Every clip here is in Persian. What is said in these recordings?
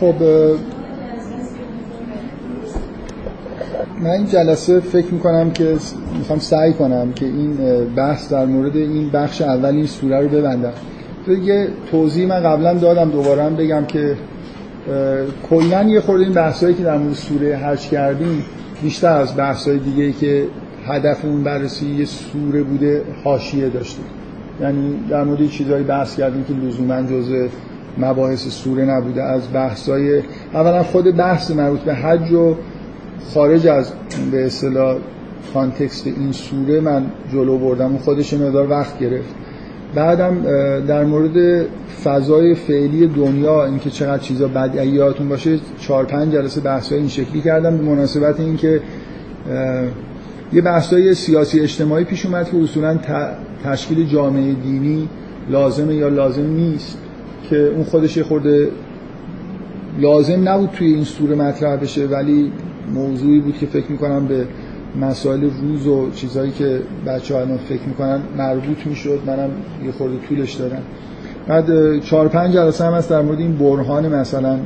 خب من این جلسه فکر می‌کنم که می‌خوام سعی کنم که این بحث در مورد این بخش اول این سوره رو ببندم. یه توضیح من قبلا دادم دوباره هم بگم که کلا یه خورده این بحثایی که در مورد سوره حج کردیم بیشتر از بحثای دیگه که هدف اون بررسی یه سوره بوده حاشیه داشته یعنی در مورد چیزایی بحث کردیم که لزوما جزء مباحث سوره نبوده از بحثای اولا خود بحث مربوط به حج و خارج از به اصطلاح کانتکست این سوره من جلو بردم. و خودش مقدار وقت گرفت. بعدم در مورد فضای فعلی دنیا اینکه چقدر چیزا بدیهیاتون باشه چهار پنج جلسه بحثای این شکلی کردم به مناسبت اینکه یه بحثای سیاسی اجتماعی پیش اومد که اصولا تشکیل جامعه دینی لازمه یا لازم نیست. که اون خودش خورده لازم نبود توی این سوره مطرح بشه ولی موضوعی بود که فکر می‌کنم به مسائل روز و چیزهایی که بچه ها فکر می‌کنن مربوط می‌شد منم یه خورده طولش دارم بعد چهار پنج جلسه هم هست در مورد این برهان مثلا.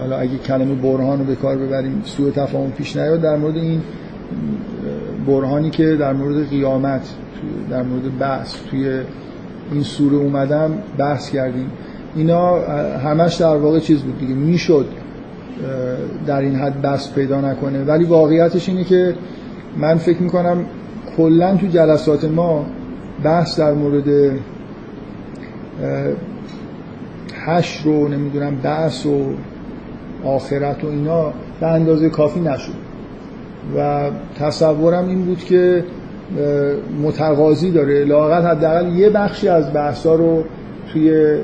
حالا اگه کلمه برهان رو به کار ببریم سوء تفاهم پیش نیاد. در مورد این برهانی که در مورد قیامت در مورد بحث توی این سوره اومدم بحث کردیم. اینا همش در واقع چیز بود دیگه می‌شد در این حد بس پیدا نکنه. ولی واقعیتش اینه که من فکر می‌کنم کلا تو جلسات ما بحث در مورد هش رو نمی‌دونم بحث و آخرت و اینا به اندازه کافی نشد. و تصورم این بود که متقاضی داره. لاغت حداقل یه بخشی از بحثا رو توی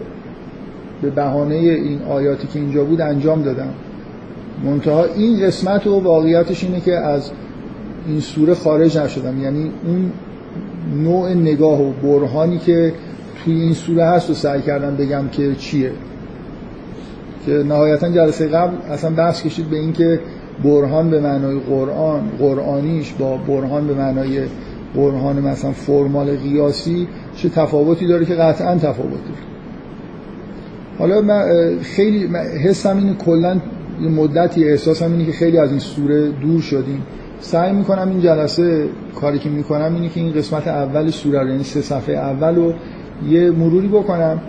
به بهانه این آیاتی که اینجا بود انجام دادم. منتها این قسمت و واقعیتش اینه که از این سوره خارج نشدم. یعنی اون نوع نگاه و برهانی که توی این سوره هست و سعی کردم بگم که چیه. که نهایتا جلسه قبل اصلا بحث کشید به اینکه برهان به معنای قرآن قرآنیش با برهان به معنای برهان مثلا فرمال قیاسی چه تفاوتی داره که قطعا تفاوت داره. حالا من خیلی حسم اینه کلا مدتی احساسم اینه که خیلی از این سوره دور شدیم. سعی می‌کنم این جلسه کاری که می‌کنم اینه که این قسمت اول سوره رو یعنی سه صفحه اول رو یه مروری بکنم.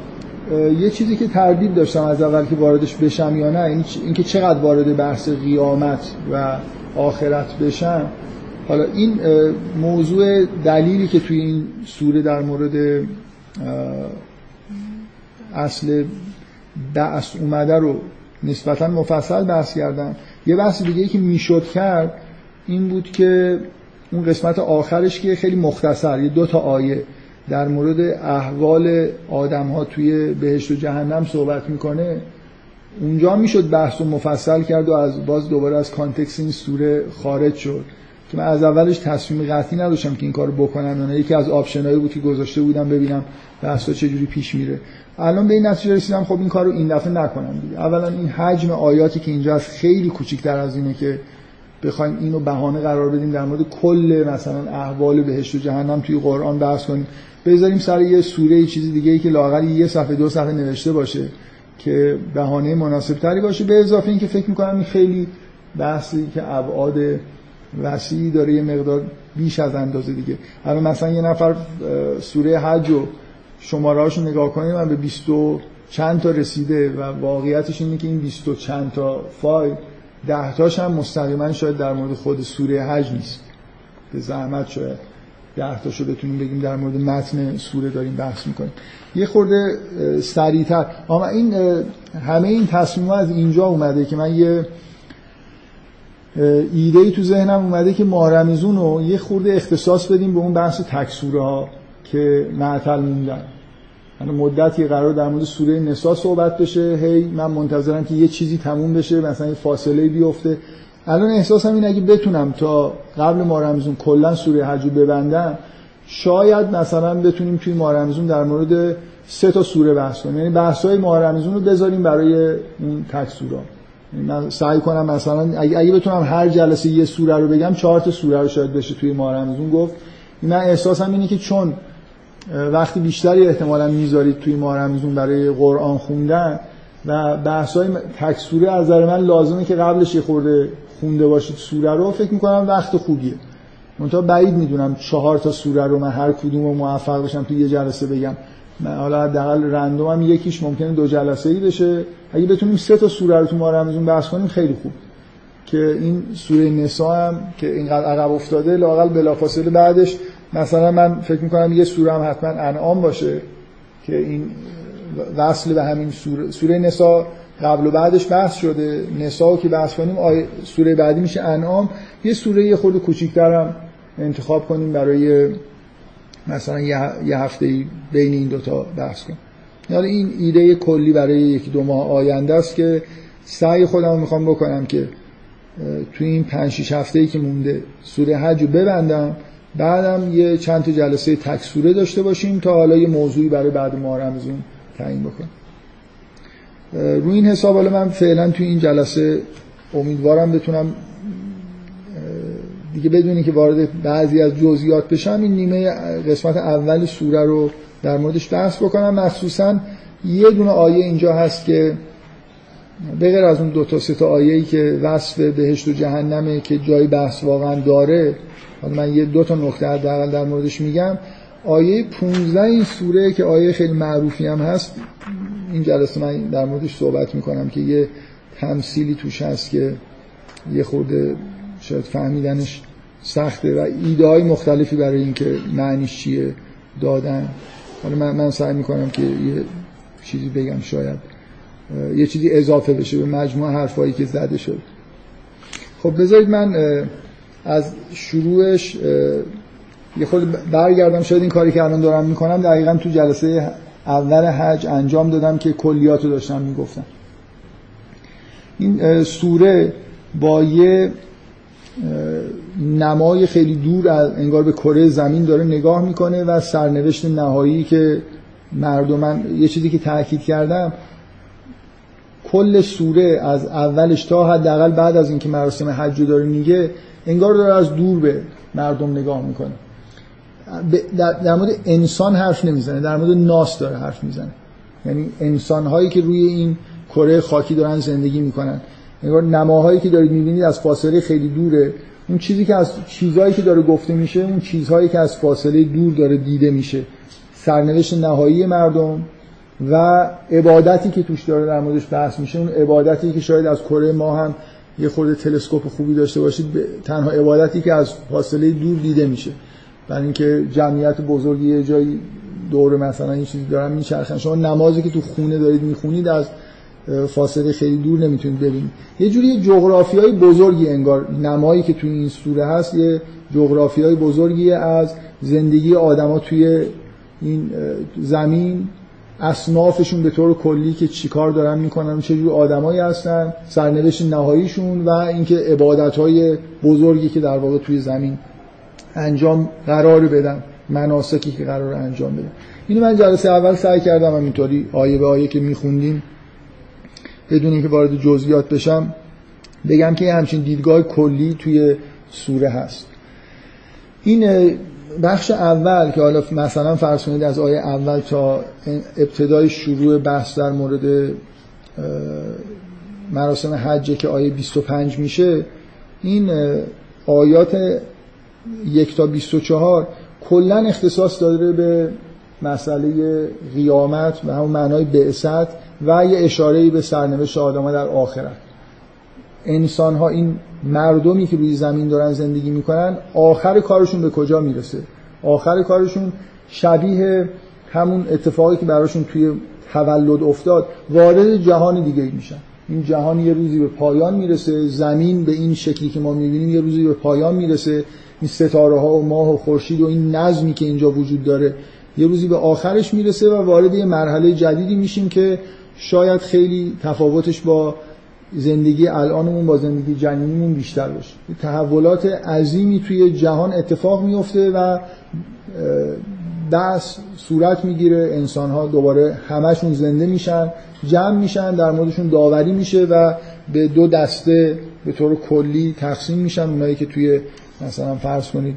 یه چیزی که تردید داشتم از اول که واردش بشم یا نه اینکه چقدر وارد بحث قیامت و آخرت بشم. حالا این موضوع دلیلی که توی این سوره در مورد اصل بعث اومده رو نسبتا مفصل بحث کردم یه بحث دیگه که می‌شد کرد این بود که اون قسمت آخرش که خیلی مختصر یه دو تا آیه در مورد احوال آدم ها توی بهشت و جهنم صحبت می‌کنه. اونجا می‌شد بحث و مفصل کرد و از باز دوباره از context این سوره خارج شد. که من از اولش تصمیم قطعی نداشتم که این کارو بکنم یکی از option ایی بود که گذاشته بودم ببینم بحثا چجوری پیش میره. الان به این نتیجه رسیدم خب این کارو این دفعه نکنم دیگه. اولا این حجم آیاتی که اینجا هست خیلی کوچیک‌تر از اینه که بخوایم اینو بهانه قرار بدیم در مورد کل مثلا احوال بهشت و جهنم توی قرآن بحث کنیم. بذاریم سر یه سوره چیز دیگه ای که لاقل یه صفحه دو صفحه نوشته باشه که بهانه مناسب تری باشه. به اضافه اینکه فکر می‌کنم این خیلی بحثی که ابعاد وسیعی داره یه مقدار بیش از اندازه دیگه. الان مثلا یه نفر سوره حج و شماره نگاه کنیم من به 20 چند تا رسیده و واقعیتش اینه که این 20 چند تا فایل ده تاش هم مستقیما شاید در مورد خود سوره حج نیست. به زحمت شاید ده تاشو بتونیم بگیم در مورد متن سوره داریم بحث می‌کنیم. یه خورده سریعتر. اما این همه این تصمیم از اینجا اومده که من یه ایده ای تو ذهنم اومده که مارمیزون رو یه خورده اختصاص بدیم به اون بحث تکسوره ها که معطل موندن. یعنی مدتی قرار در مورد سوره نسا صحبت بشه. هی من منتظرم که یه چیزی تموم بشه مثلا یه فاصله بیفته. الان احساسم این اگه بتونم تا قبل ما رمزون کلا سوره حج ببندم شاید مثلا بتونیم توی ما رمزون در مورد سه تا سوره بحث کنیم. یعنی بحث‌های ما رمزون رو بذاریم برای اون تک سوره یعنی من سعی کنم مثلا اگه, اگه بتونم هر جلسه یه سوره رو بگم چهار تا سوره رو شاید بشه توی ما رمزون گفت. من احساسم اینه که چون وقتی بیشتری احتمالا می‌ذارید توی ماه رمزون برای قرآن خوندن و بحث های تک سوره از نظر من لازمه که قبلش یه خورده خونده باشید سوره رو فکر می‌کنم وقت خوبیه. منتها بعید می‌دونم چهار تا سوره رو من هر کدوم رو موفق بشم تو یه جلسه بگم. من حالا حداقل رندوم هم یکیش ممکنه دو جلسه ای بشه. اگه بتونیم سه تا سوره رو تو ماه رمضان بحث کنیم خیلی خوب. که این سوره نسا هم که اینقدر عقب افتاده لاقل بلافاصله بعدش مثلا من فکر می‌کنم یه سوره هم حتما انعام باشه که این وصل به همین سوره, سوره نسا قبل و بعدش بحث شده. نسا که بحث کنیم آیه سوره بعدی میشه انعام. یه سوره یه خورده کوچیک‌تر هم انتخاب کنیم برای مثلا یه هفته بین این دوتا بحث کنیم. یعنی این ایده کلی برای یکی دو ماه آینده است که سعی خودم می‌خوام بکنم که توی این پنج شیش هفته ای که مونده سوره حج رو ببندم بعدم یه چند تا جلسه تک سوره داشته باشیم تا حالا یه موضوعی برای بعد ماه رمضان تعیین بکنم روی این حساب حالا من فعلا توی این جلسه امیدوارم بتونم دیگه بدونی که وارد بعضی از جزئیات بشم این نیمه قسمت اول سوره رو در موردش بحث بکنم. مخصوصا یه دونه آیه اینجا هست که به غیر از اون دو تا سه تا آیه‌ای که وصف بهشت و جهنمه که جای بحث واقعا داره من یه دو تا نکته حداقل در موردش میگم. آیه 15 این سوره که آیه خیلی معروفی هم هست این جلسه من در موردش صحبت می‌کنم که یه تمثیلی توش هست که یه خورده شاید فهمیدنش سخته و ایده های مختلفی برای اینکه معنیش چیه دادن. حالا من, من سعی می‌کنم که یه چیزی بگم شاید. یه چیزی اضافه بشه به مجموع حرفایی که زده شد. خب بذارید من از شروعش یه خود برگردم. شاید این کاری که الان دارم می‌کنم دقیقا تو جلسه اول حج انجام دادم که کلیات رو داشتم می‌گفتم. این سوره با یه نمای خیلی دور از انگار به کره زمین داره نگاه می‌کنه و سرنوشت نهایی که مردم یه چیزی که تاکید کردم کل سوره از اولش تا حداقل بعد از اینکه مراسم حج داره میگه انگار داره از دور به مردم نگاه می‌کنه. در مورد انسان حرف نمی‌زنه در مورد ناس داره حرف می‌زنه. یعنی انسان هایی که روی این کره خاکی دارن زندگی می‌کنن. انگار نماهایی که دارید می‌بینید از فاصله خیلی دوره. اون چیزی که از چیزهایی که داره گفته میشه اون چیزهایی که از فاصله دور داره دیده میشه. سرنوشت نهایی مردم و عبادتی که توش داره در موردش بحث میشه اون عبادتی که شاید از کره ما هم یه خورده تلسکوپ خوبی داشته باشید تنها عبادتی که از فاصله دور دیده میشه. برای اینکه جمعیت بزرگی یه جایی دور مثلا این چیزی دارن میچرخن. شما نمازی که تو خونه دارید می‌خونید از فاصله خیلی دور نمی‌تونید ببینید. یه جوری جغرافی های بزرگی انگار نمایی که توی این سوره هست یه جغرافی های بزرگی از زندگی آدما توی این زمین. اصنافشون به طور کلی که چیکار دارن می‌کنن چه جور آدمایی هستن سرنوشت نهاییشون و اینکه عبادت های بزرگی که در واقع توی زمین انجام قرار بدن مناسکی که قرار انجام بدن. اینو من جلسه اول سعی کردم اینطوری آیه به آیه که میخوندیم بدون اینکه وارد جزئیات بشم بگم که همچین دیدگاه کلی توی سوره هست. این بخش اول که حالا مثلا فرض کنید از آیه اول تا ابتدای شروع بحث در مورد مراسم حجه که آیه 25 میشه این آیات یک تا 24 کلا اختصاص داره به مسئله قیامت و همون معنای بعثت. و یه اشاره به سرنوشت آدم در آخرت. انسان ها این مردمی که روی زمین دارن زندگی می‌کنن آخر کارشون به کجا می‌رسه؟ آخر کارشون شبیه همون اتفاقی که براشون توی تولد افتاد وارد جهان دیگه میشن. این جهان یه روزی به پایان می‌رسه زمین به این شکلی که ما می‌بینیم یه روزی به پایان می‌رسه. این ستاره ها و ماه و خورشید و این نظمی که اینجا وجود داره یه روزی به آخرش می‌رسه و وارد یه مرحله جدیدی میشیم که شاید خیلی تفاوتش با زندگی الانمون با زندگی جنینیمون بیشتر باشه. تحولات عظیمی توی جهان اتفاق میفته و دست صورت می‌گیره. انسان ها دوباره همشون زنده میشن جمع میشن در موردشون داوری میشه و به دو دسته به طور کلی تقسیم میشن. اونایی که توی مثلا فرض کنید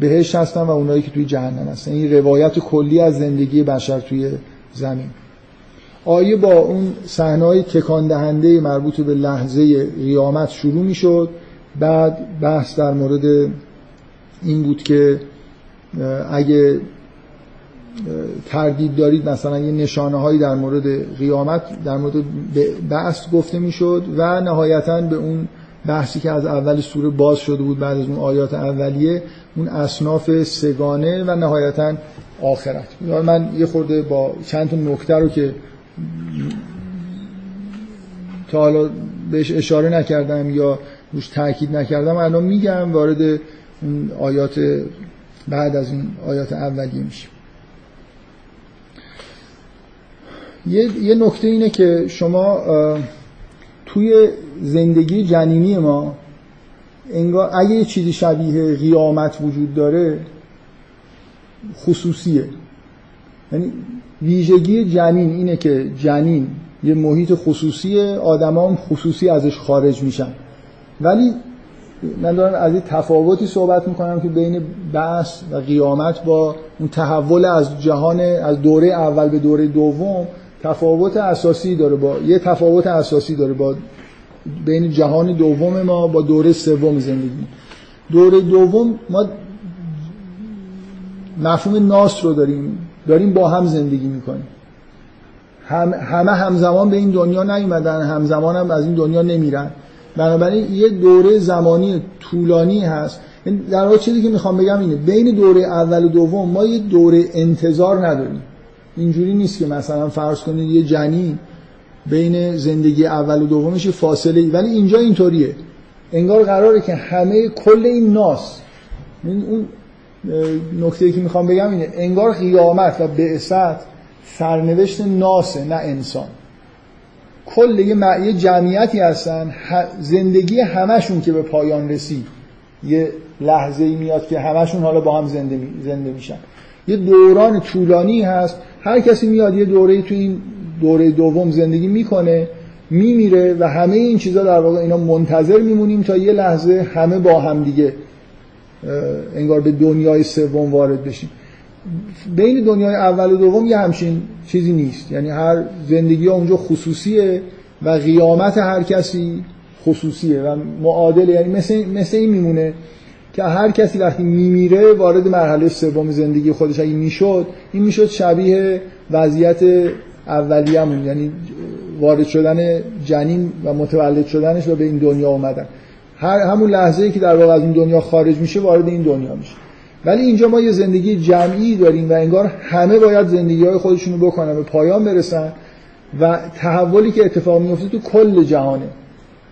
بهشت هستن و اونایی که توی جهنم هستن. این روایت کلی از زندگی بشر توی زمین. آیه با اون صحنه‌های تکان دهنده مربوط به لحظه قیامت شروع می‌شد. بعد بحث در مورد این بود که اگه تردید دارید مثلا یه نشانه هایی در مورد قیامت در مورد بحث گفته می‌شد و نهایتا به اون بحثی که از اول سوره باز شده بود بعد از اون آیات اولیه اون اصناف سگانه و نهایتا آخرت. من یه خورده با چند تا نکته رو که تا حالا بهش اشاره نکردم یا روش تاکید نکردم الان میگم وارد اون آیات بعد از این آیات اولیه میشه. یه, یه نکته اینه که شما توی زندگی جنینی ما انگار اگه یه چیزی شبیه قیامت وجود داره خصوصیه. یعنی ویژگی جنین اینه که جنین یه محیط خصوصیه آدما هم خصوصی ازش خارج میشن. ولی من دارم از این تفاوتی صحبت می‌کنم که بین بحث و قیامت با اون تحول از جهان از دوره اول به دوره دوم تفاوت اساسی داره با یه تفاوت اساسی داره با بین جهان دوم ما با دوره سوم زندگی. دوره دوم ما مفهوم ناس رو داریم. داریم با هم زندگی می‌کنیم. هم همه همزمان به این دنیا نیومدن همزمان هم از این دنیا نمیرن. بنابراین یه دوره زمانی طولانی هست. در واقع چیزی که می‌خوام بگم اینه بین دوره اول و دوم ما یه دوره انتظار نداریم. اینجوری نیست که مثلا فرض کنید یه جنین بین زندگی اول و دومش فاصله ای. ولی اینجا اینطوریه. انگار قراره که همه کل این ناس اون نکته که می‌خوام بگم اینه انگار قیامت و بعثت سرنوشت ناسه نه انسان. کل یه, جمعیتی هستن زندگی همشون که به پایان رسید. یه لحظه ای میاد که همشون حالا با هم زنده, می... زنده میشن. یه دوران طولانی هست. هر کسی میاد یه دوره تو این دوره دوم زندگی می‌کنه میمیره و همه این چیزا در واقع اینا منتظر میمونیم تا یه لحظه همه با هم دیگه انگار به دنیای سوم وارد بشیم. بین دنیای اول و دوم یه همچین چیزی نیست. یعنی هر زندگی اونجا خصوصیه و قیامت هر کسی خصوصیه و معادله. یعنی مثل, مثل این میمونه که هر کسی وقتی میمیره وارد مرحله سوم زندگی خودش اگه می‌شد این می‌شد شبیه وضعیت اولیه‌مون. یعنی وارد شدن جنین و متولد شدنش و به این دنیا اومدن. هر همون لحظه ای که در واقع از این دنیا خارج میشه وارد این دنیا میشه. ولی اینجا ما یه زندگی جمعی داریم و انگار همه باید زندگی های خودشونو بکنن به پایان برسن و تحولی که اتفاق میفته تو کل جهانه.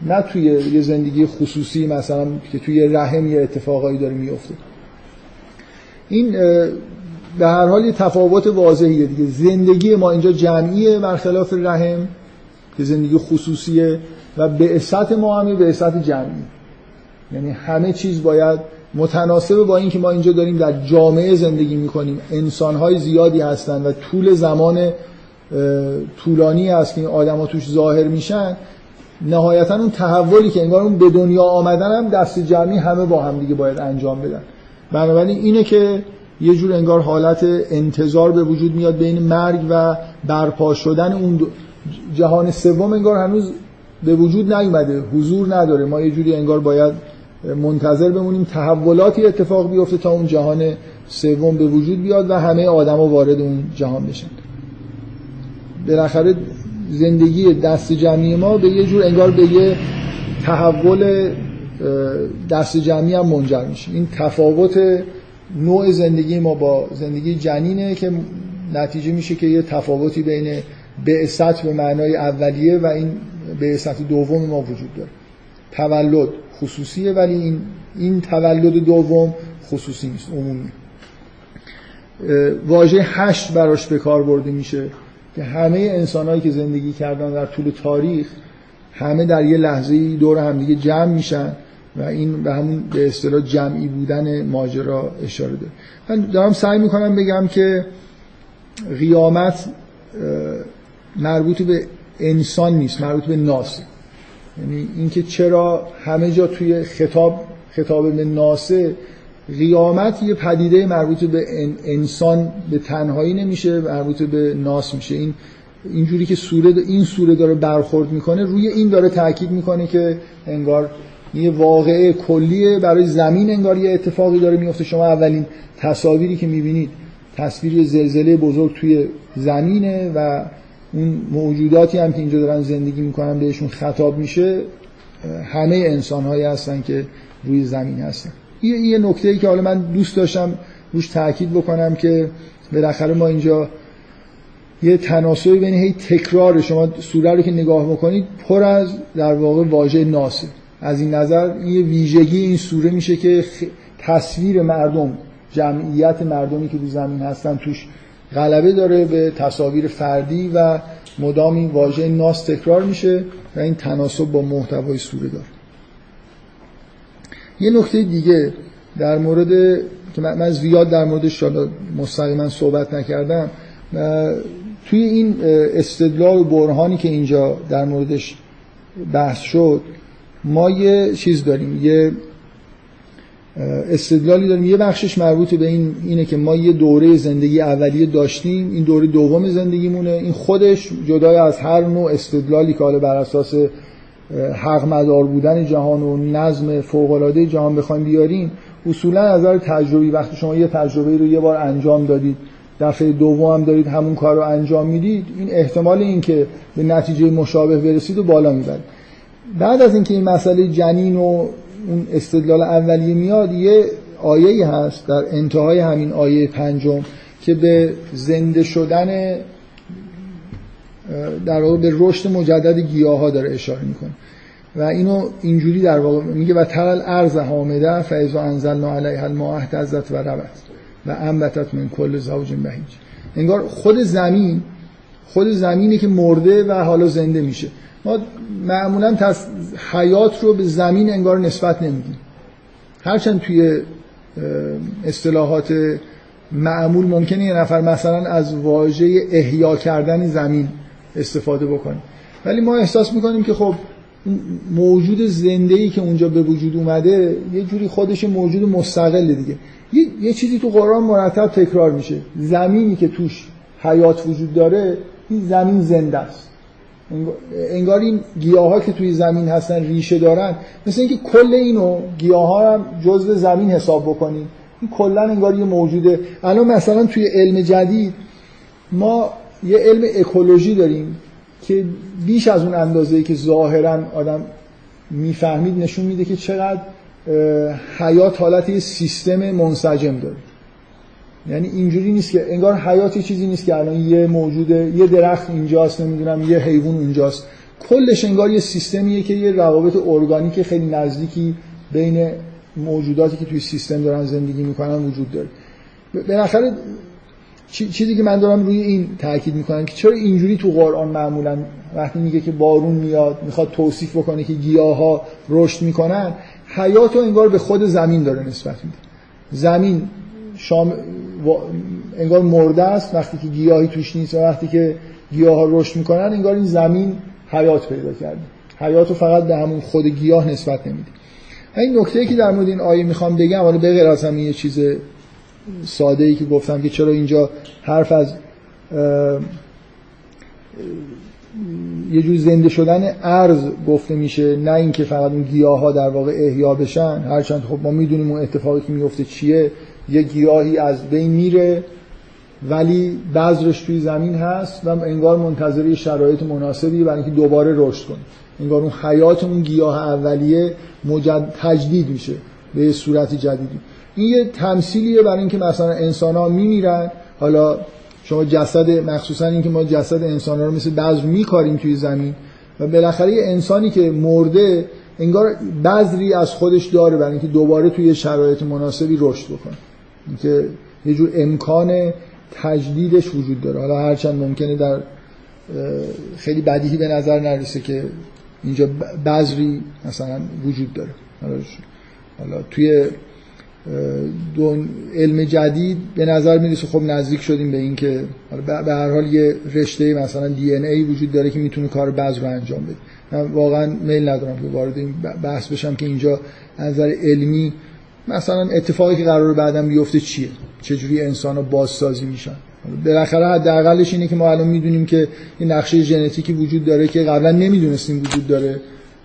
نه توی یه زندگی خصوصی مثلا که توی رحم یه اتفاقایی داره میفته این به هر حال یه تفاوت واضحیه دیگه. زندگی ما اینجا جمعیه برخلاف رحم که زندگی خصوصیه و به ما همه به جمعی. یعنی همه چیز باید متناسب با اینکه ما اینجا داریم در جامعه زندگی می‌کنیم. انسانهای زیادی هستن و طول زمان طولانی هست که این آدم توش ظاهر میشن. نهایتا اون تحولی که انگار اون به دنیا آمدن هم دست جمعی همه با هم دیگه باید انجام بدن. بنابراین اینه که یه جور انگار حالت انتظار به وجود میاد بین مرگ و برپا شدن اون جهان سوم انگار هنوز به وجود نیومده حضور نداره. ما یه جوری انگار باید منتظر بمونیم تحولاتی اتفاق بیفته تا اون جهان سوم به وجود بیاد و همه آدما وارد اون جهان بشن. بالاخره زندگی دست جمعی ما به یه جور انگار به یه تحول دست جمعی هم منجر میشه. این تفاوت نوع زندگی ما با زندگی جنینه که نتیجه میشه که یه تفاوتی بین بعثت به معنای اولیه و این بعثت دوم ما وجود داره. تولد خصوصیه ولی این این تولد دوم خصوصی نیست عمومی. واژه هشت براش به کار برده میشه که همه انسانهایی که زندگی کردن در طول تاریخ همه در یه لحظه دور همدیگه جمع میشن و این به همون به اصطلاح جمعی بودن ماجرا اشاره داره. من دارم سعی می‌کنم بگم که قیامت مربوط به انسان نیست مربوط به ناس. یعنی اینکه چرا همه جا توی خطاب خطاب به ناسه قیامت یه پدیده مربوط به انسان به تنهایی نمیشه مربوط به ناس میشه. این اینجوری که سوره این سوره داره برخورد می‌کنه روی این داره تاکید می‌کنه که انگار یه واقعه کلیه برای زمین انگار یه اتفاقی داره میفته شما اولین تصاویری که می‌بینید تصویر زلزله بزرگ توی زمینه و اون موجوداتی هم که اینجا دارن زندگی می‌کنن بهشون خطاب میشه همه انسان هایی هستن که روی زمین هستن. یه, یه نکته ای که حالا من دوست داشتم روش تاکید بکنم که بالاخره ما اینجا یه تناسبی بین هی تکرار شما سوره رو که نگاه بکنید پر از در واقع واژه ناسه از این نظر یه ویژگی این سوره میشه که تصویر مردم جمعیت مردمی که رو زمین هستن توش غلبه داره به تصاویر فردی و مدام این واژه ناس تکرار میشه و این تناسب با محتوای سوره داره. یه نکته دیگه در مورد که من زیاد در موردش مستقیما صحبت نکردم توی این استدلال و برهانی که اینجا در موردش بحث شد ما یه چیز داریم یه استدلالی داریم. یه بخشش مربوط به این اینه که ما یه دوره زندگی اولیه داشتیم. این دوره دوم زندگیمونه. این خودش جدای از هر نوع استدلالی که حالا بر اساس حق مدار بودن جهان و نظم فوق العاده جهان بخوایم بیاریم اصولا از نظر تجربی وقتی شما یه تجربه رو یه بار انجام دادید دفعه دوم هم دارید همون کار رو انجام می‌دید این احتمال اینکه به نتیجه مشابه برسید و بالا می‌برید. بعد از اینکه این مسئله جنین و اون استدلال اولیه میاد یه آیه هست در انتهای همین آیه پنجم که به زنده شدن در واقع به رشد مجدد گیاه ها داره اشاره می‌کنه. و اینو اینجوری در واقع میگه و ترل ارز حامده فیضا انزلنا علیها الماء اهتزت و ربت و انبتت من کل زوج بهیج. انگار خود زمین خود زمینی که مرده و حالا زنده میشه. ما معمولا تص... حیات رو به زمین انگار نسبت نمیدیم. هرچند توی اصطلاحات معمول ممکنه یه نفر مثلا از واژه احیا کردن زمین استفاده بکنه. ولی ما احساس می‌کنیم که خب موجود زنده ای که اونجا به وجود اومده یه جوری خودش موجود مستقل دیگه. یه, یه چیزی تو قرآن مرتب تکرار میشه. زمینی که توش حیات وجود داره این زمین زنده است. انگار این گیاه ها که توی زمین هستن ریشه دارن مثل اینکه کل اینو گیاه ها هم جزء زمین حساب بکنیم این کلا انگار یه موجوده. الان مثلا توی علم جدید ما یه علم اکولوژی داریم که بیش از اون اندازه‌ای که ظاهرا آدم می‌فهمید نشون میده که چقدر حیات حالت یه سیستم منسجم داره. یعنی اینجوری نیست که انگار حیات چیزی نیست که الان یه موجوده یه درخت اینجاست نمی‌دونم یه حیوان اونجاست. کلش انگار یه سیستمیه که یه روابط ارگانیک خیلی نزدیکی بین موجوداتی که توی سیستم دارن زندگی می‌کنن وجود داره. بالاخره چیزی که من دارم روی این تاکید می‌کنم که چرا اینجوری تو قرآن معمولا وقتی میگه که بارون میاد می‌خواد توصیف بکنه که گیاه ها رشد می‌کنن حیات رو انگار به خود زمین داره نسبت میده. زمین شام انگار مرده است وقتی که گیاهی توش نیست و وقتی که گیاه رشد می‌کنن انگار این زمین حیات پیدا کرده. حیات رو فقط به همون خود گیاه نسبت نمیده. این نکته که در مورد این آیه می‌خوام بگم حالا به غیر از یه چیز ساده ای که گفتم که چرا اینجا حرف از یه جور زنده شدن ارز گفته میشه نه اینکه فقط اون گیاه ها در واقع احیا بشن. هرچند خب ما می‌دونیم اون اتفاقی که میفته چیه. یه گیاهی از بین میره ولی بذرش توی زمین هست و انگار منتظر شرایط مناسبی برای اینکه دوباره رشد کنه. انگار اون حیات اون گیاه اولیه مجد... تجدید میشه به صورت جدیدی. این یه تمثیلیه برای اینکه مثلا انسان ها میمیرن. حالا شما جسد مخصوصا اینکه ما جسد انسان ها رو مثل بذر میکاریم توی زمین و بالاخره یه انسانی که مرده انگار بذری از خودش داره برای اینکه دوباره توی شرایط مناسبی رشد بکنه. اینکه یه جور امکان تجدیدش وجود داره. حالا هرچند ممکنه در خیلی بدیهی به نظر نرسه که اینجا بذری مثلا وجود داره. حالا توی علم جدید به نظر می‌رسه خب نزدیک شدیم به اینکه به هر حال یه رشته مثلا دی ان ای وجود داره که می‌تونه کار بذر رو انجام بده. من واقعا میل ندارم که وارد این بحث بشم که اینجا نظر علمی مثلا اتفاقی که قرار بعدم بیفته چیه؟ چجوری انسان ها بازسازی میشن؟ بالاخره حداقلش اینه که ما الان می‌دونیم که این نقشه ژنتیکی وجود داره که قبلا نمی‌دونستیم وجود داره.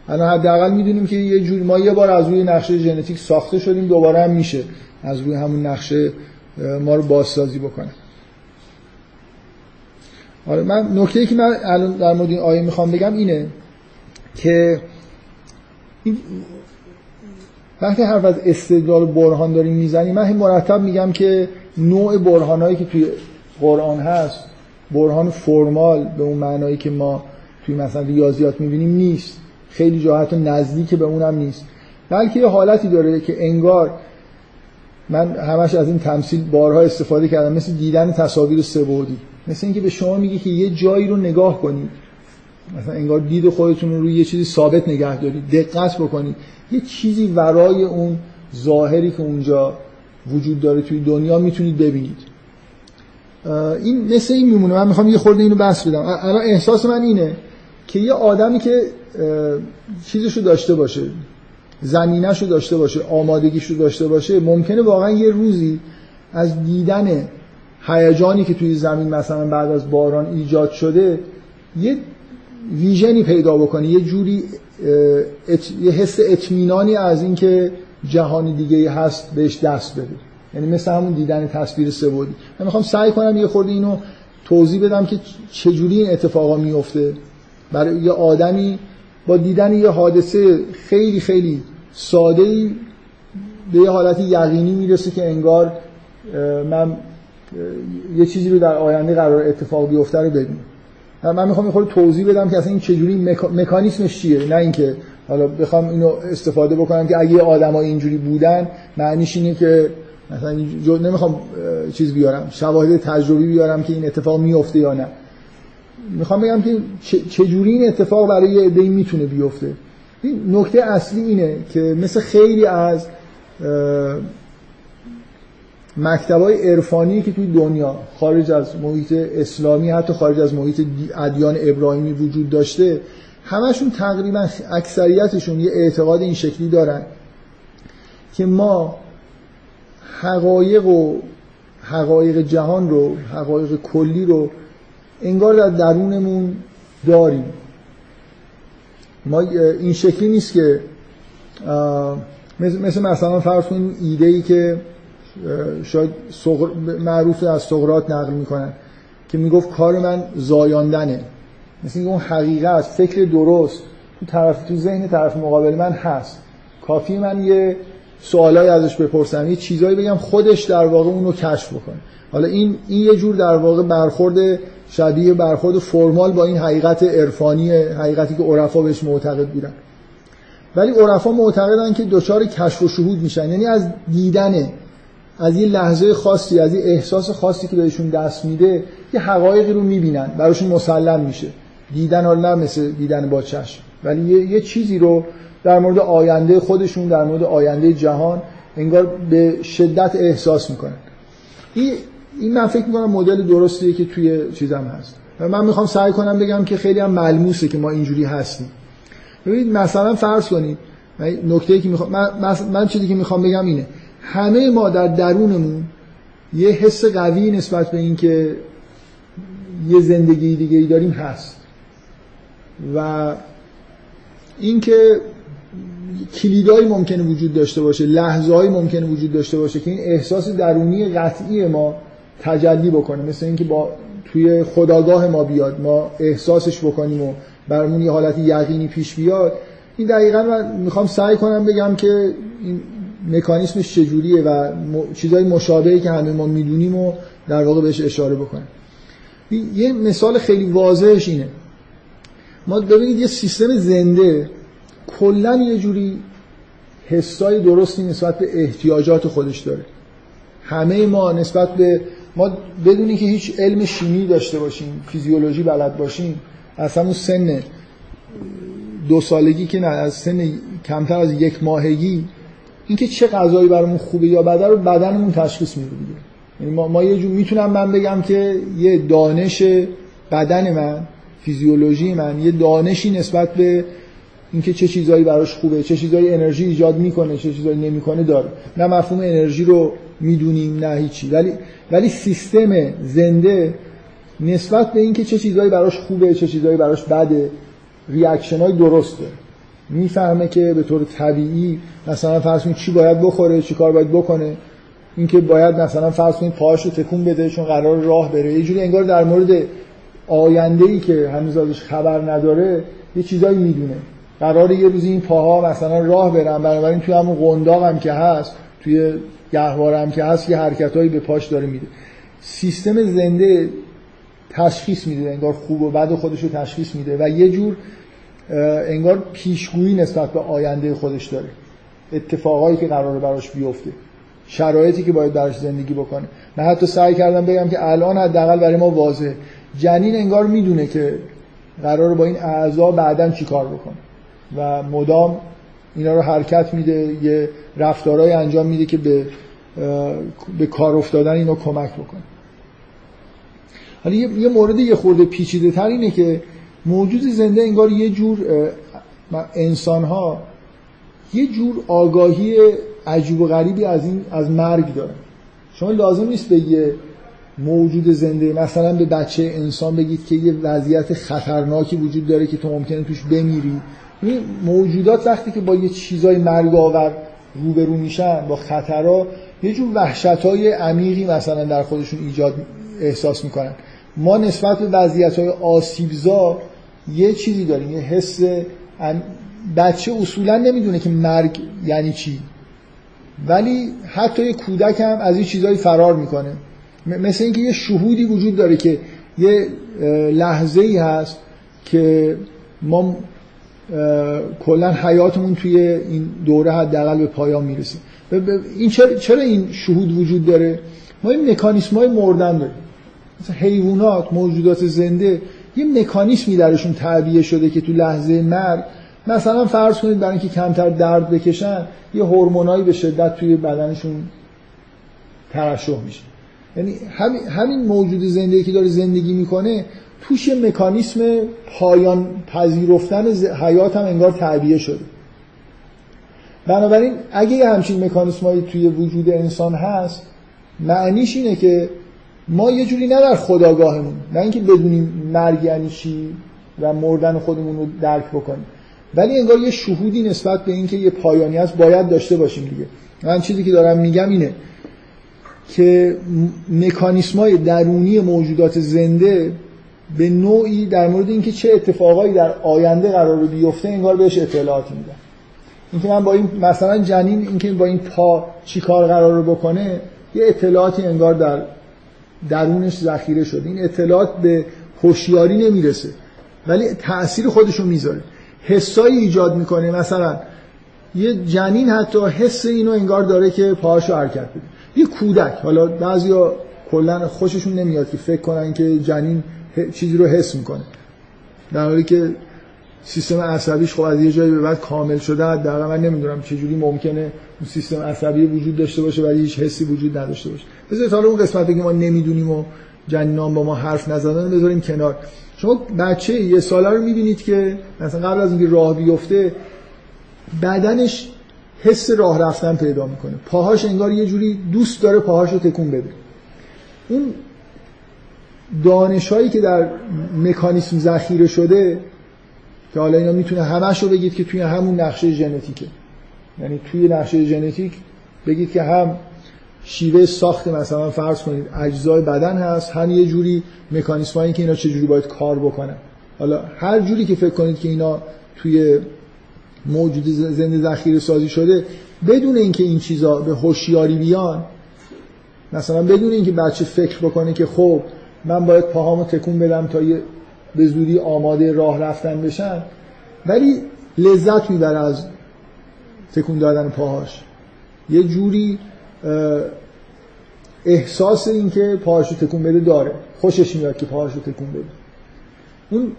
الان حداقل می‌دونیم که یه جور ما یه بار از روی نقشه ژنتیک ساخته شدیم دوباره هم میشه از روی همون نقشه ما رو بازسازی بکنه. آره من نکته که من الان در مورد این آیه می‌خوام بگم اینه که این وقتی حرف از استدلال برهان داریم می‌زنیم من مرتب میگم که نوع برهانهایی که توی قرآن هست برهان فرمال به اون معنایی که ما توی مثلا ریاضیات می‌بینیم نیست. خیلی جاهت نزدیک به اونم نیست. بلکه یه حالتی داره که انگار من همش از این تمثیل بارها استفاده کردم مثل دیدن تصاویر سبودی مثل اینکه به شما میگه که یه جایی رو نگاه کنید. مثلا انگار دید خودتون رو روی یه چیزی ثابت نگه دارید. دقت بکنید. یه چیزی ورای اون ظاهری که اونجا وجود داره توی دنیا می‌تونید ببینید. این مثل این میمونه. من می‌خوام یه خورده اینو بس بدم. الان احساس من اینه که یه آدمی که چیزشو داشته باشه زمینش رو داشته باشه آمادگیش رو داشته باشه ممکنه واقعا یه روزی از دیدن هیجانی که توی زمین مثلا بعد از باران ایجاد شده یه ویژنی پیدا بکنه یه جوری یه حس اطمینانی از اینکه جهانی دیگه هست بهش دست بده. یعنی مثل همون دیدن تصویر سبودی من می‌خوام سعی کنم یه خورده اینو توضیح بدم که چجوری این اتفاقا میفته برای یه آدمی با دیدن یه حادثه خیلی خیلی ساده ای به یه حالت یقینی می‌رسه که انگار من یه چیزی رو در آینده قرار اتفاق بیفته رو ببینم من می‌خوام یه خورده توضیح بدم که اصلا این چجوری مکانیسمش چیه. نه اینکه حالا بخوام اینو استفاده بکنم که اگه آدمای اینجوری بودن معنیش اینه که مثلا نمی‌خوام چیز بیارم شواهد تجربی بیارم که این اتفاق میفته یا نه. می‌خوام بگم که چجوری این اتفاق برای یه عده‌ای می‌تونه بیفته. این نکته اصلی اینه که مثل خیلی از مکتبای عرفانی که توی دنیا خارج از محیط اسلامی حتی خارج از محیط ادیان ابراهیمی وجود داشته همشون تقریبا اکثریتشون یه اعتقاد این شکلی دارن که ما حقایق و حقایق جهان رو حقایق کلی رو انگار در درونمون داریم. ما این شکلی نیست که مثل مثلا فرض کنیم ایده ای که شاید معروف از سقراط نقل می‌کنن که می‌گفت کار من زایاندنه. مثل اینکه اون حقیقت فکر درست تو طرف تو ذهن طرف مقابل من هست. کافی من یه سوالایی ازش بپرسم یه چیزایی بگم خودش در واقع اون رو کشف بکنه. حالا این این یه جور در واقع برخورد شبیه برخورد فرمال با این حقیقت عرفانی حقیقتی که عرفا بهش معتقد بودن. ولی عرفا معتقدن که دچار کشف و شهود میشن. یعنی از دیدن از این لحظه خاصی از این احساس خاصی که بهشون دست میده یه حقایقی رو می‌بینن. براشون مسلم میشه. دیدن حالا نه مثل دیدن با چشم. ولی یه, یه چیزی رو در مورد آینده خودشون در مورد آینده جهان انگار به شدت احساس می‌کنن. این این من فکر می‌کنم مدل درستیه که توی چیزم هست. و من می‌خوام سعی کنم بگم که خیلی هم ملموسه که ما اینجوری هستیم. ببینید مثلا فرض کنید نکته که می‌خوام من, من چیزی که می‌خوام بگم اینه. همه ما در درونمون یه حس قوی نسبت به اینکه یه زندگی دیگه ای داریم هست. و اینکه کلیدایی ممکنه وجود داشته باشه لحظه ممکنه وجود داشته باشه که این احساس درونی قطعی ما تجلی بکنه. مثل اینکه با توی خداگاه ما بیاد ما احساسش بکنیم و برامون یه حالت یقینی پیش بیاد. این دقیقا من می‌خوام سعی کنم بگم که این مکانیسمش چجوریه و چیزهای مشابهی که همه ما می‌دونیم و در واقع بهش اشاره بکنیم. یه مثال خیلی واضحش اینه. ما ببینید یه سیستم زنده کلا یه جوری حسای درستی نسبت به احتیاجات خودش داره. همه ما نسبت به ما بدونی که هیچ علم شیمی داشته باشیم فیزیولوژی بلد باشیم از همون سن دو سالگی که نه از سن کمتر از یک ماهگی اینکه چه غذایی برامون خوبه یا بده رو بدنمون تشخیص میده دیگه. یعنی ما, ما یه جور می‌تونم من بگم که یه دانش بدن من فیزیولوژی من یه دانشی نسبت به اینکه چه چیزایی براش خوبه چه چیزایی انرژی ایجاد می‌کنه چه چیزایی نمی‌کنه داره. نه مفهوم انرژی رو می‌دونیم نه هیچی. ولی ولی سیستم زنده نسبت به اینکه چه چیزایی براش خوبه چه چیزایی براش بده ریاکشن های درسته. می‌فهمه که به طور طبیعی مثلا فرض کنید چی باید بخوره چی کار باید بکنه. اینکه باید مثلا فرض کنید پاهاشو تکون بده چون قرار راه بره. یه جوری انگار در مورد آینده ای که هنوز ازش خبر نداره یه چیزایی می‌دونه. قرار یه روزی این پاها مثلا راه برن. بنابراین توی همون قنداق هم که هست توی گهواره هم که هست یه حرکتهایی به پاش داره میده. سیستم زنده تشخیص میده انگار خوب و بد خودش رو تشخیص میده. و یه جور انگار پیشگویی نسبت به آینده خودش داره. اتفاقایی که قراره براش بیفته. شرایطی که باید براش زندگی بکنه. من حتی سعی کردم بگم که الان حداقل برای ما واضحه. جنین انگار می‌دونه که قرار با این اعضا بعدا چی کار بکنه. و مدام اینا رو حرکت میده یه رفتارهای انجام میده که به به کار افتادن اینو کمک بکنه. حالا یه مورد یه خورده پیچیده تر اینه که موجود زنده انگار یه جور انسان ها یه جور آگاهی عجیب و غریبی از این از مرگ داره شما لازم نیست به یه موجود زنده مثلا به بچه انسان بگید که یه وضعیت خطرناکی وجود داره که تو ممکنه توش بمیری. این موجودات وقتی که با یه چیزای مرگ آور روبرو میشن با خطرها یه جور وحشت های عمیقی مثلا در خودشون ایجاد احساس می‌کنن. ما نسبت به وضعیت های آسیبزا یه چیزی داریم یه حس بچه اصولا نمی‌دونه که مرگ یعنی چی. ولی حتی یه کودک هم از این چیزهایی فرار می‌کنه. مثل اینکه یه شهودی وجود داره که یه لحظه ای هست که ما کلا حیاتمون توی این دوره حداقل به پایان می‌رسه این چرا, چرا این شهود وجود داره؟ ما این مکانیسم های مردن داریم. مثلا حیوانات موجودات زنده یه مکانیسمی درشون تعبیه شده که تو لحظه مرگ مثلا فرض کنید برای اینکه کمتر درد بکشن یه هورمونایی به شدت توی بدنشون ترشح میشه. یعنی همین, موجود زنده که داره زندگی می‌کنه توش یه مکانیسم پایان پذیرفتن حیات هم انگار تعبیه شده. بنابراین اگه یه همچین مکانیسمایی توی وجود انسان هست معنیش اینه که ما یه جوری نه در خداگاهمون نه اینکه بدونیم مرگ یعنی چی و مردن خودمون رو درک بکنیم ولی انگار یه شهودی نسبت به اینکه یه پایانی هست باید داشته باشیم دیگه. من چیزی که دارم میگم اینه که مکانیسمای درونی موجودات زنده به نوعی در مورد اینکه چه اتفاقایی در آینده قرار بیفته انگار بهش اطلاعاتی میدن. اینکه من با این مثلا جنین اینکه با این پا چی کار قرار بکنه یه اطلاعاتی انگار در درونش ذخیره شده. این اطلاعات به هوشیاری نمی‌رسه ولی تأثیر خودشو می‌ذاره. حسایی ایجاد می‌کنه. مثلا یه جنین حتی حس اینو انگار داره که پاهاشو حرکت بده. یه کودک. حالا بعضیا کلا خوششون نمیاد که فکر کنن که جنین چیزی رو حس می‌کنه. در حالی که سیستم عصبیش خب از یه جایی به بعد کامل شده. در من نمی‌دونم چه جوری ممکنه اون سیستم عصبی وجود داشته باشه ولی هیچ حسی وجود نداشته باشه. بذارید حالا اون قسمت که ما نمی‌دونیم و جنینان با ما حرف نزدن بذاریم کنار. شما بچه یه ساله رو می‌بینید که مثلا قبل از اینکه راه بیفته بدنش حس راه رفتن پیدا می‌کنه. پاهاش انگار یه جوری دوست داره پاهاش رو تکون بده. اون دانشهایی که در مکانیسم ذخیره شده که حالا اینا می‌تونه همش رو بگید که توی همون نقشه ژنتیکه. یعنی توی نقشه ژنتیک بگید که هم شیوه ساخت مثلا فرض کنید اجزای بدن هست هم یه جوری مکانیسم هایی که اینا چجوری باید کار بکنن. حالا هر جوری که فکر کنید که اینا توی موجود زنده ذخیره سازی شده بدون اینکه این چیزا به هوشیاری بیان مثلا بدون اینکه بچه فکر بکنه که خب من باید پاهامو تکون بدم تا یه به زودی آماده راه رفتن بشن ولی لذت می‌بره از تکون دادن پاهاش. یه جوری احساس این که پاهاشو تکون بده داره. خوشش میاد که پاهاشو تکون بده. اون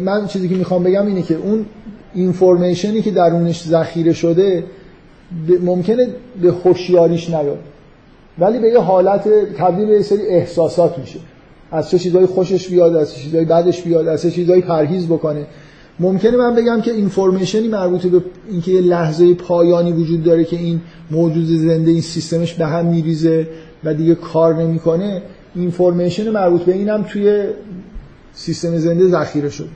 من چیزی که می‌خوام بگم اینه که اون اینفورمیشنی که درونش ذخیره شده ممکنه به هوشیاریش نیاد. ولی به یه حالت تبدیل به سری احساسات میشه. از چه چیزایی خوشش بیاد از چه چیزایی بدش بیاد از چه چیزایی پرهیز بکنه. ممکنه من بگم که اینفورمیشنی مربوط به اینکه یه لحظه پایانی وجود داره که این موجود زنده این سیستمش به هم میریزه و دیگه کار نمی‌کنه اینفورمیشن مربوط به اینم توی سیستم زنده ذخیره شده.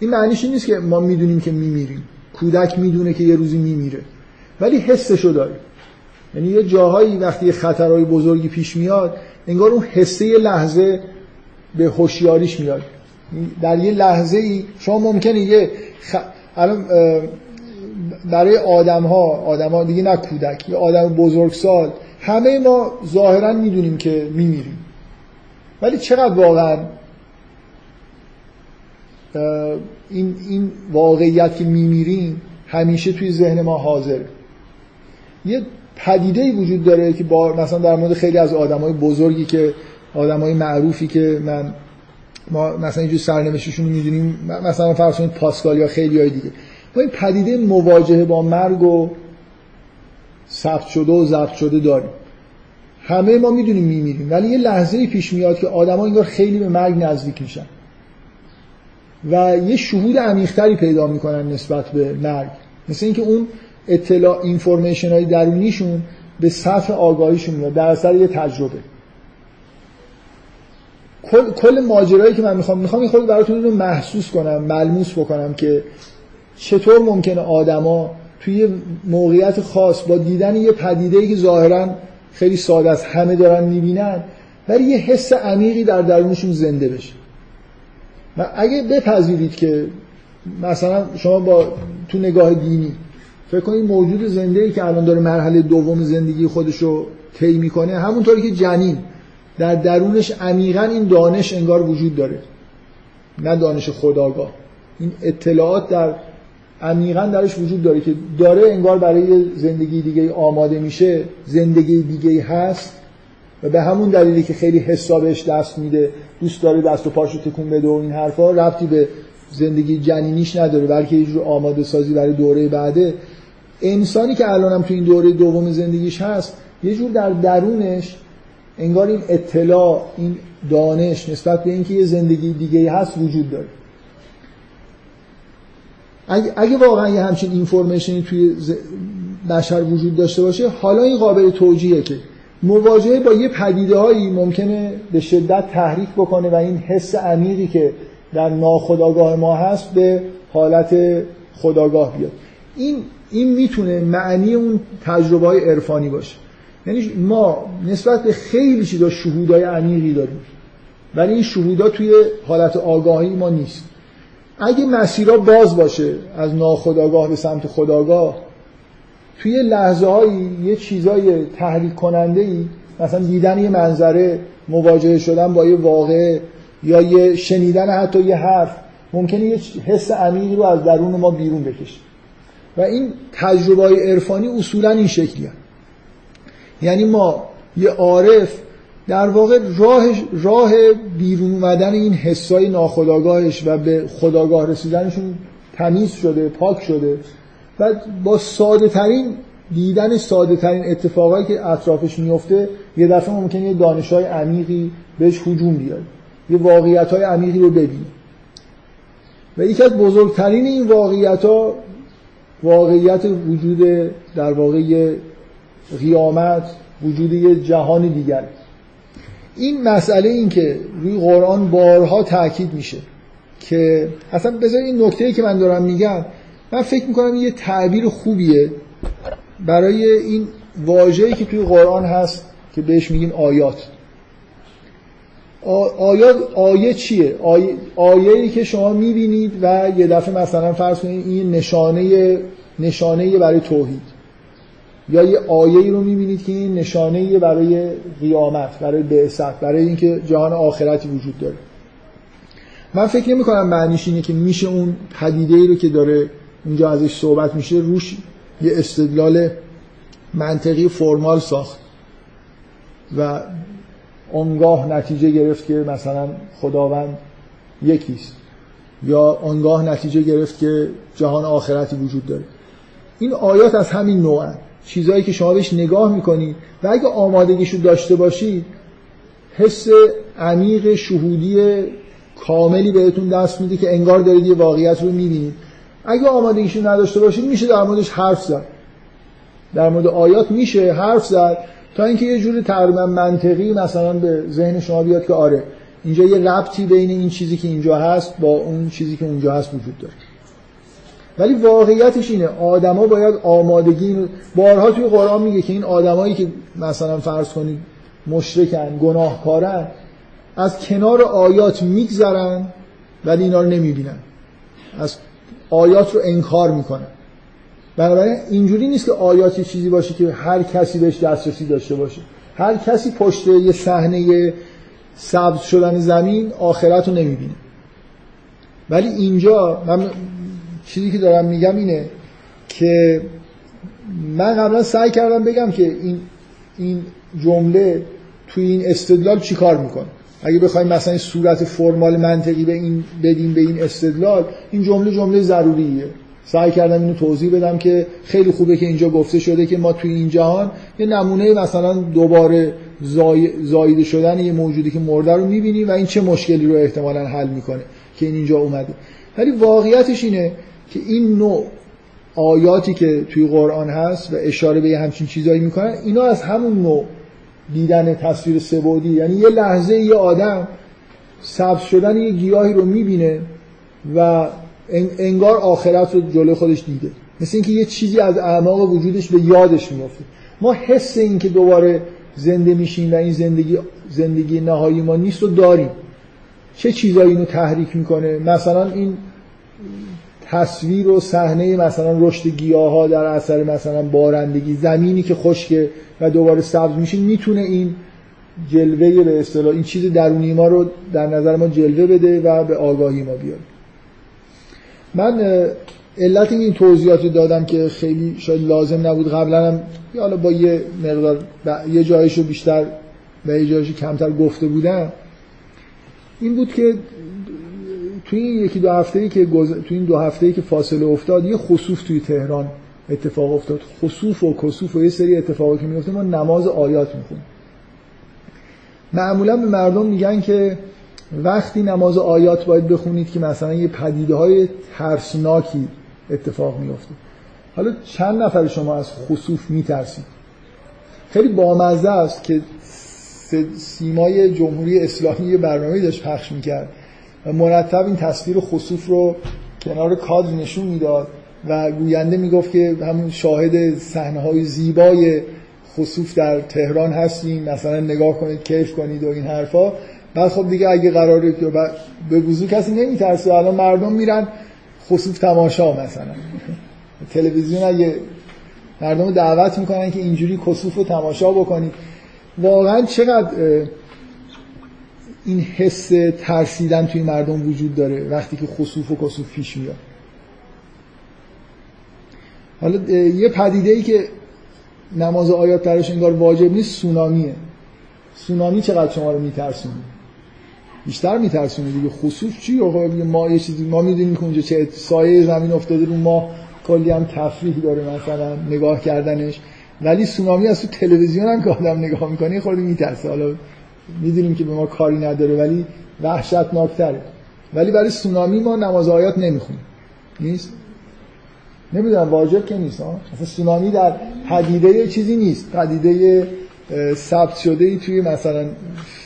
این معنیش نیست که ما می‌دونیم که میمیریم. کودک می‌دونه که یه روزی میمیره. ولی حسشو داره. یعنی یه جاهایی وقتی خطرهای بزرگی پیش میاد انگار اون حسه یه لحظه به هوشیاریش میاد. در یه لحظه ای شما ممکنه یه خ... الان برای آدم ها آدم ها دیگه نه کودک یه آدم بزرگسال همه ما ظاهرا می‌دونیم که میمیریم. ولی چقدر واقعا این, این واقعیت که میمیریم همیشه توی ذهن ما حاضره. یه پدیده وجود داره که با مثلا در مورد خیلی از آدمای بزرگی که آدمای معروفی که من ما مثلا اینجور سرنوشتشون رو می‌دونیم مثلا فرض کنید پاسکال یا خیلی های دیگه. ما این پدیده مواجهه با مرگ و ثبت شده و ضبط شده داریم. همه ما می‌دونیم میمیریم. ولی یه لحظه پیش میاد که آدما انگار خیلی به مرگ نزدیک میشن. و یه شهود عمیقتری پیدا می‌کنن نسبت به مرگ. مثل اینکه اون اطلاع اینفورمیشن های درونیشون به سطح آگاهیشون میاد در اثر یه تجربه. کل, کل ماجرایی که من می‌خوام می‌خوام خود براتون رو محسوس کنم ملموس بکنم که چطور ممکنه آدما توی موقعیت خاص با دیدن یه پدیده که ظاهرا خیلی ساده است همه دارن می‌بینن ولی یه حس عمیقی در درونشون زنده بشه. و اگه بپذیرید که مثلا شما با تو نگاه دینی فکر کنید موجود زنده ای که الان داره مرحله دوم زندگی خودش رو طی می‌کنه همونطوری که جنین. در درونش عمیقا این دانش انگار وجود داره. نه دانش خداگاه. این اطلاعات در عمیقا درش وجود داره که داره انگار برای زندگی دیگه آماده میشه زندگی دیگه هست و به همون دلیلی که خیلی حسابش دست میده دوست داره دست و پاشو تکون بده و این حرفا ربطی به زندگی جنینیش نداره بلکه یه جور آماده سازی برای دوره بعده. انسانی که الانم تو این دوره دوم زندگیش هست یه جور در درونش انگار این اطلاع این دانش نسبت به اینکه یه زندگی دیگه هست وجود داره. اگه, اگه واقعا یه همچین اینفورمیشنی توی بشر وجود داشته باشه حالا این قابل توجیهه که مواجهه با یه پدیده هایی ممکنه به شدت تحریک بکنه و این حس عمیقی که در ناخداگاه ما هست به حالت خداگاه بیاد. این این می‌تونه معنی اون تجربه های عرفانی باشه. یعنی ما نسبت به خیلی چیزا شهودای عمیقی داریم. ولی این شهودا توی حالت آگاهی ما نیست. اگه مسیرها باز باشه از ناخداگاه به سمت خداگاه توی لحظه هایی یه چیزای تحریک کننده ای مثلا دیدن یه منظره مواجهه شدن با یه واقع یا یه شنیدن حتی یه حرف ممکنه یه حس عمیقی رو از درون ما بیرون بکشه. و این تجربه های عرفانی اصولا این شکلی یعنی ما یه عارف در واقع راه راه بیرون اومدن این حسای ناخداگاهش و به خداگاه رسیدنشون تمیز شده پاک شده و با ساده ترین دیدن ساده ترین اتفاقایی که اطرافش میفته یه دفعه ممکنه یه دانش های عمیقی بهش هجوم بیاد یه واقعیت های عمیقی رو ببینه. و یکی از بزرگترین این واقعیت ها واقعیت وجود در واقع قیامت وجود یه جهان دیگر. این مسئله این که روی قرآن بارها تاکید میشه که اصلا بذار این نکته که من دارم میگم من فکر می‌کنم یه تعبیر خوبیه برای این واژه‌ای که توی قرآن هست که بهش میگیم آیات. آیات آیه چیه؟ آیه, ای که شما می‌بینید و یه دفعه مثلا فرض کنید این نشانه نشانه برای توحید. یا یه آیه رو می‌بینید که این نشانه برای قیامت برای بعثت برای اینکه جهان آخرتی وجود داره. من فکر نمی کنم معنیش اینه که میشه اون پدیده ای رو که داره اونجا ازش صحبت میشه روش یه استدلال منطقی فرمال ساخت و آنگاه نتیجه گرفت که مثلا خداوند یکیست یا آنگاه نتیجه گرفت که جهان آخرتی وجود داره. این آیات از همین نوع چیزهایی که شما بهش نگاه می‌کنید و اگه آمادگیشو داشته باشید حس عمیق شهودی کاملی بهتون دست میده که انگار دارید یه واقعیت رو می‌بینید. اگه آمادگیشو نداشته باشید میشه در موردش حرف زد. در مورد آیات میشه حرف زد تا اینکه یه جور تقریبا منطقی مثلا به ذهن شما بیاد که آره اینجا یه ربطی بین این چیزی که اینجا هست با اون چیزی که اونجا هست وجود داره. ولی واقعیتش اینه. آدما باید آمادگی بارها توی قرآن میگه که این آدمایی که مثلا فرض کنید مشرکن گناهکارن از کنار آیات میگذرن ولی اینا رو نمی‌بینن. از آیات رو انکار می‌کنن. بنابراین اینجوری نیست که آیات چیزی باشه که هر کسی بهش دسترسی داشته باشه. هر کسی پشت یه صحنه سبز شدن زمین آخرت رو نمی‌بینه. ولی اینجا من چیزی که دارم میگم اینه که من قبلا سعی کردم بگم که این این جمله توی این استدلال چیکار می‌کنه؟ اگه بخوایم مثلا صورت فرمال منطقی به این بدیم به این استدلال این جمله جمله ضروریه. سعی کردم اینو توضیح بدم که خیلی خوبه که اینجا گفته شده که ما توی این جهان یه نمونه مثلا دوباره زایده شدن یه موجودی که مرده رو می‌بینیم و این چه مشکلی رو احتمالا حل می‌کنه که این اینجا اومده. ولی واقعیتش اینه که این نوع آیاتی که توی قرآن هست و اشاره به همچین چیزایی می‌کنن اینا از همون نوع دیدن تصویر سبودی. یعنی یه لحظه یه آدم سبز شدن یه گیاهی رو می‌بینه و انگار آخرت رو جلو خودش دیده. مثل اینکه یه چیزی از اعماق وجودش به یادش میفته ما حس این که دوباره زنده میشیم و این زندگی زندگی نهایی ما نیست رو داریم. چه چیزایی اینو تحریک می‌کنه؟ مثلا این تصویر و صحنه مثلا رشد گیاه ها در اثر مثلا بارندگی زمینی که خشکه و دوباره سبز میشه می‌تونه این جلوه به اصطلاح این چیز درونی ما رو در نظر ما جلوه بده و به آگاهی ما بیاره. من علت این توضیحاتی دادم که خیلی شاید لازم نبود قبلا هم حالا با یه مقدار یه جایش رو بیشتر و یه جایش کمتر گفته بودم این بود که توی این یکی دو هفته ای که گز... توی این دو هفته ای که فاصله افتاد یه خصوف توی تهران اتفاق افتاد. خصوف و کسوف و یه سری اتفاقی که میفته ما نماز آیات می‌خونیم. معمولا به مردم میگن که وقتی نماز آیات باید بخونید که مثلا یه پدیده های ترسناکی اتفاق میفته حالا چند نفر شما از خصوف میترسید؟ خیلی بامزه است که سیمای جمهوری اسلامی برنامه داشت پخش می‌کرد. و مرتب این تصویر خصوف رو کنار کادر نشون می‌داد و گوینده می‌گفت که همون شاهد صحنه های زیبای خصوف در تهران هستیم. مثلا نگاه کنید کیف کنید و این حرفا. بعد خب دیگه اگه قراره که به وضوع کسی نمیترسه الان مردم میرن خصوص تماشا مثلا. تلویزیون اگه مردم دعوت می‌کنن که اینجوری کسوف رو تماشا بکنید واقعا چقدر این حس ترسیدن توی مردم وجود داره وقتی که خصوف و کسوف پیش میاد. حالا یه پدیده ای که نماز آیات درش انگار واجب نیست سونامیه. سونامی چقدر شما رو میترسونه؟ بیشتر میترسونه دیگه. خصوص چی؟ ما یه چیزی ما می‌دونیم که چه سایه زمین افتاده رو ما کلی هم تفریح داره مثلا نگاه کردنش. ولی سونامی از تو تلویزیون هم که آدم نگاه می‌کنه خود میترسه. حالا می‌دونیم که به ما کاری نداره ولی وحشتناکتره. ولی برای سونامی ما نماز آیات نمی‌خونیم. نیست؟ نمی‌دونم واجب که نیست ها مثلا سونامی در پدیده چیزی نیست. پدیده ثبت شده ای توی مثلا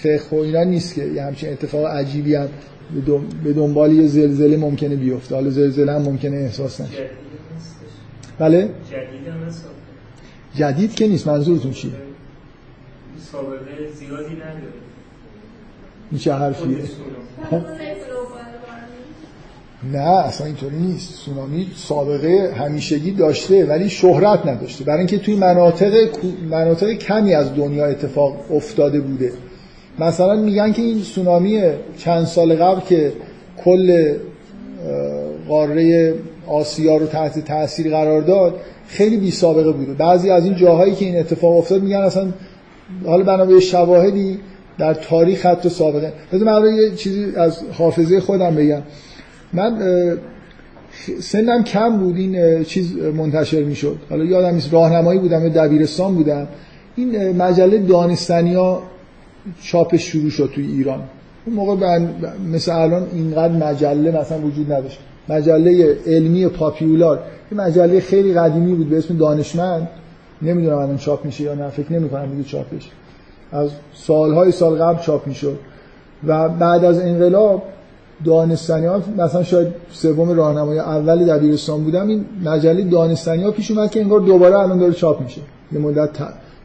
فقه و اینا نیست که یه همچین اتفاق عجیبی هم به دنبال یه زلزله ممکنه بیفته. حالا زلزله هم ممکنه احساس نشه. بله؟ جدید که نیست. منظورتون چیه؟ سابقه زیادی نداره. این چه حرفیه نه اصلا اینطوری نیست. سونامی سابقه همیشگی داشته ولی شهرت نداشته. برای اینکه توی مناطق مناطق کمی از دنیا اتفاق افتاده بوده. مثلا میگن که این سونامی چند سال قبل که کل قاره آسیا رو تحت تاثیر قرار داد خیلی بی سابقه بوده. بعضی از این جاهایی که این اتفاق افتاد میگن اصلا حالا بنا به شواهدی در تاریخ حتی سابقه بذار من یه چیزی از حافظه خودم بگم. من سنم کم بود این چیز منتشر می‌شد. حالا یادم نیست راهنمایی بودم دبیرستان بودم. این مجله دانستانیا چاپش شروع شد توی ایران. اون موقع. مثل الان اینقدر مجله مثلا وجود نداشت. مجله علمی پاپیولار. یه مجله خیلی قدیمی بود به اسم دانشمند. نمی‌دونم الان چاپ میشه یا نه فکر نمی کنم دیگه چاپش. از سالهای سال قبل چاپ می‌شد. و بعد از انقلاب دانستانی ها مثلا شاید سوم راهنمای اول دبیرستان بودم این مجله دانستانی ها پیش اومد که انگار دوباره الان داره چاپ میشه. یه مدت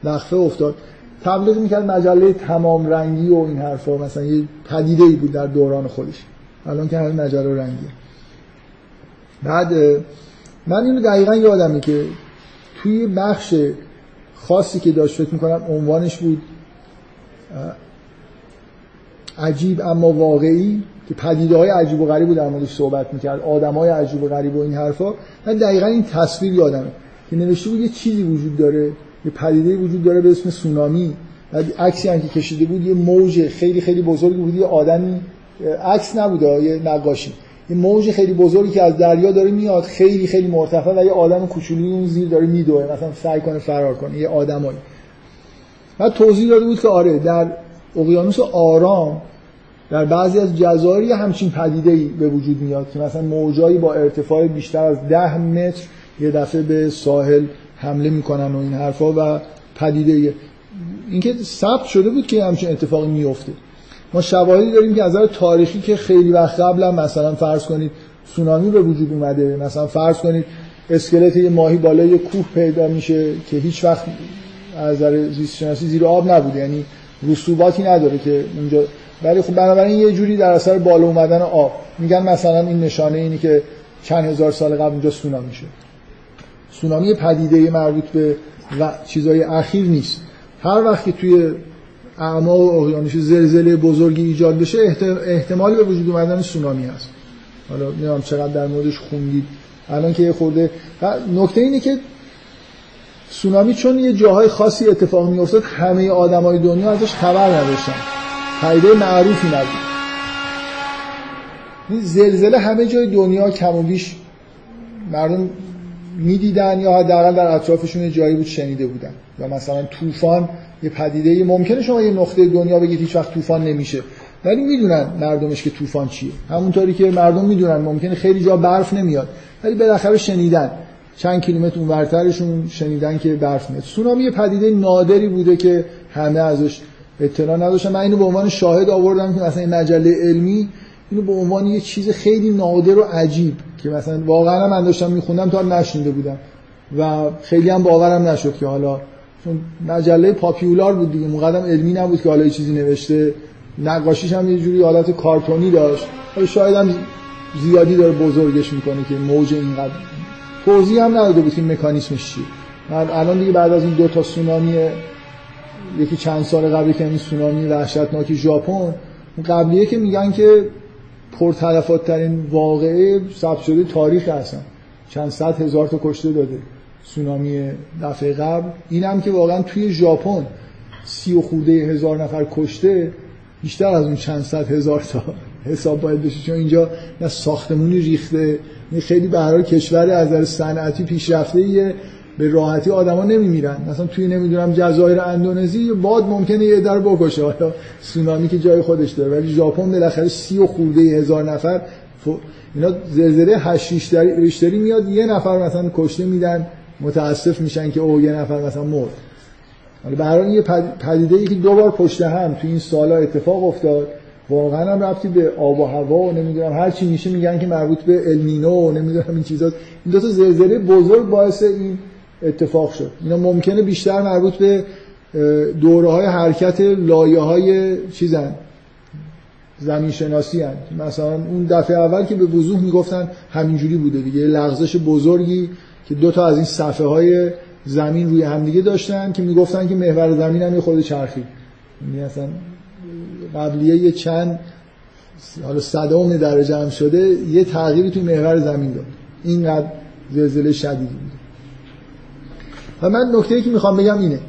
لخفه افتاد. تبلیغ می‌کرد مجله تمام رنگی و این حرفا مثلا یه پدیده ای بود در دوران خودش. الان که همه مجله رنگیه. بعد من اینو دقیقا یادمه که توی بخش خاصی که داشت فکر می‌کنم عنوانش بود عجیب اما واقعی که پدیده های عجیب و غریب رو در موردش صحبت می‌کرد آدم های عجیب و غریب و این حرفا. من دقیقا این تصویر یادمه که نوشته بود یه چیزی وجود داره یه پدیده وجود داره به اسم سونامی. بعد عکسی هم که کشیده بود یه موج خیلی خیلی بزرگی بود یه آدمی عکس نبوده یه نقاشی. یه موج خیلی بزرگی که از دریا داره میاد خیلی خیلی مرتفع و یه آدم کوچولی اون زیر داره میدوه مثلا سعی کنه فرار کنه یه آدمایی. بعد توضیح داده بود که آره در اقیانوس آرام در بعضی از جزایر همچین پدیده ای به وجود میاد که مثلا موجایی با ارتفاع بیشتر از ده متر یه دفعه به ساحل حمله می‌کنن و این حرفا و پدیده اینکه ثبت شده بود که همچین اتفاقی میفته ما شواهدی داریم که از نظر تاریخی که خیلی وقت قبل مثلا فرض کنید سونامی به وجود اومده مثلا فرض کنید اسکلت یه ماهی بالای یه کوه پیدا میشه که هیچ وقت از نظر زیست شناسی زیر آب نبوده. یعنی رسوباتی نداره که اونجا. ولی خب بنابراین یه جوری در اثر بالا اومدن آب. میگن مثلا این نشانه اینی که چند هزار سال قبل اونجا سونامی شد. سونامی پدیده مربوط به و چیزای اخیر نیست. هر وقت که توی اعماق اقیانوس زلزله بزرگی ایجاد بشه احتمال به وجود اومدن سونامی هست. حالا نمی‌دونم چقدر در موردش خوندید. الان که یه خورده نکته اینه که سونامی چون یه جاهای خاصی اتفاق میافتاد همه آدمای دنیا ازش خبر نداشتن. پدیده معروفی نبود این زلزله همه جای دنیا کم و بیش مردم می‌دیدن یا حداقل در اطرافشون جایی بود شنیده بودن. یا مثلا طوفان یه پدیده ممکنه شما یه نقطه دنیا بگید هیچ وقت طوفان نمیشه. ولی می‌دونن مردمش که طوفان چیه. همونطوری که مردم می‌دونن ممکنه خیلی جا برف نمیاد. ولی بالاخره شنیدن. چند کیلومتر اونورترشون شنیدن که برف میاد. سونامی یه پدیده نادری بوده که همه ازش اطلاع نداشتن. من اینو به عنوان شاهد آوردم که مثلا این مجله علمی اینو به عنوان یه چیز خیلی نادر و عجیب که مثلا واقعا من داشتم میخوندم تا نشنیده بودم. و خیلی هم باورم نشد که حالا چون مجله پاپیولار بود دیگه مقدم علمی نبود که حالا چیزی نوشته. نقاشیش هم یه جوری حالت کارتونی داشت. شاید هم زیادی داره بزرگش می‌کنه که موج اینقدر. توضیح هم نداده بود که مکانیسمش چیه. من الان دیگه بعد از این دو تا سونامی یکی چند سال قبلی که این سونامی وحشتناک ژاپن قبلیه که میگن که پرتلفات ترین واقعه ثبت شده تاریخ هستن. چند صد هزار تا کشته داده. سونامی دفعه قبل اینم که واقعا توی ژاپن سی و خورده هزار نفر کشته بیشتر از اون چند صد هزار تا حساب باید بشه چون اینجا نه ساختمونی ریخته خیلی به هر کشور از نظر صنعتی پیشرفته به راحتی آدما نمیمیرن. مثلا توی نمی‌دونم جزایر اندونزی باد ممکنه یه در بکشه. حالا سونامی که جای خودش داره. ولی ژاپن بالاخره سی و خورده هزار نفر اینا زلزله 8 ریشتری میاد. یه نفر مثلا کشته میدن. متاسف میشن که او یه نفر مثلا مرد. حالا به یه پدیده ای که دو بار پشت هم تو این سالا اتفاق افتاد واقعا هم ربطی به آب و هوا و نمی‌دونم هر چی میشه میگن که مربوط به المینو و نمی‌دونم این چیزا. این دو تا زلزله بزرگ باعث این اتفاق شد. اینا ممکنه بیشتر مربوط به دوره های حرکت لایه های چیزن زمین شناسی هن. مثلا اون دفعه اول که به وضوح می‌گفتن همینجوری بوده دیگه. لغزش بزرگی که دو تا از این صفحه های زمین روی همدیگه داشتن که می‌گفتن که محور زمین هم یه خود چرخی. یعنی اصلا قبلیه یه چند حالا صدام درجه هم شده یه تغییری توی محور زمین داد. اینقدر زلزله شدیدی بود. و من نکته که می‌خوام بگم اینه.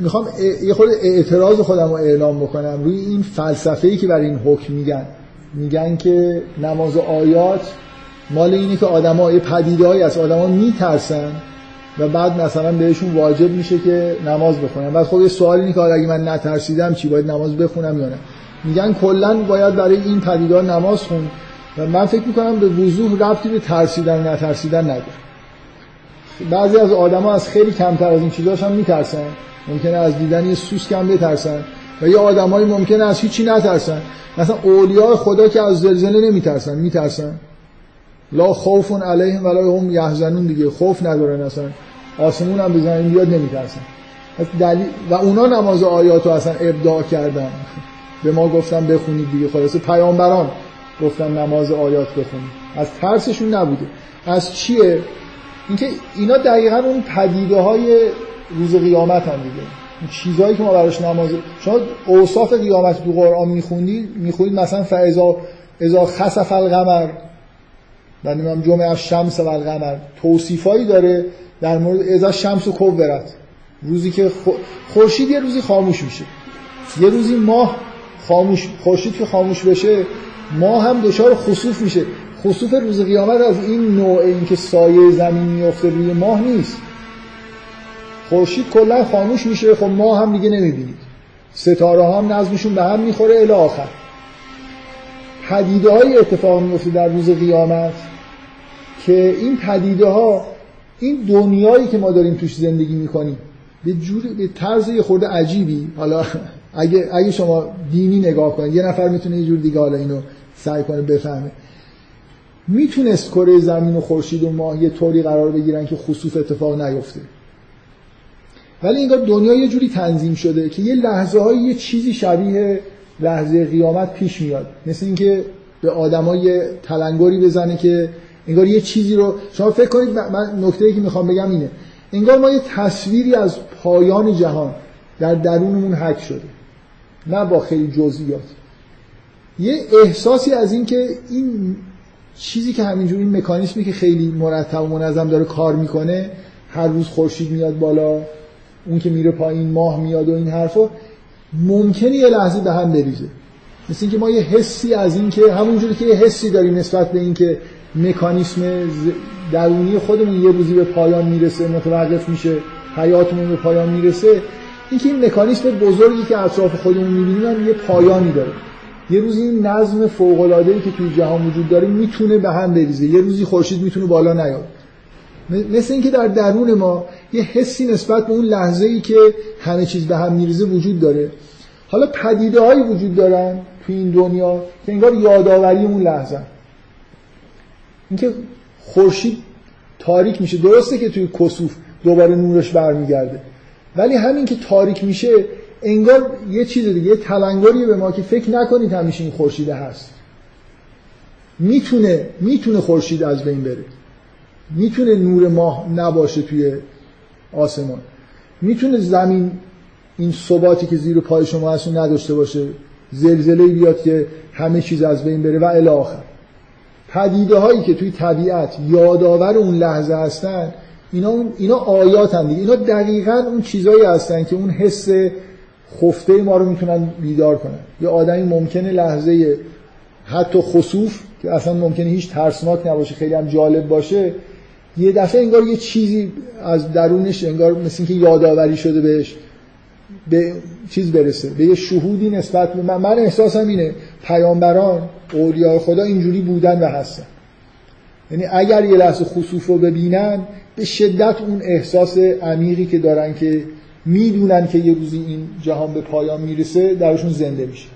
می‌خوام یه خود اعتراض خودم رو اعلام بکنم روی این فلسفه‌ای که برای این حکم میگن. میگن که نماز آیات مال اینه که آدما یه پدیده‌ای از آدما میترسن و بعد مثلا بهشون واجب میشه که نماز بخونن. بعد خب یه سوال اینه که اگه من نترسیدم چی باید نماز بخونم یا نه؟ میگن کلا باید برای این پدیدار نماز خون و من فکر می‌کنم به وضوح ربطی به ترسیدن و نترسیدن نداره. بعضی از آدما از خیلی کمتر از این چیزاش هم میترسن. ممکنه از دیدن یه سوسک هم بترسن و یه آدمایی ممکنه از هیچی نترسن. مثلا اولیاء خدا که از زلزله نمیترسن میترسن. لا خوف علیهم ولا هم یحزنون دیگه. خوف ندارن اصلا آسمون هم بزنن بیاد نمیترسن. دلیل و اونا نماز آیات رو اصلا ابداع کردن. به ما گفتن بخونید دیگه. خلاصه پیامبران گفتن نماز آیات بخونید. از ترسشون نبوده. از چیه؟ اینکه اینا دقیقا اون پدیده های روز قیامت هم دیگه چیزهایی که ما براش نماز شما اوصاف قیامت تو قرآن می‌خونید می‌خونید مثلا فاذا اذا خسف القمر. بعد هم جمعه شمس و القمر توصیفایی داره در مورد اذا شمس و کبرت روزی که خورشید یه روزی خاموش میشه. یه روزی ماه خاموش خورشید که خاموش بشه ماه هم دچار خسوف میشه. خسوف روز قیامت از این نوع اینکه سایه زمین میفته روی ماه نیست. خورشید کلا خاموش میشه خب ماه هم دیگه نمی‌بینید ستاره هم نظمشون به هم می‌خوره الی آخر. پدیده های اتفاق میفته در روز قیامت. که این پدیده ها این دنیایی که ما داریم توش زندگی می‌کنیم به جور به طرز خورده عجیبی. حالا اگه اگه شما دینی نگاه کنید یه نفر می‌تونه یه جور دیگه حالا اینو سعی کنه بفهمه. می‌تونست کره زمین و خورشید و ماه یه طوری قرار بگیرن که خصوص اتفاق نیفته. ولی انگار دنیا یه جوری تنظیم شده که یه لحظه های یه چیزی شبیه لحظه قیامت پیش میاد. مثل اینکه به آدمای تلنگری بزنه که انگار یه چیزی رو شما فکر کنید من نکته که می‌خوام بگم اینه. انگار ما یه تصویری از پایان جهان در درونمون حک شده. نه با خیلی جزئیات. یه احساسی از این که این چیزی که همینجوری این مکانیزمی که خیلی مرتب و منظم داره کار می‌کنه هر روز خورشید میاد بالا اون که میره پایین ماه میاد و این حرفا ممکنه یه لحظه به هم بریزه. مثل اینکه ما یه حسی از این که همونجوری که یه حسی داریم نسبت به اینکه مکانیسم درونی خودمون یه روزی به پایان می‌رسه متوقف میشه حیاتمون به پایان می‌رسه. اینکه این مکانیسم بزرگی که اطراف خودمون می‌بینیم یه پایانی داره. یه روزی این نظم فوق که توی جهان وجود داره می‌تونه به هم بریزه. یه روزی خورشید می‌تونه بالا نیاد. مثل اینکه در درون ما یه حسی نسبت به اون لحظه ای که همه چیز به هم میریزه وجود داره. حالا پدیده وجود دارن توی این دنیا که انگار یادآوری اون لحظه. اینکه خورشید تاریک میشه. درسته که توی کسوف دوباره نورش برمیگرده. ولی همین که تاریک میشه انگار یه چیز دیگه یه تلنگری به ما که فکر نکنید همیشه این خورشید هست. می‌تونه می‌تونه خورشید از بین بره. می‌تونه نور ماه نباشه توی آسمان. می‌تونه زمین این ثباتی که زیر پای شما هست نداشته باشه زلزله بیاد که همه چیز از بین بره و الی آخر. پدیده هایی که توی طبیعت یادآور اون لحظه هستن اینا, اینا آیات هم دیگه. اینا دقیقا اون چیزهایی هستن که اون حس خفته ما رو می‌تونن بیدار کنن. یه آدمی ممکنه لحظه حتی خصوف که اصلا ممکنه هیچ ترسناک نباشه خیلی هم جالب باشه یه دفعه انگار یه چیزی از درونش انگار مثل اینکه یادآوری شده بهش. به چیز برسه به یه شهودی نسبت به من, من احساسم اینه پیامبران اولیاء خدا اینجوری بودن و هستن. یعنی اگر یه لحظه خصوف رو ببینن به شدت اون احساس عمیقی که دارن که می‌دونن که یه روزی این جهان به پایان می‌رسه درشون زنده میشه.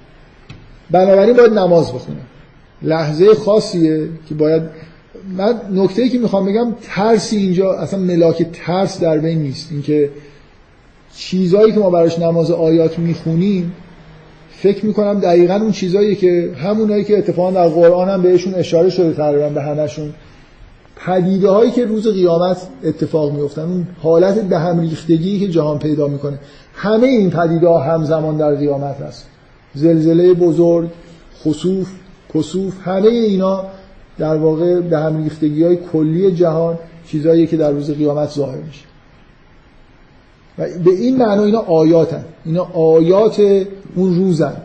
بنابراین باید نماز بخونن. لحظه خاصیه که باید من نکته که می‌خوام بگم ترسی اینجا اصلا ملاک ترس در بین نیست. اینکه چیزایی که ما براش نماز آیات می‌خونیم فکر می‌کنم دقیقا اون چیزایی که همونایی که اتفاقا در قرآن هم بهشون اشاره شده تقریبا به همشون پدیده هایی که روز قیامت اتفاق میفتن اون حالت به هم ریختگی که جهان پیدا می‌کنه. همه این پدیده ها همزمان در قیامت هست. زلزله بزرگ خسوف کسوف همه اینا در واقع به هم ریختگی های کلی جهان چیزهایی که در روز قیامت ظاهر میشه. و به این معنا اینا آیاتن. اینا آیات اون روزن.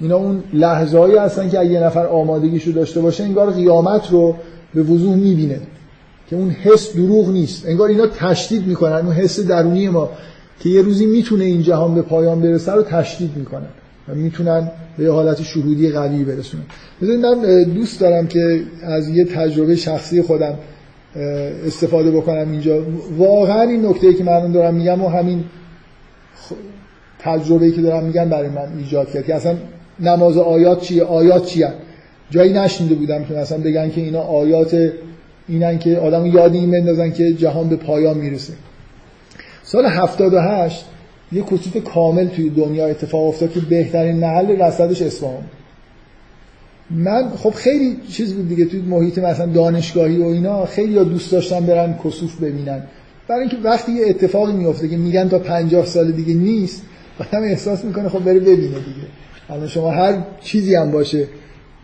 اینا اون لحظه هایی هستن که اگه یه نفر آمادگیشو داشته باشه انگار قیامت رو به وضوح می‌بینه که اون حس دروغ نیست. انگار اینا تشدید می‌کنن. اون حس درونی ما که یه روزی می‌تونه این جهان به پایان برسه رو تشدید می‌کنن و می‌تونن به حالت شهودی قوی برسونن. بذارید من دوست دارم که از یه تجربه شخصی خودم استفاده بکنم اینجا. واقعا این نکته که من دارم میگم و همین تجربه‌ای که دارم میگم برای من ایجاد کرد که اصلا نماز آیات چیه؟ آیات چیه؟ جایی نشنیده بودم که مثلا بگن که اینا آیات اینن که آدم یاد این بندازن که جهان به پایان می‌رسه. سال 78 یه کسوف کامل توی دنیا اتفاق افتاد که بهترین محل رصدش اصفهان من خب خیلی چیز بود دیگه توی محیط مثلا دانشگاهی و اینا خیلی یا دوست داشتن برن کسوف ببینن. برای اینکه وقتی یه اتفاقی میفته که میگن تا 50 سال دیگه نیست آدم احساس می‌کنه خب بره ببینه دیگه. الان شما هر چیزی هم باشه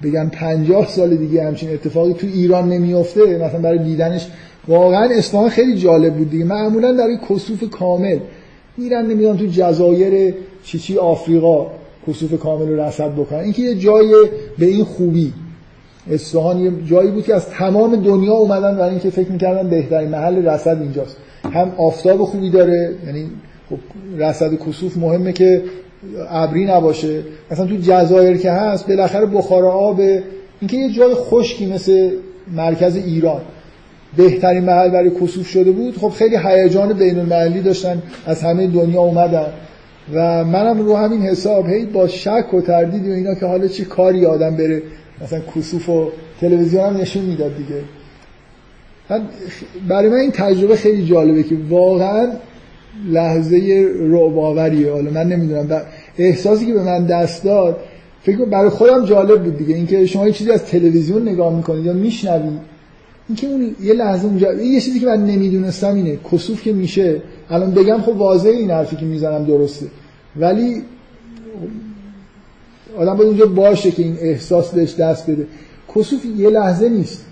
بگم 50 سال دیگه همچین اتفاقی تو ایران نمیفته مثلا برای دیدنش واقعا اصفهان خیلی جالب بود دیگه. معمولا در کسوف کامل. میرن نمی‌دونم تو جزایر چیچی آفریقا کسوف کامل رو رصد بکنن. اینکه یه جای به این خوبی اصفهان یه جایی بود که از تمام دنیا اومدن برای اینکه فکر می‌کردن بهترین محل رصد اینجاست. هم آفتاب خوبی داره یعنی خب رصد کسوف مهمه که ابری نباشه. مثلا تو جزایر که هست بالاخره بخار آب اینکه یه جای خشکی مثل مرکز ایران بهترین محل برای کسوف شده بود. خب خیلی هیجان بین المللی داشتن از همه دنیا اومدن. و منم رو همین حساب هی با شک و تردید و اینا که حالا چی کاری آدم بره مثلا کسوف و تلویزیون هم نشون می‌داد دیگه. برای من این تجربه خیلی جالبه که واقعا لحظه رعباوریه حالا من نمی‌دونم احساسی که به من دست داد فکر برای خودم جالب بود دیگه. اینکه شما یه چیزی از تلویزیون نگاه می‌کنید یا میشنوید اینکه اون یه لحظه اونجا یه چیزی که من نمی‌دونستم اینه کسوف که میشه الان بگم خب واضحه این حرفی که می‌زنم درسته. ولی آدم باید اونجا باشه که این احساس بهش دست بده. کسوف یه لحظه نیست.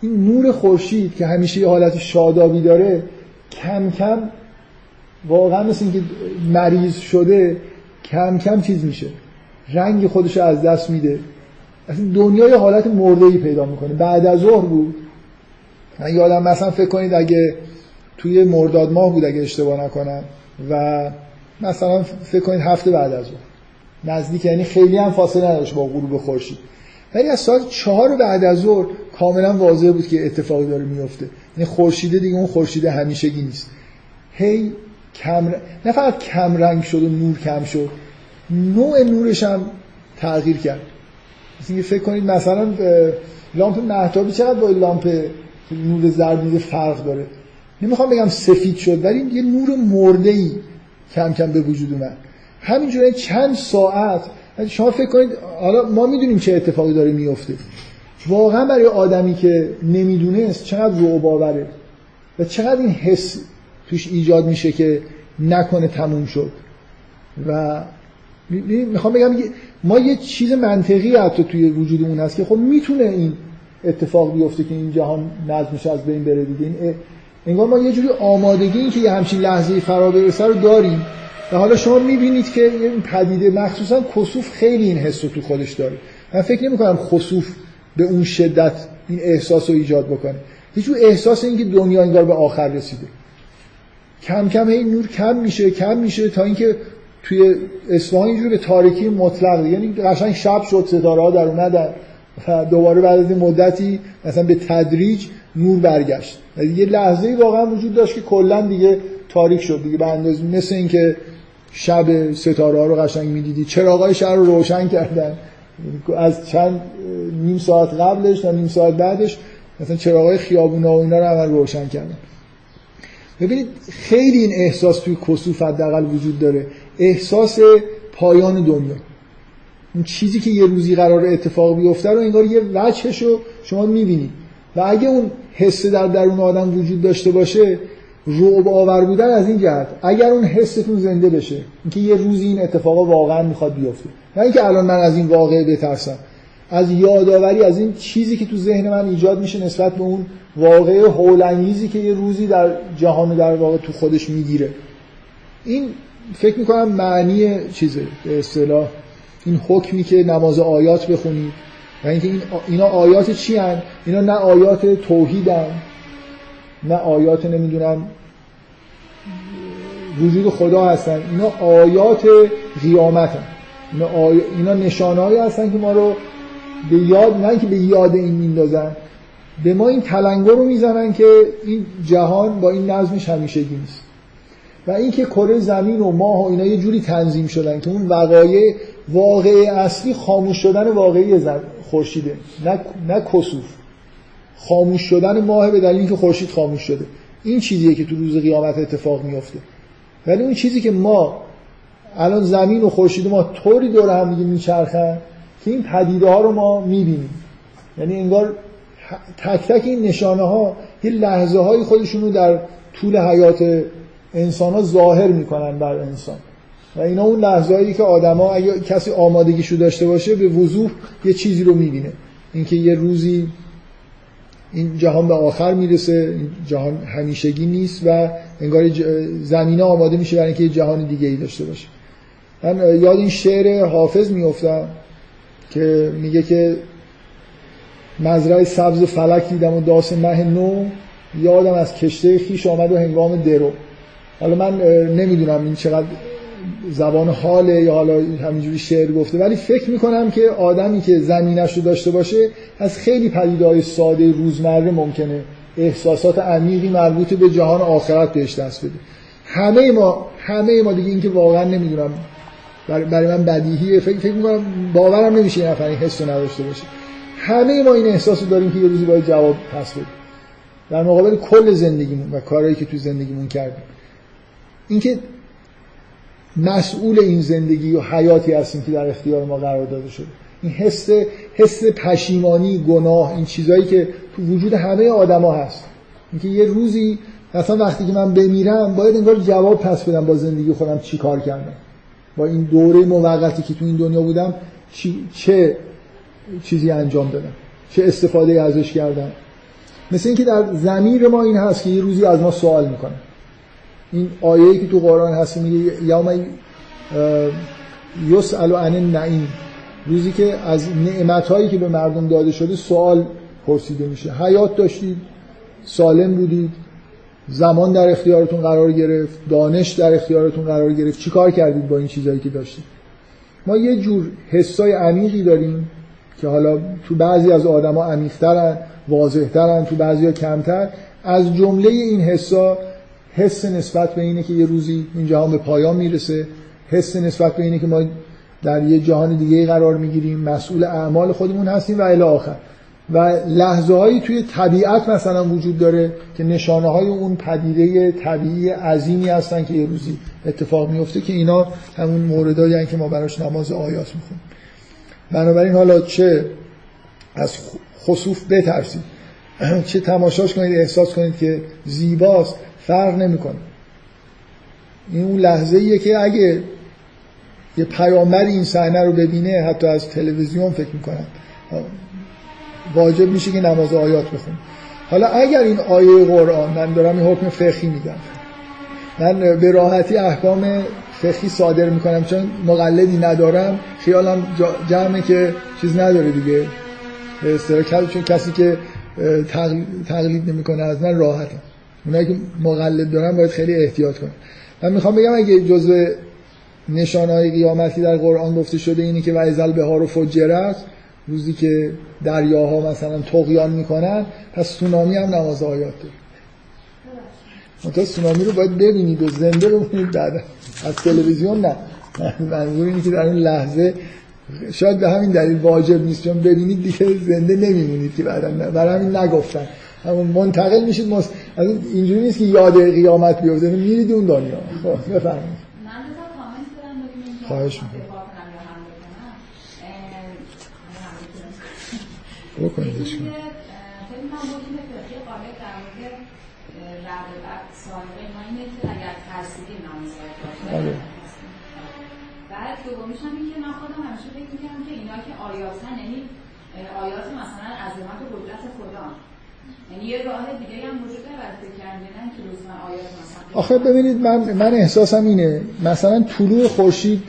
این نور خورشید که همیشه یه حالت شادابی داره کم کم واقعا مثل اینکه مریض شده کم کم چیز میشه. رنگ خودش از دست میده. اصلا دنیا یه حالت مرده پیدا می‌کنه. بعد از ظهر بود. من یادم مثلا فکر کنید اگه توی مرداد ماه بود اگه اشتباه نکنم. و مثلا فکر کنید هفته بعد از ظهر نزدیک یعنی خیلی هم فاصله نداشت با غروب خورشید. ولی از ساعت چهار بعد از ظهر کاملا واضح بود که اتفاقی داره میفته. یعنی خورشید دیگه اون خورشید همیشگی نیست. هی کم نه فقط کم رنگ شد و نور کم شد نوع نورش هم تغییر کرد. مثل فکر کنید مثلا لامپ محتابی چقدر با لامپ نور زرد فرق داره. نمی‌خوام بگم سفید شد ولی یه نور مرده ای کم کم به وجود اومد. همینجوری چند ساعت شما فکر کنید حالا ما می‌دونیم چه اتفاقی داره میفته واقعا برای آدمی که نمی‌دونست چقدر رو باوره و چقدر این حس توش ایجاد میشه که نکنه تموم شد. و می‌خوام بگم ما یه چیز منطقی حتی توی وجودمون هست که خب می‌تونه این اتفاق بیفته که این جهان نظمش از بین بره دیگه. انگار ما یه جوری آمادگی این که یه همچین لحظه فرا برسه رو داریم. و حالا شما می‌بینید که این پدیده مخصوصا کسوف خیلی این حس رو تو خودش داره. من فکر نمی کنم خسوف به اون شدت این احساس رو ایجاد بکنه. هیچ احساس این که دنیا انگار به آخر رسیده. کم کم این نور کم میشه کم میشه تا اینکه توی اصفهان اینجوری به تاریکی مطلق یعنی قشنگ شب شد ستاره ها در اومدن. و دوباره بعد از این مدتی مثلا به تدریج نور برگشت. و یه لحظه واقعا وجود داشت که کلا دیگه تاریک شد دیگه به اندازه مثل اینکه شب ستاره ها رو قشنگ می‌دیدی. چراغای شهر رو روشن کردن. از چند نیم ساعت قبلش تا نیم ساعت بعدش مثلا چراغای خیابونا و اینا رو اول روشن کردن. ببینید خیلی این احساس توی کسوف حداقل وجود داره. احساس پایان دنیا. اون چیزی که یه روزی قرار اتفاق بیفته رو انگار یه وجهش رو شما می‌بینید. و اگه اون حس در درون آدم وجود داشته باشه رعب آور بودن از این جهت. اگر اون حستون زنده بشه اینکه یه روزی این اتفاق واقعا می‌خواد بیفته. نه اینکه الان من از این واقعه بترسم. از یادآوری از این چیزی که تو ذهن من ایجاد میشه نسبت به اون واقعه هولانگیزی که یه روزی در جهان در واقع تو خودش می‌گیره. این فکر می‌کنم معنی چیزه به اصطلاح. این حکمی که نماز آیات بخونید و اینکه این اینا آیات چی هن؟ اینا نه آیات توحیدن نه آیات نمی‌دونم وجود خدا هستن اینا آیات قیامت هن. اینا, آی... اینا نشانه هایی هستن که ما رو به یاد نه که به یاد این میندازن به ما این تلنگر رو می‌زنن که این جهان با این نظمش همیشگی نیست و اینکه کره زمین و ماه و اینا یه جوری تنظیم شدن که اون وقایع واقعی اصلی خاموش شدن واقعی خورشیده نه نه کسوف. خاموش شدن ماه به دلیل اینکه خورشید خاموش شده. این چیزیه که تو روز قیامت اتفاق میفته ولی اون چیزی که ما الان زمین و خورشید ما طوری دور هم دیگه میچرخن که این پدیده ها رو ما می‌بینیم. یعنی انگار تک تک این نشانه ها یه لحظه های خودشون رو در طول حیات انسان ها ظاهر می‌کنن بر انسان. و اینا اون لحظه هایی که آدما اگه کسی آمادگیشو داشته باشه به وضوح یه چیزی رو می‌بینه. اینکه یه روزی این جهان به آخر می‌رسه این جهان همیشگی نیست و انگار زمینه آماده میشه برای اینکه یه جهان دیگه ای داشته باشه. من یاد این شعر حافظ میفتم که میگه که مزرعه سبز فلک دیدم و داس مه نو یادم از کشته خیش آمد و هنگام درو. حالا من نمی‌دونم این چقدر زبان حاله یا حالا همینجوری شعر گفته. ولی فکر می‌کنم که آدمی که زمینش رو داشته باشه از خیلی پدیدهای ساده روزمره ممکنه احساسات عمیقی مربوط به جهان آخرت بهش دست بده. همه ما همه ما دیگه اینکه واقعا نمی‌دونم برای من بدیهیه. فکر فکر می‌کنم باورم نمیشه این نفر این حس رو نداشته باشه. همه ما این احساس رو داریم که یه روزی باید جواب پس بدیم در مقابل کل زندگیمون و کارهایی که تو زندگیمون کردیم. اینکه مسئول این زندگی و حیاتی هستیم که در اختیار ما قرار داده شده. این حس حس پشیمانی گناه این چیزهایی که تو وجود همه آدما هست. اینکه یه روزی مثلا وقتی که من بمیرم باید انگار جواب پس بدم با زندگی خودم چی کار کردم. با این دوره موقتی که تو این دنیا بودم چه چیزی انجام دادم؟ چه استفاده ازش کردم؟ مثل اینکه در زمیر ما این هست که یه روزی از ما سوال می‌کنه. این آیه‌ای که تو قرآن هست میگه یوم یسأل عن النعیم. روزی که از نعمتهایی که به مردم داده شده سوال پرسیده میشه. حیات داشتید سالم بودید زمان در اختیارتون قرار گرفت دانش در اختیارتون قرار گرفت. چیکار کردید با این چیزهایی که داشتید؟ ما یه جور حسای عمیقی داریم که حالا تو بعضی از آدما عمیق‌ترن واضح‌ترن تو بعضی کمتر. از جمله این حسا حس نسبت به اینه که یه روزی این جهان به پایان می‌رسه. حس نسبت به اینه که ما در یه جهان دیگه قرار می‌گیریم. مسئول اعمال خودمون هستیم و الی آخر. و لحظه هایی توی طبیعت مثلا وجود داره که نشانه های اون پدیده طبیعی عظیمی هستن که یه روزی اتفاق میفته که اینا همون موردایی که ما براش نماز آیات می‌خونیم. بنابراین حالا چه از خصوف بترسید. چه تماشاش کنید احساس کنید که زیباست. فرق نمی‌کنه. این اون لحظه ایه که اگه یه پیامبر این صحنه رو ببینه حتی از تلویزیون فکر می‌کنن واجب میشه که نماز آیات بخونه. حالا اگر این آیه قرآن من دارم این حکم فقهی میگم. من به راحتی احکام فقهی صادر می‌کنم چون مقلدی ندارم. خیالم جمعه که چیز نداره دیگه. چون کسی که تقلید نمی‌کنه از من راحتم اونایی که مقلد دارن باید خیلی احتیاط کنن. من می‌خوام بگم اگه جزء نشانهای قیامتی در قرآن گفته شده اینی که وعزل به ها رو فجرت روزی که دریاها مثلا تقیان می‌کنن پس سونامی هم نماز آیات داره. سونامی رو باید ببینید و زنده ببینید بعد. از تلویزیون نه. منظور اینه که در این لحظه شاید به همین دلیل واجب نیست چون ببینید دیگه زنده نمیمونید که بعدا. برای همین نگفتن. منتقل میشید. مس... از اینجوری نیست که یاد قیامت بیفته. میرید اون دنیا. خب بفرمایید. خواهش می‌کنم. بکنیدش کن بله بعد دومیش هم این که من خودم همیشه فکر می‌کنم که اینا که آیاتن یعنی آیات مثلا عظمت و قدرت خدا. یعنی هم آخه ببینید من من احساسم اینه مثلا طلوع خورشید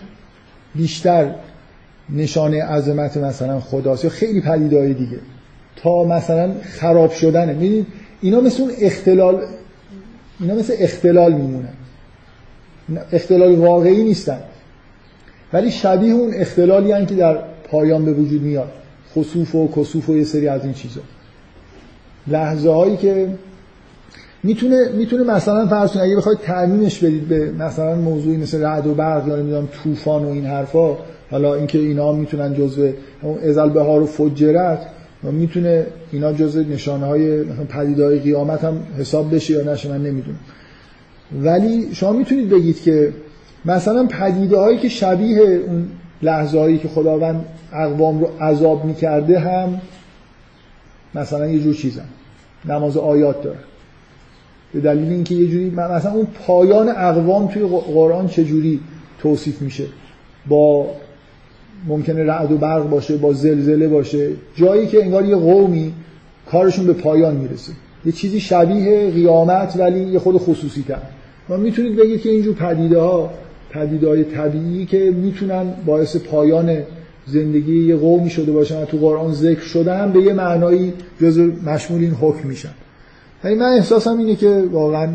بیشتر نشانه عظمت مثلا خداست یا خیلی پدیدهای دیگه. تا مثلا خراب شدنه. می‌دید اینا مثل اون اختلال اینا مثل اختلال میمونن. اختلال واقعی نیستن. ولی شبیه اون اختلالی هن که در پایان به وجود میاد. خصوف و کسوف و یه سری از این چیزا. لحظه هایی که می‌تونه می‌تونه مثلا فرض اگه بخواید تعمیمش بدید به مثلا موضوعی مثل رعد و برق یا نمی‌دونم طوفان و این حرفا حالا اینکه اینا می‌تونن جزء ازل بهار و فجرت می‌تونه اینا جزء نشانه های پدیدهای قیامت هم حساب بشه یا نشه من نمی‌دونم. ولی شما می‌تونید بگید که مثلا پدیده هایی که شبیه اون لحظه هایی که خداوند اقوام رو عذاب می‌کرده هم مثلا یه جور چیزن نماز آیات داره. به دلیل اینکه یه جوری مثلا اون پایان اقوام توی قرآن چجوری توصیف میشه؟ با ممکنه رعد و برق باشه با زلزله باشه. جایی که انگار یه قومی کارشون به پایان می‌رسه. یه چیزی شبیه قیامت ولی یه خود خصوصی تر و می‌تونید بگید که اینجور پدیده ها پدیده های طبیعی که می‌تونن باعث پایان زندگی یه قومی شده باشن و تو قرآن ذکر شدن به یه معنایی جز مشمول این حکم میشن. یعنی من احساسم اینه که واقعا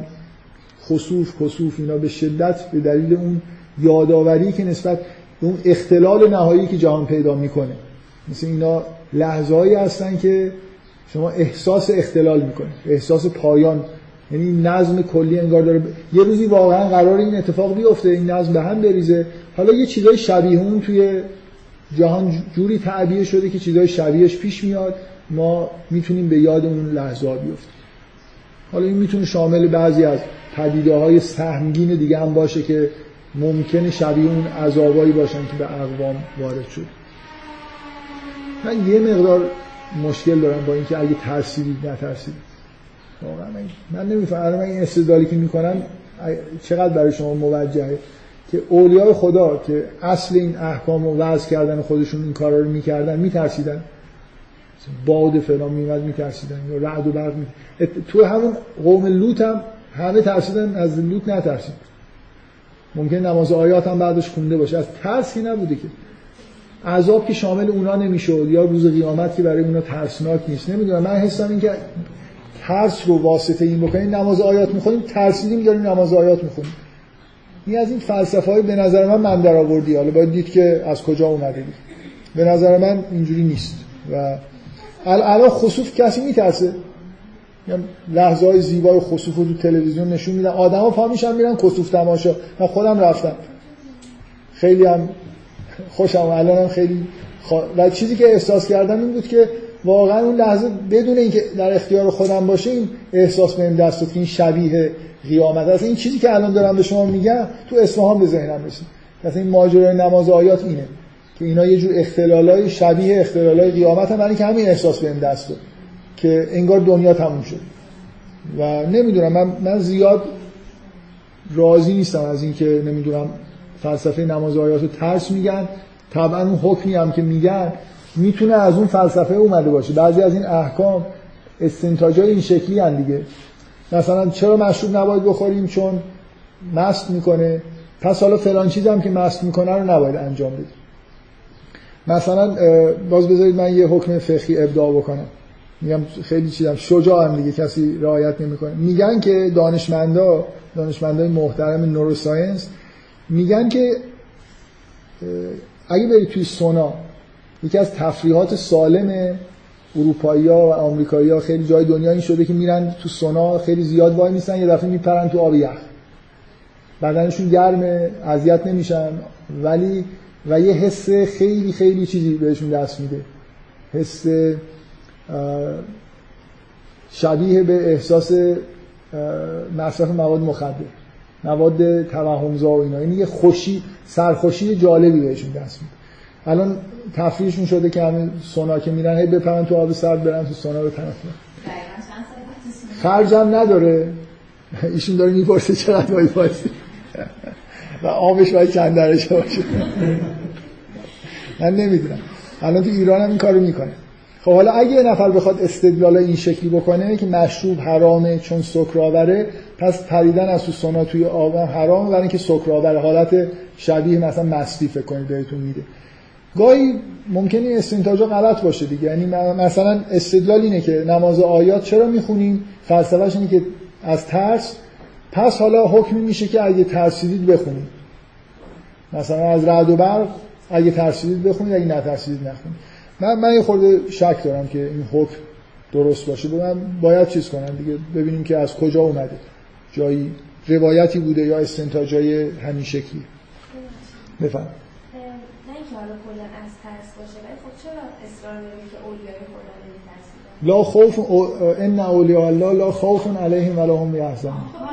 خصوف خصوف اینا به شدت به دلیل اون یادآوری که نسبت اون اختلال نهایی که جهان پیدا می‌کنه. مثل اینا لحظه هایی هستن که شما احساس اختلال می‌کنه احساس پایان. یعنی نظم کلی انگار داره. یه روزی واقعا قرار این اتفاق بیفته این نظم به هم بریزه. حالا یه چیزای شبیه اون توی جهان جوری تعبیه شده که چیزای شبیهش پیش میاد ما می‌تونیم به یاد اون لحظه بیفتیم. حالا این می‌تونه شامل بعضی از پدیده های سهمگین دیگه هم باشه که ممکنه شبیه اون عذابایی باشن که به اقوام وارد شد. من یه مقدار مشکل دارم با اینکه اگه ترسیدید نترسیدید. واقعا من, من نمی‌فهمم. من این استدلالی که می‌کنم چقدر برای شما موجهه؟ که اولیای خدا که اصل این احکام و وضع کردن خودشون این کارا رو می‌کردن میترسیدن. باد فلان میمد میترسیدن یا رعد و برق می... تو همون قوم لوط هم همه ترسیدن از لوط نترسید. ممکن نماز آیات هم بعدش خونده باشه. از ترسی نبوده که. عذاب که شامل اونا نمی‌شد یا روز قیامت که برای اونا ترسناک نیست. نمی‌دونم. من حسم این که ترس رو واسطه این بکنیم نماز آیات می‌خونیم ترسیدیم داریم نماز آیات می‌خونیم. این از این فلسفه های به نظر من من در آوردی حالا باید دید که از کجا اومده دید. به نظر من اینجوری نیست. و الان خصوف کسی میترسه. لحظه های زیبای خصوف رو تو تلویزیون نشون میدن. آدما پا میشن میرن کسوف تماشا. من خودم رفتم. خیلی هم خوشم. الانم خیلی و چیزی که احساس کردم این بود که واقعا اون لحظه بدون اینکه در اختیار خودم باشه این احساس بهم دست که این شبیه قیامت است. این چیزی که الان دارم به شما میگم تو اصفهان به ذهنم رسید. مثلا این ماجرای نماز آیات اینه که اینا یه جور اختلالای شبیه اختلالای قیامت هم که همین احساس بهم دست داد که انگار دنیا تموم شد. و نمی‌دونم من, من زیاد راضی نیستم از اینکه نمی‌دونم فلسفه نماز آیات رو ترس میگن. طبعا اون حکمی هم که میگن می‌تونه از اون فلسفه اومده باشه. بعضی از این احکام استنتاج این شکلی هن دیگه. مثلا چرا مشروب نباید بخوریم؟ چون مست می‌کنه. پس حالا فلان چیز هم که مست می‌کنه رو نباید انجام بدیم مثلا باز بذارید من یه حکم فقهی ابداع بکنم. میگم خیلی چیزم شجاعم دیگه کسی رعایت نمی‌کنه. میگن که دانشمندا دانشمندای محترم نوروساینس میگن که اگه برید توی سونا یکی از تفریحات سالم اروپایی ها و آمریکایی ها خیلی جای دنیا این شده که میرن تو سونا خیلی زیاد وای نیستن یه دفعه میپرن تو آب یخ. بدنشون گرمه اذیت نمیشن ولی و یه حس خیلی خیلی چیزی بهشون دست میده. حس شبیه به احساس مصرف مواد مخدر مواد توهمزا و اینا. این یه خوشی سرخوشی جالبی بهشون دست میده. الان تفریحشون شده که همین سونا که میرن هی بپرن تو آب سرد برن تو سونا رو طرف خرجم نداره. ایشون داره می‌پرسه چقدر باید بازی و آبش باید چند درجه باشه. من نمی‌دونم. الان تو ایران هم این کارو می‌کنه. خب حالا اگه یه نفر بخواد استدلال این شکلی بکنه که مشروب حرامه چون سکرآوره پس پریدن از تو سونا توی آب حرامه برای اینکه سکرآوره حالت شبیه مثلا مستی فکر کنید بهتون میده. گاهی ممکنه استنتاجا غلط باشه دیگه. یعنی مثلا استدلال اینه که نماز آیات چرا می‌خونیم؟ فلسفهش اینه که از ترس. پس حالا حکمی میشه که اگه ترسیدید بخونید. مثلا از رعد و برق اگه ترسیدید بخونید اگه نترسیدید نخونید. من من یه خورده شک دارم که این حکم درست باشه. من باید چیز کنم دیگه. ببینیم که از کجا اومده. جایی روایتی بوده یا استنتاجای همین شکلی. اینکه حالا کلا از ترس باشه ولی خب چرا اصرار داریم که اولیای خدا نمیترسیدن لا خوف ان اولیاء الله لا خوف علیهم ولا هم یحزنون. خب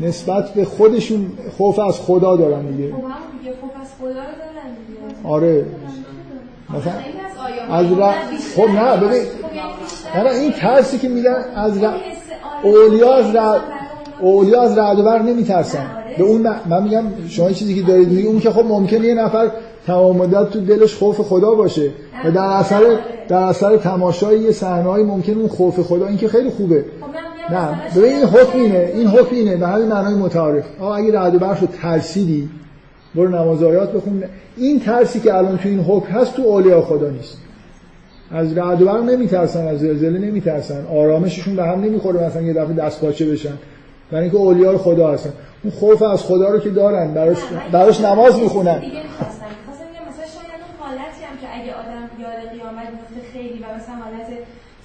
یعنی نسبت به خودشون خوف از خدا دارن دیگه. خب همون دیگه خوف از خدا دارن دیگه. آره. مثلا از آیات از ر... خب نه ببین خب یعنی نه این ترسی که میگن از ر... اولیا از ر... اولیا از رعد و برق نمیترسن. به اون من, من میگم شما چیزی که دارید میگی اون که خب ممکنه یه نفر تمام مدت تو دلش خوف خدا باشه و در اثر در اثر تماشای یه صحنه‌ای ممکنه اون خوف خدا این که خیلی خوبه. خب نه ببین این حکم اینه. این حکم اینه. به همین معنای متعارف. آقا اگه رعد و برق رو ترسیدی برو نماز آیات بخون. این ترسی که الان تو این حکم هست تو اولیاء خدا نیست. از رعد و برق نمیترسن از زلزله نمیترسن. آرامششون به هم نمی‌خوره مثلا یه دفعه دست پاچه بشن. برای اینکه اولیاء خدا هستن. اون خوف از خدا رو که دارن براش براش نماز می‌خونن. خیلی و مثلا حالت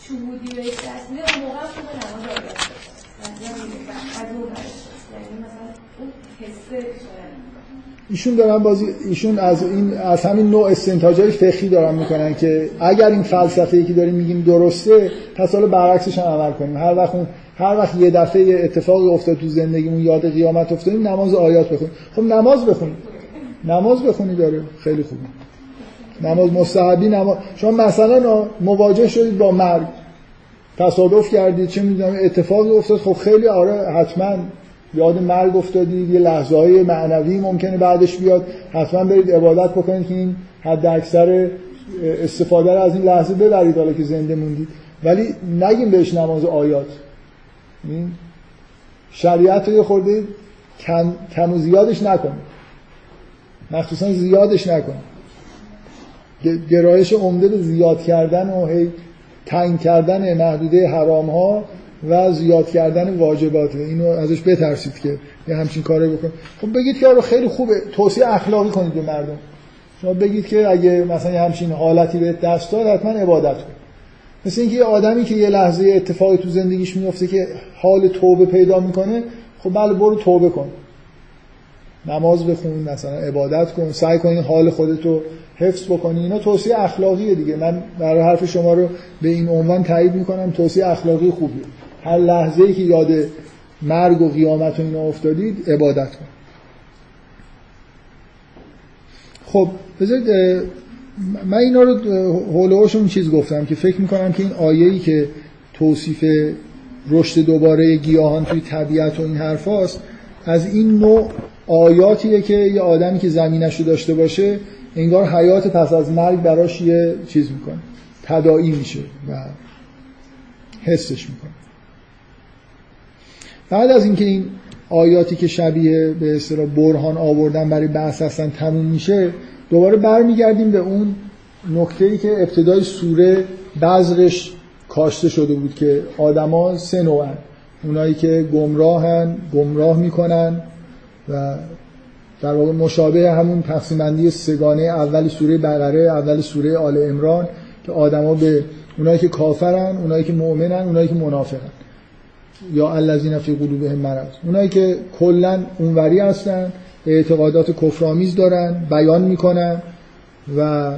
شهودی میده اون موقع هم خوب نماز ورش. یعنی ایشون دارن بازی ایشون از این از همین نوع استنتاجای فقهی دارن می‌کنن که اگر این فلسفه‌ای که داریم میگیم درسته پس حالا برعکسش هم عمل کنیم. هر وقت اون هر وقت یه دفعه یه اتفاقی افتاد تو زندگیمون یاد قیامت افتادیم نماز آیات بخونیم خب نماز بخونید نماز بخونید داره. خیلی خوبه. نماز مستحبی نماز. شما مثلا مواجه شدید با مرگ. تصادف کردید چه می‌دونم اتفاقی افتاد. خب خیلی آره حتما یاد مرگ افتادید یه لحظه های معنوی ممکنه بعدش بیاد. حتما برید عبادت بکنید که این حد اکثر استفاده رو از این لحظه ببرید حالا که زنده موندید. ولی نگیم بهش نماز آیات. این شریعت رو یه خورده کم, کم و زیادش نکنید مخصوصا زیادش نکنید گ- گرایش عمده به زیاد کردن و هی تنگ کردن محدوده حرام ها و زیاد کردن واجبات. اینو ازش بترسید که یه همچین کاری بکن. خب بگید که آره خیلی خوبه. توصیه اخلاقی کنید به مردم. شما بگید که اگه مثلا یه همچین حالتی به دست داد حتما عبادت کن مثل اینکه یه آدمی که یه لحظه اتفاقی تو زندگیش میفته که حال توبه پیدا می‌کنه خب بله برو توبه کن. نماز بخون مثلا عبادت کن سعی کن این حال خودتو حفظ بکنی. اینا توصیه اخلاقیه دیگه. من برای حرف شما رو به این عنوان تایید می‌کنم. توصیه اخلاقی خوبیه هر لحظه ای که یاد مرگ و قیامت و اینا افتادید عبادت کن. خب بذارید من اینا رو هولوش اون چیز گفتم که فکر می‌کنم که این آیه‌ای که توصیف رشد دوباره گیاهان توی طبیعت و این حرف هاست از این نوع آیاتیه که یه آدمی که زمینش رو داشته باشه انگار حیات پس از مرگ براش یه چیز می‌کنه تداعی میشه و حسش می‌کنه. بعد از اینکه این آیاتی که شبیه به اصطلاح برهان آوردن برای بحث هستن تموم میشه دوباره برمیگردیم به اون نکته ای که ابتدای سوره بذرش کاشته شده بود که آدما سه نوعن اونایی که گمراهن گمراه می‌کنن و در واقع مشابه همون تقسیم بندی سگانه اول سوره بقره اول سوره آل عمران که آدما به اونایی که کافرن اونایی که مؤمنن اونایی که منافقن یا الذین فی قلوبهم مرض. اونایی که کلا اونوری هستن اعتقادات کفرآمیز دارن بیان می‌کنن و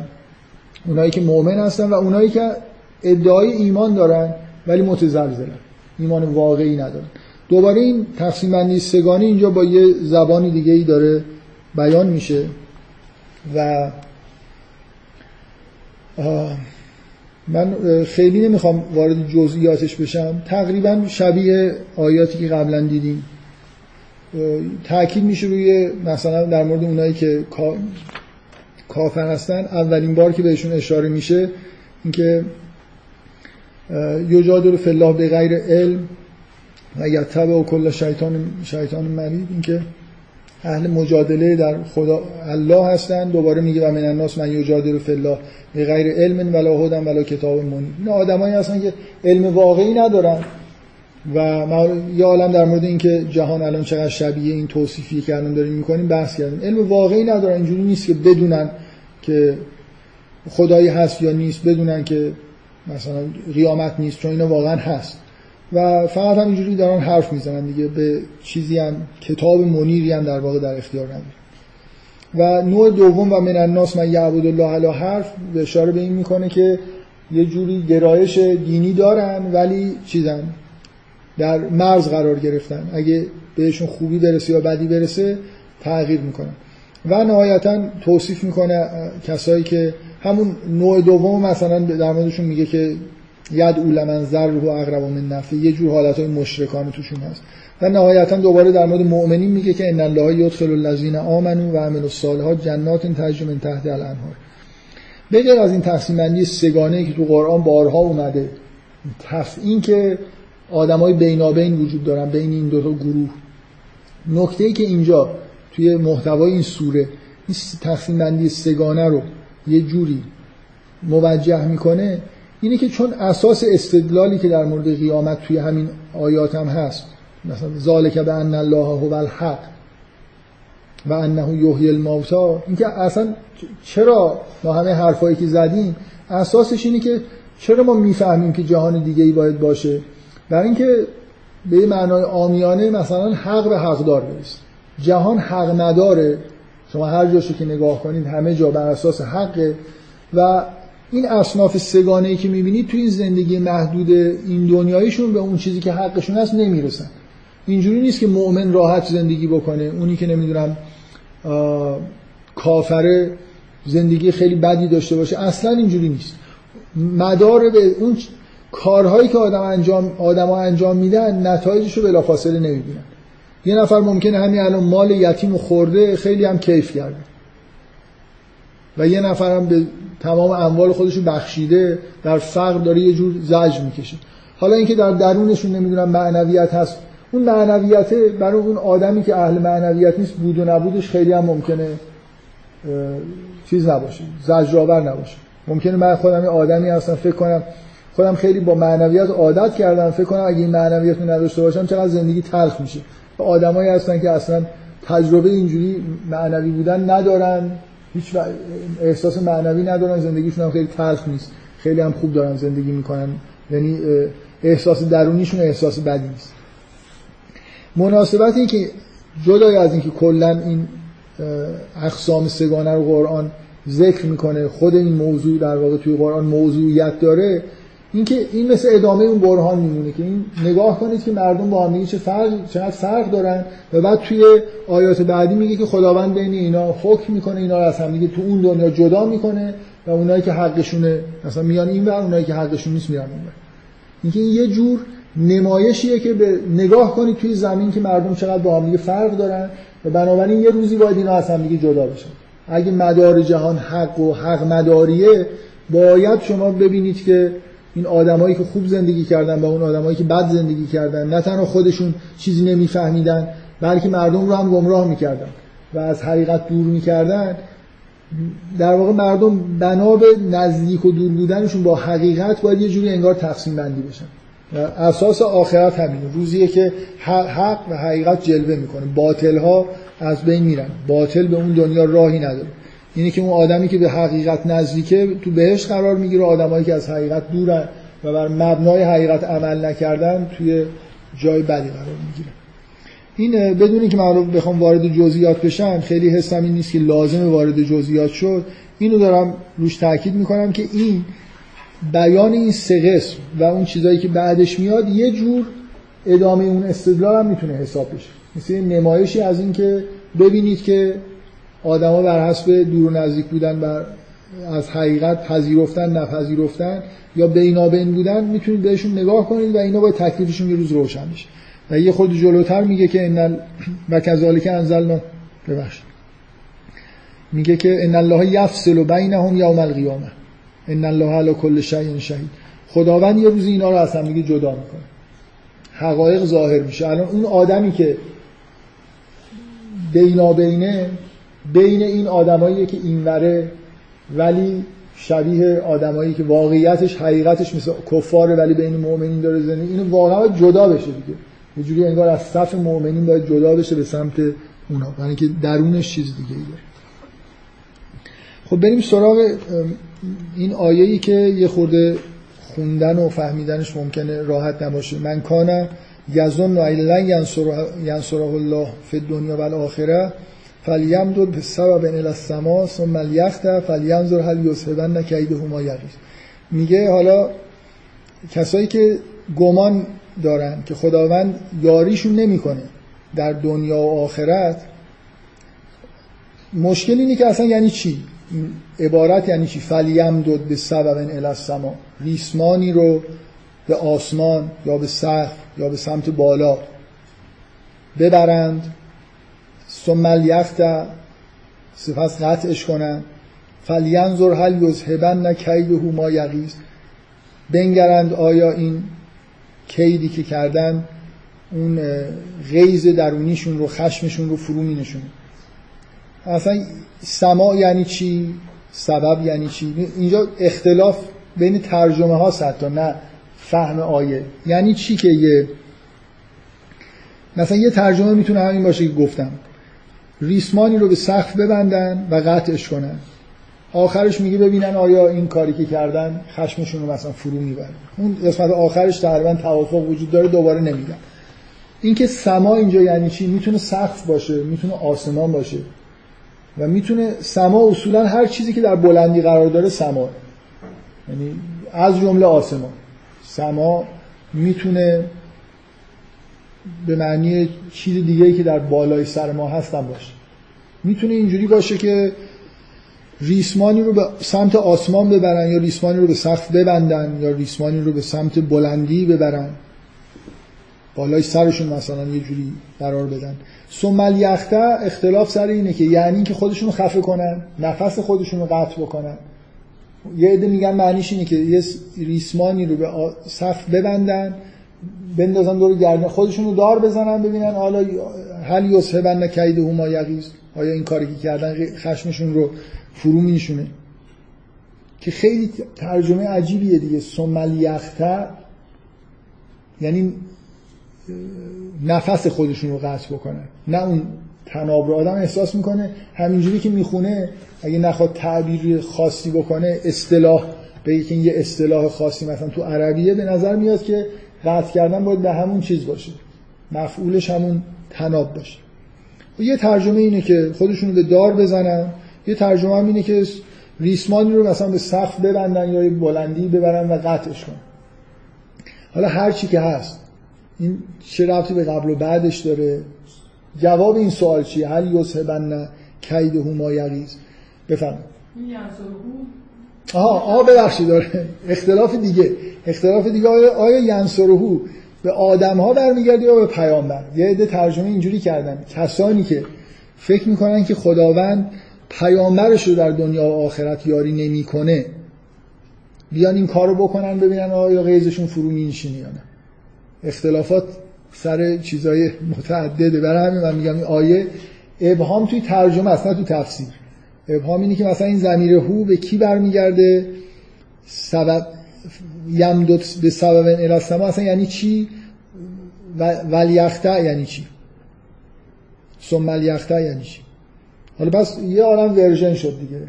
اونایی که مؤمن هستن و اونایی که ادعای ایمان دارن ولی متزلزلن ایمان واقعی ندارن. دوباره این تقسیم بندی سگانی اینجا با یه زبانی دیگه ای داره بیان میشه و من خیلی نمی‌خوام وارد جزئیاتش بشم. تقریبا شبیه آیاتی که قبلا دیدیم. تاکید میشه روی مثلا در مورد اونایی که کافر هستن اولین بار که بهشون اشاره میشه اینکه یجادل الله به غیر علم و یتبع و کل شیطان شیطان مرید. اینکه اهل مجادله در خدا الله هستن. دوباره میگه و من الناس من یجادل الله به غیر علم ولا هدن ولا کتاب منیر. این آدمایی هستن که علم واقعی ندارن. و یه عالم در مورد اینکه جهان الان چقدر شبیه این توصیفی که الان داریم می‌کنیم بحث کردیم. علم واقعی ندارن اینجوری نیست که بدونن که خدایی هست یا نیست بدونن که مثلا قیامت نیست چون اینا واقعا هست. و فقط هم اینجوری دارن حرف می‌زنن دیگه به چیزی هم کتاب منیری هم در واقع در اختیار نداره و نوع دوم و من الناس من یعبد الله علی حرف اشاره به این می‌کنه که یه جوری گرایش دینی دارن ولی چیزن؟ در مرز قرار گرفتن. اگه بهشون خوبی برسه یا بدی برسه تغییر می‌کنن و نهایتا توصیف می‌کنه کسایی که همون نوع دوم مثلا در موردشون میگه که ید اولمن زر و اقرب من نفع. یه جور حالت های مشرکانه توشون هست. و نهایتا دوباره در مورد مؤمنین میگه که ان الله یدخل الذین آمنوا و عملوا الصالحات جنات تجری من تحت الانهار. بغیر از این تقسیم بندی سگانه که تو قرآن بارها اومده این که آدمای بینابین وجود دارن بین این دو تا گروه. نکته ای که اینجا توی محتوای این سوره این تقسیم بندی سگانه رو یه جوری موجه می‌کنه اینه که چون اساس استدلالی که در مورد قیامت توی همین آیات هم هست مثلا ذالک به ان الله هو الحق و انه یحیی الموتا اینکه اصلا چرا ما همه حرفایی که زدیم اساسش اینه که چرا ما می‌فهمیم که جهان دیگه ای باید باشه؟ برای اینکه به معنای آمیانه مثلا حق به حقدار برسه جهان حق نداره. شما هر جاشو که نگاه کنید همه جا بر اساس حقه. و این اصناف سگانه ای که می‌بینید تو این زندگی محدود این دنیایشون به اون چیزی که حقشون هست نمی‌رسن. اینجوری نیست که مؤمن راحت زندگی بکنه. اونی که نمی‌دونم کافره زندگی خیلی بدی داشته باشه. اصلا اینجوری نیست. مدار به اون کارهایی که آدم انجام آدما انجام میدن نتایجش رو بلافاصله نمی‌بینن. یه نفر ممکنه همین الان مال یتیم و خورده خیلی هم کیف کرده. و یه نفر هم به تمام اموال خودش بخشیده در فقر داره یه جور زجر می‌کشه. حالا اینکه در درونشون نمی‌دونم معنویت هست. اون معنویت برای اون آدمی که اهل معنویت نیست بود و نبودش خیلی هم ممکنه چیز نباشه زجرآور نباشه. ممکنه من خودم یه آدمی هستم فکر کنم خودم خیلی با معنویت عادت کردم. فکر کنم اگه این معنویت رو نداشته باشم چقدر زندگی تلخ میشه. آدمایی هستن که اصلا تجربه اینجوری معنوی بودن ندارن. هیچ احساس معنوی ندارن. زندگیشون هم خیلی تلخ نیست. خیلی هم خوب دارن زندگی می‌کنن. یعنی احساس درونیشون احساس بدی نیست. مناسبت که جدای از اینکه کلا این اقسام سگانه رو قرآن ذکر می‌کنه خود این موضوع در واقع توی قرآن موضوعیت داره اینکه این مثل ادامه اون برهان میمونه که این نگاه کنید که مردم با هم چه فرق چقدر فرق دارن و بعد توی آیات بعدی میگه که خداوند بین اینا حکم می‌کنه اینا رو از هم دیگه تو اون دنیا جدا می‌کنه و اونایی که حقشونه مثلا میان این ور اونایی که حقشون نیست میان اون اینکه این یه جور نمایشیه که به نگاه کنید توی زمین که مردم چقدر با هم فرق دارن و بنابراین یه روزی باید اینا از هم جدا بشن. اگه مدار جهان حق و حق مداریه باید شما ببینید که این آدمایی که خوب زندگی کردن و اون آدمایی که بد زندگی کردن نه تنها خودشون چیزی نمیفهمیدن بلکه مردم رو هم گمراه می‌کردن و از حقیقت دور می‌کردن. در واقع مردم بنا به نزدیک و دور بودنشون با حقیقت باید یه جوری انگار تقسیم بندی بشن. و اساس آخرت همینه. روزیه که حق و حقیقت جلوه می‌کنه. باطل ها از بین میرن. باطل به اون دنیا راهی نداره. اینه که اون آدمی که به حقیقت نزدیکه تو بهش قرار می‌گیره آدمایی که از حقیقت دورن و بر مبنای حقیقت عمل نکردن توی جای بدی قرار می‌گیره. این بدونی که من بخوام وارد جزئیات بشم خیلی حسم این نیست که لازم وارد جزئیات شد. اینو دارم روش تاکید می‌کنم که این بیان این سه و اون چیزایی که بعدش میاد یه جور ادامه اون استدلال هم می‌تونه حساب بشه. مثل نمایشی از این که ببینید که آدما بر حسب دور و نزدیک بودن بر از حقیقت پذیرفتن نپذیرفتن یا بینابین بودن می‌تونید بهشون نگاه کنید و اینا باید تکلیفشون یه روز روشن بشه و یه خود جلوتر میگه که ان و کذالک انزلنا ببخشید. میگه که ان الله یفصل بینهم یوم القیامه. ان الله علی کل شیء شهید. خداوند یه روز اینا رو از هم دیگه جدا می‌کنه. حقایق ظاهر میشه. الان اون آدمی که بینابینه بین این آدمایی که اینوره ولی شبیه آدمایی که واقعیتش حقیقتش مثل کفاره ولی بین مؤمنین داره زندگی. اینو واقعا جدا بشه دیگه. یه جوری انگار از صف مؤمنین باید جدا بشه به سمت اونا. برای که درونش چیز دیگه ای داره. خب بریم سراغ این آیه‌ای که یه خورده خوندن و فهمیدنش ممکنه راحت نباشه. من کان یظن لن ینصره الله فی الدنیا و الاخره. فلیمدد به سبب الى السما ثم لیخت فلینظر هل یذهبن کیده ما یغیظ میگه حالا کسایی که گمان دارن که خداوند یاریشون نمی‌کنه در دنیا و آخرت مشکل اینه که اصلا یعنی چی؟ عبارت یعنی چی؟ فلیم دود به سبب الی السما ریسمانی رو به آسمان یا به سقف یا به سمت بالا ببرند ثم الیخت سپس قطعش کنن فلینظر هل یذهبن کیده ما یغیظ بنگرند آیا این کیدی که کردن اون غیز درونیشون رو خشمشون رو فرو می نشونه اصلا سما یعنی چی؟ سبب یعنی چی؟ اینجا اختلاف بین ترجمه ها حتی نه فهم آیه. یعنی چی که یه مثلا یه ترجمه می‌تونه همین باشه که گفتم. ریسمانی رو به سقف ببندن و قطعش کنن. آخرش میگه ببینن آیا این کاری که کردن خشمشون رو مثلا فرو می‌بره. اون قسمت آخرش تقریبا توافق وجود داره دوباره نمیگم. اینکه سما اینجا یعنی چی؟ می‌تونه سقف باشه می‌تونه آسمان باشه. و می‌تونه سما اصولا هر چیزی که در بلندی قرار داره سما. یعنی از جمله آسمان. سما می‌تونه به معنی چیز دیگه که در بالای سر ما هستن باشه. می‌تونه اینجوری باشه که ریسمانی رو به سمت آسمان ببرن یا ریسمانی رو به سقف ببندن یا ریسمانی رو به سمت بلندی ببرن. بالای سرشون مثلا یه جوری قرار بدن. ثم یخته اختلاف سر اینه که یعنی که خودشون خفه کنن نفس خودشون رو قطع بکنن. یه عده میگن معنیش اینه که یه ریسمانی رو به صف ببندن بندازن دور گردن خودشون رو دار بزنن ببینن حالا هل یصحبن کید هما یغیز؟ آیا این کاری که کردن خشمشون رو فرو میشونه که خیلی ترجمه عجیبیه دیگه. ثم یخته یعنی نفس خودشون رو قطع بکنن نه اون تناب رو. آدم احساس می‌کنه همینجوری که می‌خونه اگه نخواد تعبیر خاصی بکنه اصطلاح به که یه اصطلاح خاصی مثلا تو عربیه به نظر میاد که قطع کردن باید به همون چیز باشه. مفعولش همون تناب باشه. یه ترجمه اینه که خودشون به دار بزنن. یه ترجمه هم اینه که ریسمانی رو مثلا به سقف ببندن یا بلندی ببرن و قطعش کنن. حالا هر چی که هست این چه ربطی به قبل و بعدش داره؟ جواب این سوال چیه؟ هل یصحبن کید هما یغیز بفهم آها آه ببخشید داره اختلاف دیگه. اختلاف دیگه آیا, آیا ینصرهو به آدم ها برمیگرده یا به پیامبر؟ یه عده ترجمه اینجوری کردن. کسانی که فکر می‌کنن که خداوند پیامبرش رو در دنیا و آخرت یاری نمی‌کنه بیان این کارو بکنن ببینن آیا غیزشون فرو میشینه یا نه. اختلافات سر چیزای متعدده. برای همین من میگم این آیه ابهام توی ترجمه است نه تو تفسیر. ابهام اینه که مثلا این زمیر هو به کی برمیگرده؟ سبب یمدت به سبب الاسما اصلا یعنی چی؟ ولیخته یعنی چی؟ ثم الیخته یعنی چی؟ حالا بس یه آرام ورژن شد دیگه.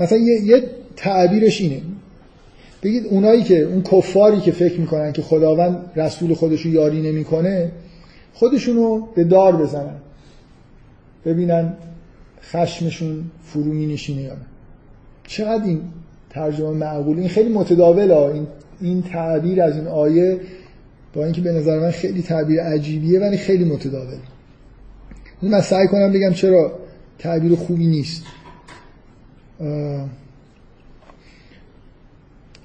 مثلا یه, یه تعبیرش اینه. بگید اونایی که اون کفاری که فکر می‌کنن که خداوند رسول خودشو یاری نمی‌کنه خودشونو به دار بزنن. ببینن خشمشون فرو می نشینه یا نه. چقدر این ترجمه معقول این خیلی متداول این این تعبیر از این آیه با اینکه به نظر من خیلی تعبیر عجیبیه ولی خیلی متداول من سعی کنم بگم چرا تعبیر خوبی نیست.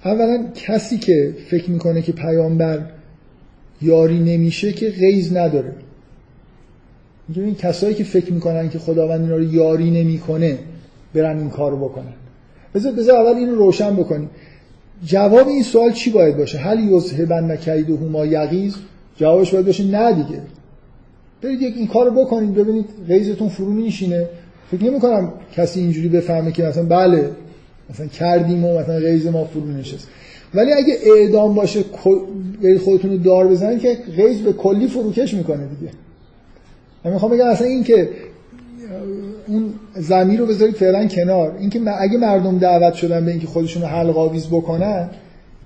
اولا کسی که فکر می‌کنه که پیامبر یاری نمیشه که غیز نداره. این کسایی که فکر می‌کنن که خداوند اینا رو یاری نمی‌کنه برن این کارو بکنن. بذار بذار اول اینو روشن بکنیم. جواب این سوال چی باید باشه؟ هل یذهبن هما یغیز؟ جوابش باید باشه نه دیگه. برید یک این کارو بکنید ببینید غیزتون فرو میشینه. فکر نمی کنم کسی اینجوری بفهمه که مثلا بله مثلا کردیم و مثلا غیز ما فرو نشست. ولی اگه اعدام باشه خودتون رو دار بزنید که غیز به کلی فروکش می‌کنه دیگه. من می‌خوام بگم اصلا این که اون زمین رو بذارید فعلا کنار اینکه اگه مردم دعوت شدن به اینکه خودشون رو حلق آویز بکنن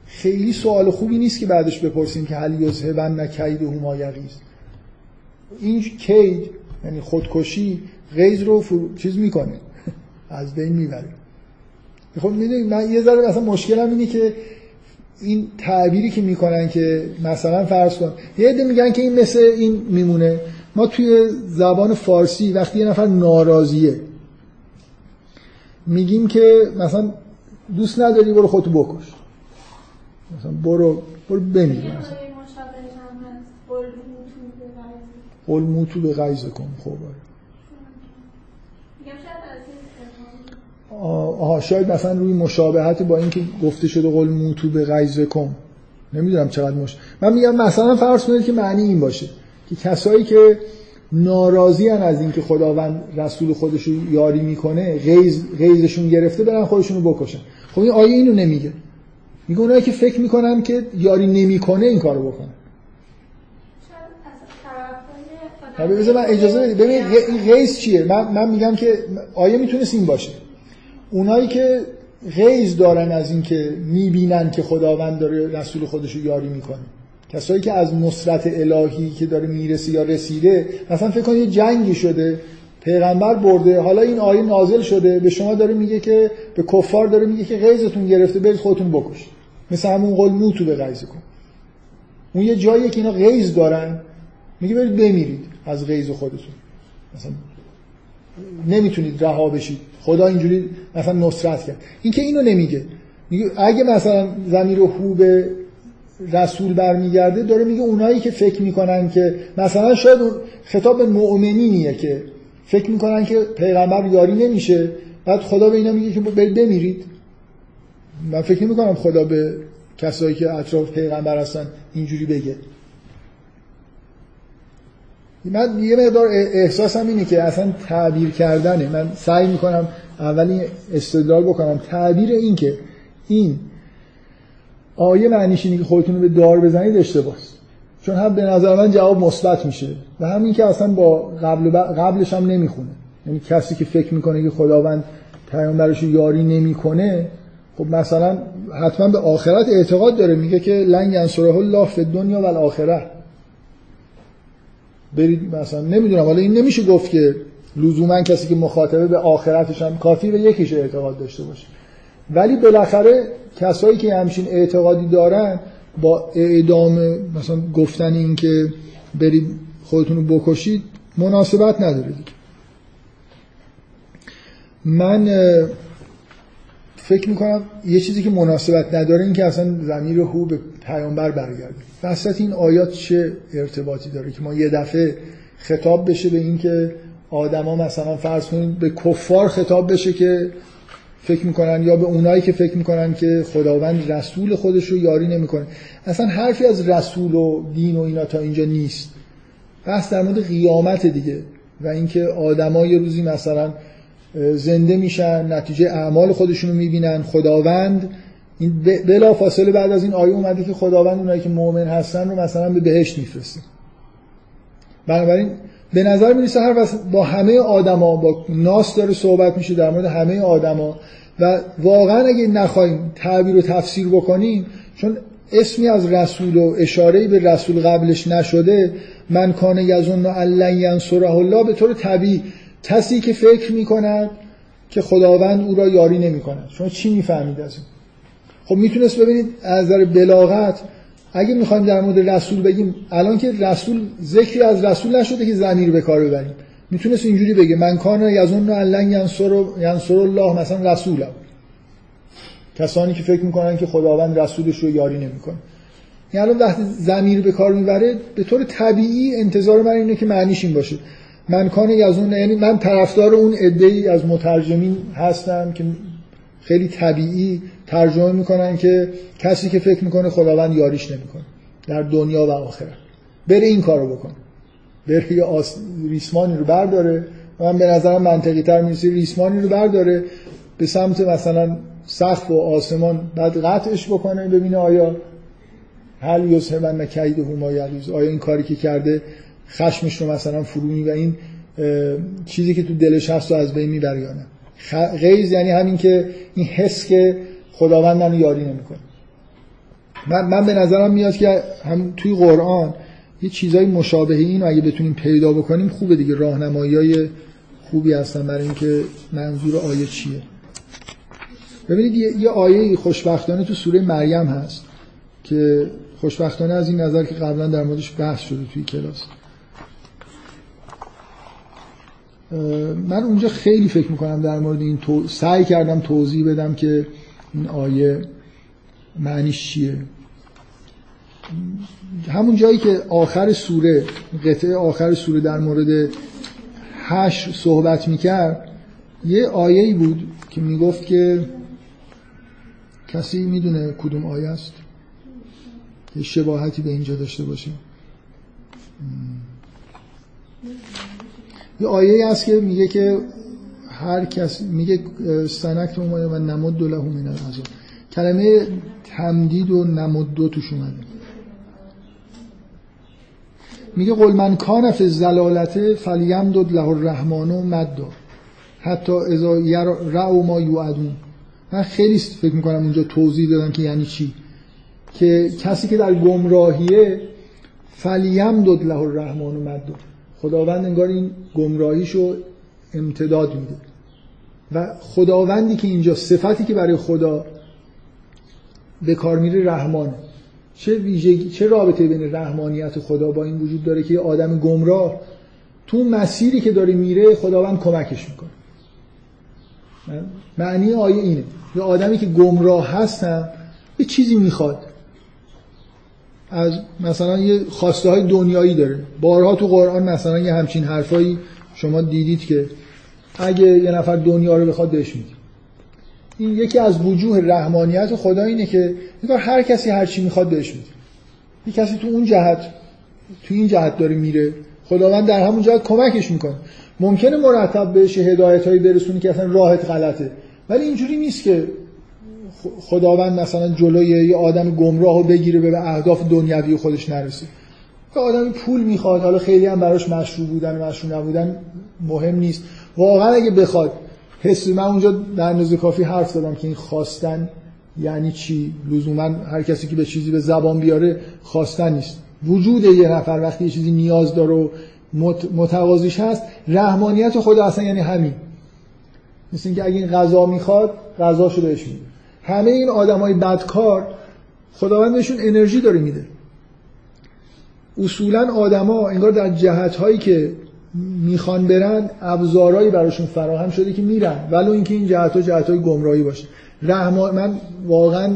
خیلی سوال خوبی نیست که بعدش بپرسیم که هل یذهبن نکید هما یغیز این کید یعنی خودکشی غیز رو فرو... چیز می‌کنه. از بین می‌بره. خب می‌دونید من یه ذره مثلا مشکلم اینه که این تعبیری که می‌کنن که مثلا فرض کن یه عده میگن که این مثل این میمونه. ما توی زبان فارسی وقتی یه نفر ناراضیه میگیم که مثلا دوست نداری برو خودتو بکش. مثلا برو برو بمیر مثلا قول موتو به غیظ کن. خب آها شاید مثلا روی مشابهت با اینکه گفته شده قول موتو به غیظ کن. نمی‌دونم چقدر مش من میگم مثلا فرض کنید که معنی این باشه. که کسایی که ناراضی از اینکه خداوند رسول خودش رو یاری می‌کنه غیظ غیظشون گرفته برن خودشون رو بکشن. خب این آیه اینو نمیگه. میگه اونایی که فکر می‌کنن که یاری نمی‌کنه این کارو بکنن. بذار من اجازه بدید ببین این غیظ چیه؟ من, من میگم که آیه می‌تونست این باشه. اونایی که غیظ دارن از اینکه می‌بینن که خداوند داره رسول خودش رو یاری می‌کنه. کسایی که از نصرت الهی که داره می‌رسه یا رسیده مثلا فکر کنید یه جنگی شده پیغمبر برده حالا این آیه نازل شده به شما داره میگه که به کفار داره میگه که غیظتون گرفته برید خودتون بکشید. مثل همون قول موتو به غیظ کن. اون یه جاییه که اینا غیظ دارن میگه برید بمیرید از غیظ خودتون. مثلا نمی‌تونید رها بشید. خدا اینجوری مثلا نصرت کرد. این که اینو نمیگه. میگه اگه مثلا زمیر هو به رسول برمیگرده داره میگه اونایی که فکر می‌کنن که مثلا شاید خطاب مؤمنینیه که فکر می‌کنن که پیغمبر یاری نمیشه بعد خدا به اینا میگه که برید بمیرید. من فکر نمی کنم خدا به کسایی که اطراف پیغمبر هستن اینجوری بگه. من یه مقدار احساسم اینه که اصلا تعبیر کردنه. من سعی می‌کنم اولی استدلال بکنم. تعبیر این که این آیه معنیش اینه که خودتون به دار بزنید اشتباهه چون هم به نظر من جواب مثبت میشه. و همین که اصلا با قبل قبلش هم نمی‌خونه. یعنی کسی که فکر می‌کنه که خداوند پیامبرش یاری نمی‌کنه خب مثلا حتما به آخرت اعتقاد داره. میگه که لن ینصره الله فی دنیا و الاخره برید مثلا نمی‌دونم. حالا این نمیشه گفت که لزوما کسی که مخاطبه به آخرتش هم کافی به یکیش اعتقاد داشته باشه. ولی بالاخره کسایی که همچین اعتقادی دارن با اعدام مثلا گفتن این که برید خودتون رو بکشید مناسبت نداره من فکر می‌کنم یه چیزی که مناسبت نداره این که اصلا زمیر هو به پیامبر برگرده. وسط این آیات چه ارتباطی داره که ما یه دفعه خطاب بشه به این که آدما مثلا فرض کنید به کفار خطاب بشه که فکر می‌کنن یا به اونایی که فکر می‌کنن که خداوند رسول خودش رو یاری نمی‌کنه. اصلا حرفی از رسول و دین و اینا تا اینجا نیست. بحث در مورد قیامت دیگه. و اینکه آدما یه روزی مثلا زنده میشن نتیجه اعمال خودشون رو می‌بینن خداوند این بلا فاصله بعد از این آیه اومده که خداوند اونایی که مؤمن هستن رو مثلا به بهشت میفرسته. بنابراین به نظر می‌رسه هر با همه آدما با ناس داره صحبت میشه در مورد همه آدما و واقعا اگه نخوایم تعبیر و تفسیر بکنیم چون اسمی از رسول و اشاره به رسول قبلش نشده من کان یظن ان ینصره الله به طور طبیعی کسی که فکر می‌کند که خداوند او را یاری نمی‌کند. شما چی می‌فهمید از این؟ خب می‌تونست ببینید از نظر بلاغت اگه می‌خوایم در مورد رسول بگیم الان که رسول ذکری از رسول نشده که زمیر به کار ببریم. می‌تونست اینجوری بگه من کان یظن ان ینصر ینصر الله مثلا رسولم. کسانی که فکر می‌کنن که خداوند رسولش رو یاری نمی‌کنه. یعنی الان وقتی زمیر به کار می‌بره به طور طبیعی انتظار من اینه که معنیش این باشه. من کان یظن یعنی من طرفدار اون عده از مترجمین هستم که خیلی طبیعی ترجمه می‌کنن که کسی که فکر می‌کنه خداوند یاریش نمی‌کنه در دنیا و آخرت. بره این کارو بکن. بره یه ریسمانی رو برداره. من به نظرم منطقی تر می‌رسه. ریسمانی رو برداره به سمت مثلا سقف و آسمان بعد قطعش بکنه ببینه آیا هل یذهبن کیده ما یلوز آیا این کاری که کرده خشمش رو مثلا فرو و این چیزی که تو دلش هست رو از بین می‌بره یا نه. غیز یعنی همین که این حس که خداوند منو یاری نمی‌کنه. من, من به نظرم میاد که هم توی قرآن یه چیزای مشابه این اگه بتونیم پیدا بکنیم خوبه دیگه. راهنمایی های خوبی هستن برای اینکه منظور آیه چیه. ببینید یه, یه آیه خوشبختانه تو سوره مریم هست که خوشبختانه از این نظر که قبلا در موردش بحث شده توی کلاس. من اونجا خیلی فکر می‌کنم در مورد این تو... سعی کردم توضیح بدم که این آیه معنیش چیه؟ همون جایی که آخر سوره قطعه آخر سوره در مورد هش صحبت می‌کرد یه آیه ای بود که می‌گفت که کسی می‌دونه کدوم آیه است؟ یه شباهتی به اینجا داشته باشه. یه آیه هست که میگه که هر کس میگه سنکت اومده و نمد له من العذاب. کلمه تمدید و نمد توش اومده. میگه قل من کان فی زلالته فلیمدد له الرحمن و مد حتی اذا رعو ما یوعدون. من خیلی فکر می‌کنم اونجا توضیح دادم که یعنی چی. که کسی که در گمراهیه فلیمدد له الرحمن و مد خداوند انگار این گمراهیشو امتداد میده. و خداوندی که اینجا صفتی که برای خدا به کار میره رحمانه. چه ویژگی چه رابطه بین رحمانیت خدا با این وجود داره که آدم گمراه تو مسیری که داره میره خداوند کمکش می‌کنه. معنی آیه اینه. یه آدمی که گمراه هستم یه چیزی می‌خواد. از مثلا یه خواسته های دنیایی داره. بارها تو قرآن مثلا یه همچین حرفایی شما دیدید که اگه یه نفر دنیا رو بخواد بهش میده این یکی از وجوه رحمانیت خدا اینه که هر کسی هر چی می‌خواد بهش میده. یه کسی تو اون جهت تو این جهت داره میره. خداوند در همون جهت کمکش می‌کنه. ممکنه مرتب بهش هدایت هایی برسونی که اصلا راحت غلطه. ولی اینجوری نیست که خداوند مثلا جلوی یه آدم گمراه رو بگیره به اهداف دنیوی خودش نرسه. که آدم پول می‌خواد حالا خیلی هم براش مشروع بودن و مشروع نبودن مهم نیست. واقعا اگه بخواد حس من اونجا در اندازه کافی حرف زدم که این خواستن یعنی چی؟ لزوما هر کسی که به چیزی به زبان بیاره خواستن نیست. وجود یه نفر وقتی یه چیزی نیاز داره و متقاضیش هست رحمانیت خدا اصلا یعنی همین. مثل اینکه اگه این غذا می‌خواد غذاشو بهش میده. همه این آدمای بدکار خداوند بهشون انرژی داره میده. اصولا آدما انگار در جهت هایی که می‌خوان برن ابزارهایی براشون فراهم شده که میرن. ولو اینکه این جهت ها جهت های گمراهی باشه. رحمان من واقعا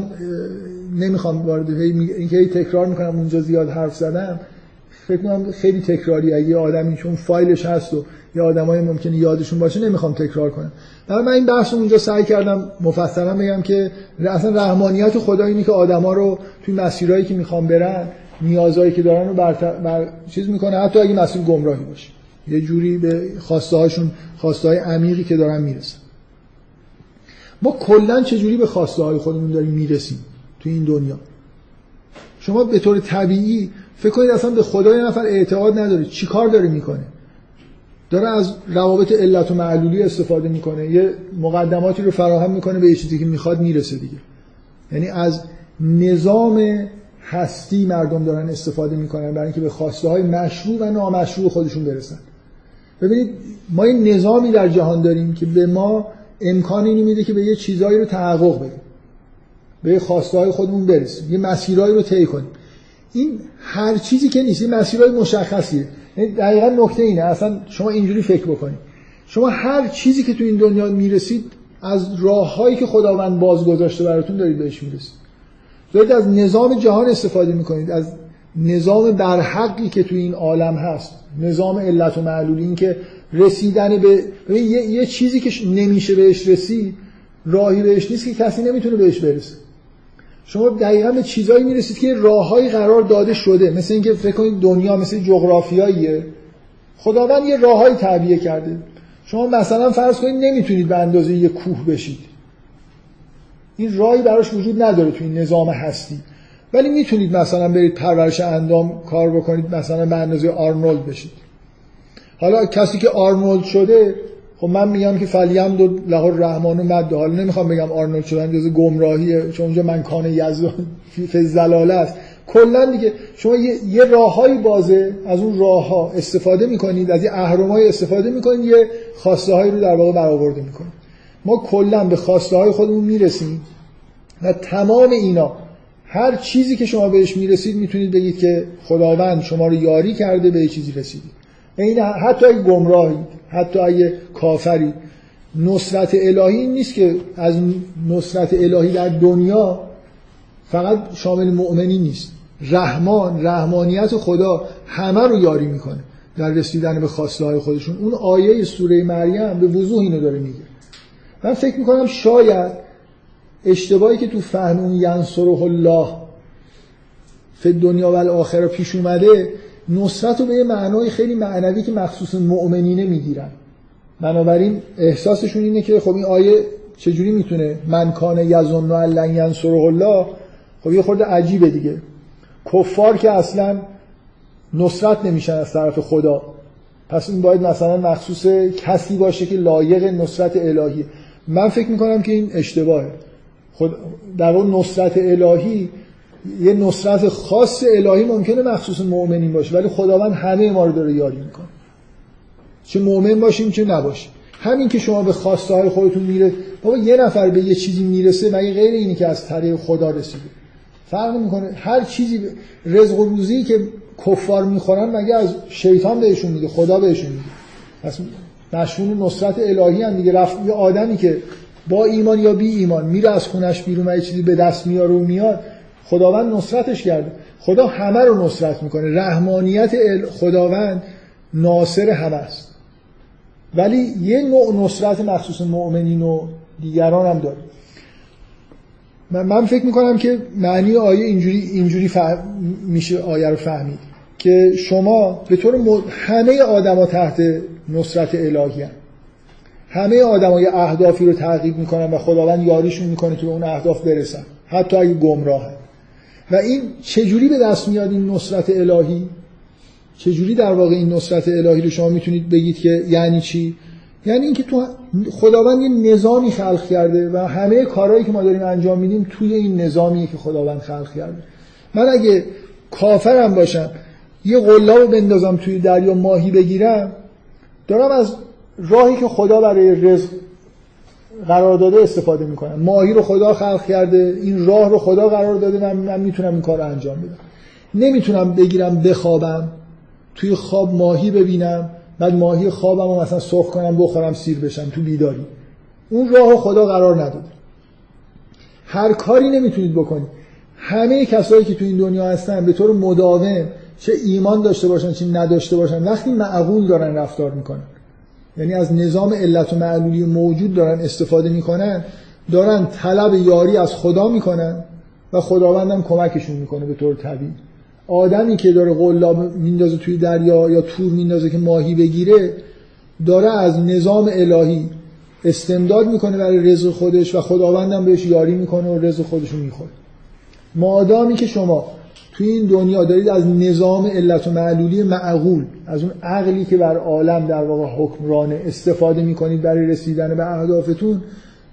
نمی‌خوام وارد اینکه تکرار می‌کنم اونجا زیاد حرف زدم. فکر کنم خیلی تکراری. اگه آدمی چون فایلش هست و یه آدمای ممکنه یادشون باشه نمی‌خوام تکرار کنم. برای من این بحث اونجا سعی کردم مفصلا بگم که اصلا رحمانیت خدا اینه که آدما رو توی مسیرهایی که می‌خوام برن نیازهایی که دارن رو بر, بر... چیز می‌کنه حتی اگه مسیر گمراهی باشه. یه جوری به خواسته هاشون خواسته های عمیقی که دارن می‌رسن. ما کلا چه جوری به خواسته های خودمون داریم می‌رسیم توی این دنیا؟ شما به طور طبیعی فکر کنید اصلا به خدای نفر اعتقاد نداره چیکار داره می‌کنه؟ داره از روابط علت و معلولی استفاده می‌کنه یه مقدماتی رو فراهم می‌کنه به یه چیزی که می‌خواد می‌رسه دیگه. یعنی از نظام هستی مردم دارن استفاده می‌کنن برای اینکه به خواسته های مشروع و نامشروع خودشون برسن. ببینید ما این نظامی در جهان داریم که به ما امکانی میده که به یه چیزایی رو تحقق بدیم. به خواسته های خودمون برسیم. یه مسیرهایی رو طی کنیم. این هر چیزی که نیست این مسیرهای مشخصیه. یعنی دقیقا نکته اینه. اصلا شما اینجوری فکر بکنید. شما هر چیزی که تو این دنیا می‌رسید از راههایی که خداوند باز گذاشته براتون دارید بهش می‌رسید. دارید از نظام جهان استفاده می‌کنید. از نظام برحقی که تو این عالم هست. نظام علت و معلولی این که رسیدن به یه،, یه چیزی که نمیشه بهش رسید راهی بهش نیست که کسی نمی‌تونه بهش برسه. شما دقیقا به چیزایی می‌رسید که راههایی قرار داده شده. مثل اینکه فکر کنید دنیا مثل جغرافیاییه. خداوند یه راههایی تعبیه کرده. شما مثلا فرض کنید نمی‌تونید به اندازه یه کوه بشید. این راهی براش وجود نداره تو این نظام هستی. ولی می‌تونید مثلا برید پرورش اندام کار بکنید مثلا به اندازه آرنولد بشید. حالا کسی که آرنولد شده خب من میگم که فلیم دو له الرحمن و مد حالا نمی‌خوام بگم آرنولد شدن جز گمراهیه چون اونجا من کان فی زلاله است. کلا دیگه شما یه, یه راههایی بازه از اون راه ها استفاده می‌کنید از یه اهرمای استفاده می‌کنید یه خواسته هایی رو در واقع برآورده می‌کنید. ما کلا به خواسته های خودمون می‌رسیم و تمام اینا هر چیزی که شما بهش می‌رسید می‌تونید بگید که خداوند شما رو یاری کرده به چیزی رسیدید این حتی اگه گمراهید حتی اگه کافری. نصرت الهی نیست که از نصرت الهی در دنیا فقط شامل مؤمنی نیست. رحمان رحمانیت خدا همه رو یاری می‌کنه در رسیدن به خواسته های خودشون. اون آیه سوره مریم به وضوح اینو داره میگه. من فکر می‌کنم شاید اشتباهی که تو فهم اون ینصره الله فی دنیا و الاخره پیش اومده نصرت رو به یه معنای خیلی معنوی که مخصوص مؤمنینه می‌گیرن. بنابراین احساسشون اینه که خب این آیه چجوری می‌تونه من کان یظن لن ینصره الله؟ خب یه خورده عجیبه دیگه. کفار که اصلا نصرت نمیشن از طرف خدا. پس این باید مثلا مخصوص کسی باشه که لایق نصرت الهی من فکر می‌کنم که این اشتباهه. خود در اون نصرت الهی یه نصرت خاص الهی ممکنه مخصوص مؤمنین باشه ولی خداوند همه ما رو داره یاری می‌کنه. چه مؤمن باشیم چه نباشیم. همین که شما به خواسته های خودتون میره بابا یه نفر به یه چیزی می‌رسه مگه غیر اینی که از طریق خدا رسیده؟ فرق می‌کنه. هر چیزی رزق و روزی که کفار می‌خورن مگه از شیطان بهشون میده؟ خدا بهشون میده. پس مشمول نصرت الهی هم دیگه رفت یه آدمی که با ایمان یا بی ایمان میره از خونش بیرون و چیزی به دست میاره و میاد. خداوند نصرتش کرده. خدا همه رو نصرت می‌کنه. رحمانیت خداوند ناصر همه است. ولی یه نوع نصرت مخصوص مؤمنین و دیگران هم داره. من فکر می‌کنم که معنی آیه اینجوری اینجوری میشه آیه رو فهمید. که شما به طور م... همه آدما تحت نصرت الهی هم. همه آدما یه اهدافی رو تعقیب می‌کنن و خداوند یاریشون می‌کنه که به اون اهداف برسن. حتی اگه گمراهن و این چجوری به دست میاد این نصرت الهی؟ چجوری در واقع این نصرت الهی رو شما می‌تونید بگید که یعنی چی؟ یعنی اینکه تو خداوند یه نظامی خلق کرده و همه کارهایی که ما داریم انجام میدیم توی این نظامیه که خداوند خلق کرده. من اگه کافرم باشم یه قلاب بندازم توی دریا ماهی بگیرم دارم از راهی که خدا برای رزق قرار داده استفاده می‌کنم ماهی رو خدا خلق کرده این راه رو خدا قرار داده من, من می‌تونم این کار رو انجام بدم. نمی‌تونم بگیرم بخوابم توی خواب ماهی ببینم بعد ماهی خوابم رو مثلا سرخ کنم بخورم سیر بشم تو بیداری. اون راه خدا قرار نداده. هر کاری نمی‌تونید بکنید. همه کسایی که تو این دنیا هستن به طور مداوم چه ایمان داشته باشن چه نداشته باشن وقتی معقول دارن رفتار می‌کنن. یعنی از نظام علت و معلولی موجود دارن استفاده می‌کنن دارن طلب یاری از خدا می‌کنن و خداوندم کمکشون می‌کنه به طور طبیعی. آدمی که داره قلاب میندازه توی دریا یا تور میندازه که ماهی بگیره داره از نظام الهی استمداد می‌کنه برای رزق خودش و خداوندم بهش یاری می‌کنه و رزق خودشو می‌خوره. مادامی که شما توی این دنیا دارید از نظام علت و معلولی معقول از اون عقلی که بر عالم در واقع حکمرانه استفاده می‌کنید برای رسیدن به اهدافتون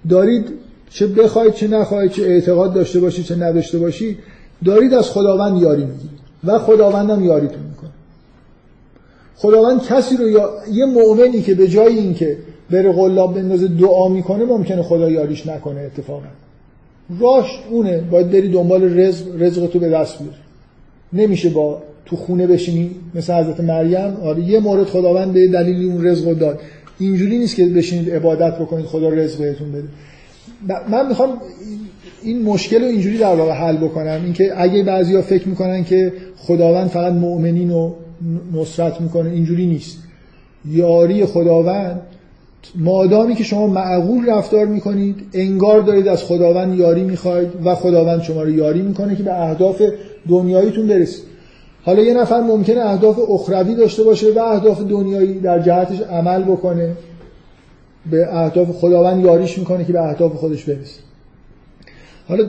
دارید چه بخواید چه نخواهید چه اعتقاد داشته باشید چه نداشته باشید دارید از خداوند یاری می‌گیرید و خداوندم یاریتون می‌کنه. خداوند کسی رو یا... یه مؤمنی که به جای اینکه بره قلاب بندازه دعا می‌کنه ممکنه خدا یاریش نکنه اتفاقا. راش اونه باید بری دنبال رزق رزق تو به دست بیاری. نمیشه با تو خونه بشینی مثل حضرت مریم؟ آره یه مورد خداوند به دلیلی اون رزق داد. اینجوری نیست که بشینید عبادت بکنید خدا رزق بهتون بده من می‌خوام این مشکل رو اینجوری در واقع حل بکنم. اینکه اگه بعضیا فکر می‌کنن که خداوند فقط مؤمنین رو نصرت می‌کنه اینجوری نیست. یاری خداوند مادامی که شما معقول رفتار می‌کنید انگار دارید از خداوند یاری می‌خواید و خداوند شما رو یاری می‌کنه که به اهداف دنیاییتون برسید. حالا یه نفر ممکنه اهداف اخروی داشته باشه و اهداف دنیایی در جهتش عمل بکنه به اهداف خداوند یاریش می‌کنه که به اهداف خودش برسه. حالا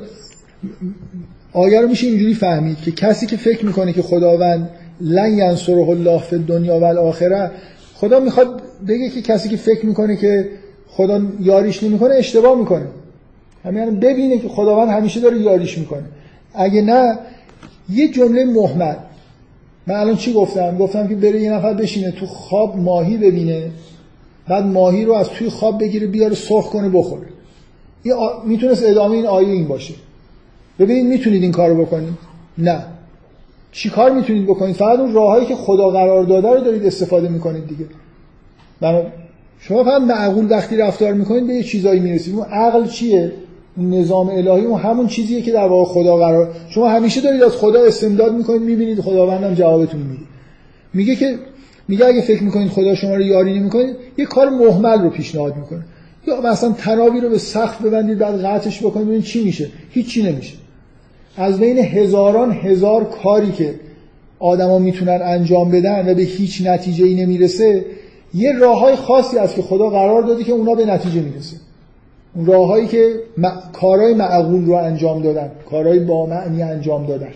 آیه رو میشه اینجوری فهمید که کسی که فکر می‌کنه که خداوند لن ینصره الله فی دنیا و الاخره خدا می‌خواد بگه که کسی که فکر می‌کنه که خدا یاریش نمی‌کنه اشتباه می‌کنه. همین ببینه که خداوند همیشه داره یاریش می‌کنه. اگه نه یه جمله محمد. من الان چی گفتم؟ گفتم که بره یه نفر بشینه تو خواب ماهی ببینه بعد ماهی رو از توی خواب بگیره بیاره سرخ کنه بخوره. آ... می‌تونست ادامه این آیه این باشه. ببینید می‌تونید این کارو بکنید؟ نه. چی کار می‌تونید بکنید؟ فقط اون راههایی که خدا قرار داده رو دارید استفاده می‌کنید دیگه. من شما فقط معقول وقتی رفتار می‌کنید به یه چیزایی می‌رسید. اون عقل چیه؟ اون نظام الهی اون همون چیزیه که در واقع خدا قرار. شما همیشه دارید از خدا استمداد می‌کنید می‌بینید خداوندم جوابتون میده. میگه که میگه اگه فکر می‌کنید خدا شما رو یاری نمی‌کنه یه کار محمل رو پیشنهاد می‌کنه. یا مثلا تنابی رو به سخت ببندید بعد قطعش بکنید ببینید چی میشه. هیچی نمیشه. از بین هزاران هزار کاری که آدما می‌تونن انجام بدن و به هیچ نتیجه ای نمی‌رسه یه راههای خاصی است که خدا قرار داده که اونا به نتیجه می‌رسه. اون راههایی که م... کارهای معقول رو انجام دادن کارهای با معنی انجام دادن.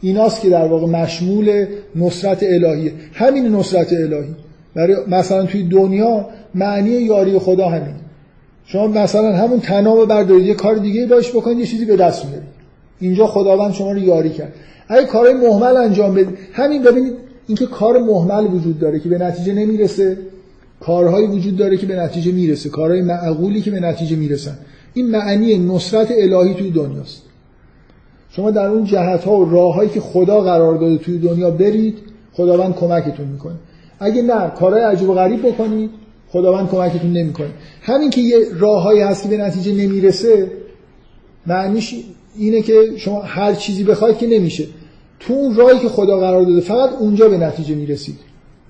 ایناست که در واقع مشمول نصرت الهیه. همین نصرت الهی. برای مثلا توی دنیا معنی یاری خدا همین. شما مثلا همون تناب بردارید یه کار دیگه باش بکنید یه چیزی به دست میارید اینجا خداوند شما رو یاری کرد. اگه کارهای محمل انجام بدید همین ببینید اینکه کار محمل وجود داره که به نتیجه نمی‌رسه. کارهایی وجود داره که به نتیجه می‌رسه. کارهای معقولی که به نتیجه می‌رسن. این معنی نصرت الهی توی دنیاست. شما در اون جهت ها و راههایی که خدا قرار داده توی دنیا برید خداوند کمکتون می‌کنه. اگه نه کارهای عجیب و غریب بکنید خداوند کمکتون نمی‌کنه. همین که یه راههایی هست که به نتیجه نمی‌رسه معنیش اینه که شما هر چیزی بخواید که نمیشه. تو اون راهی که خدا قرار داده فقط اونجا به نتیجه می‌رسید.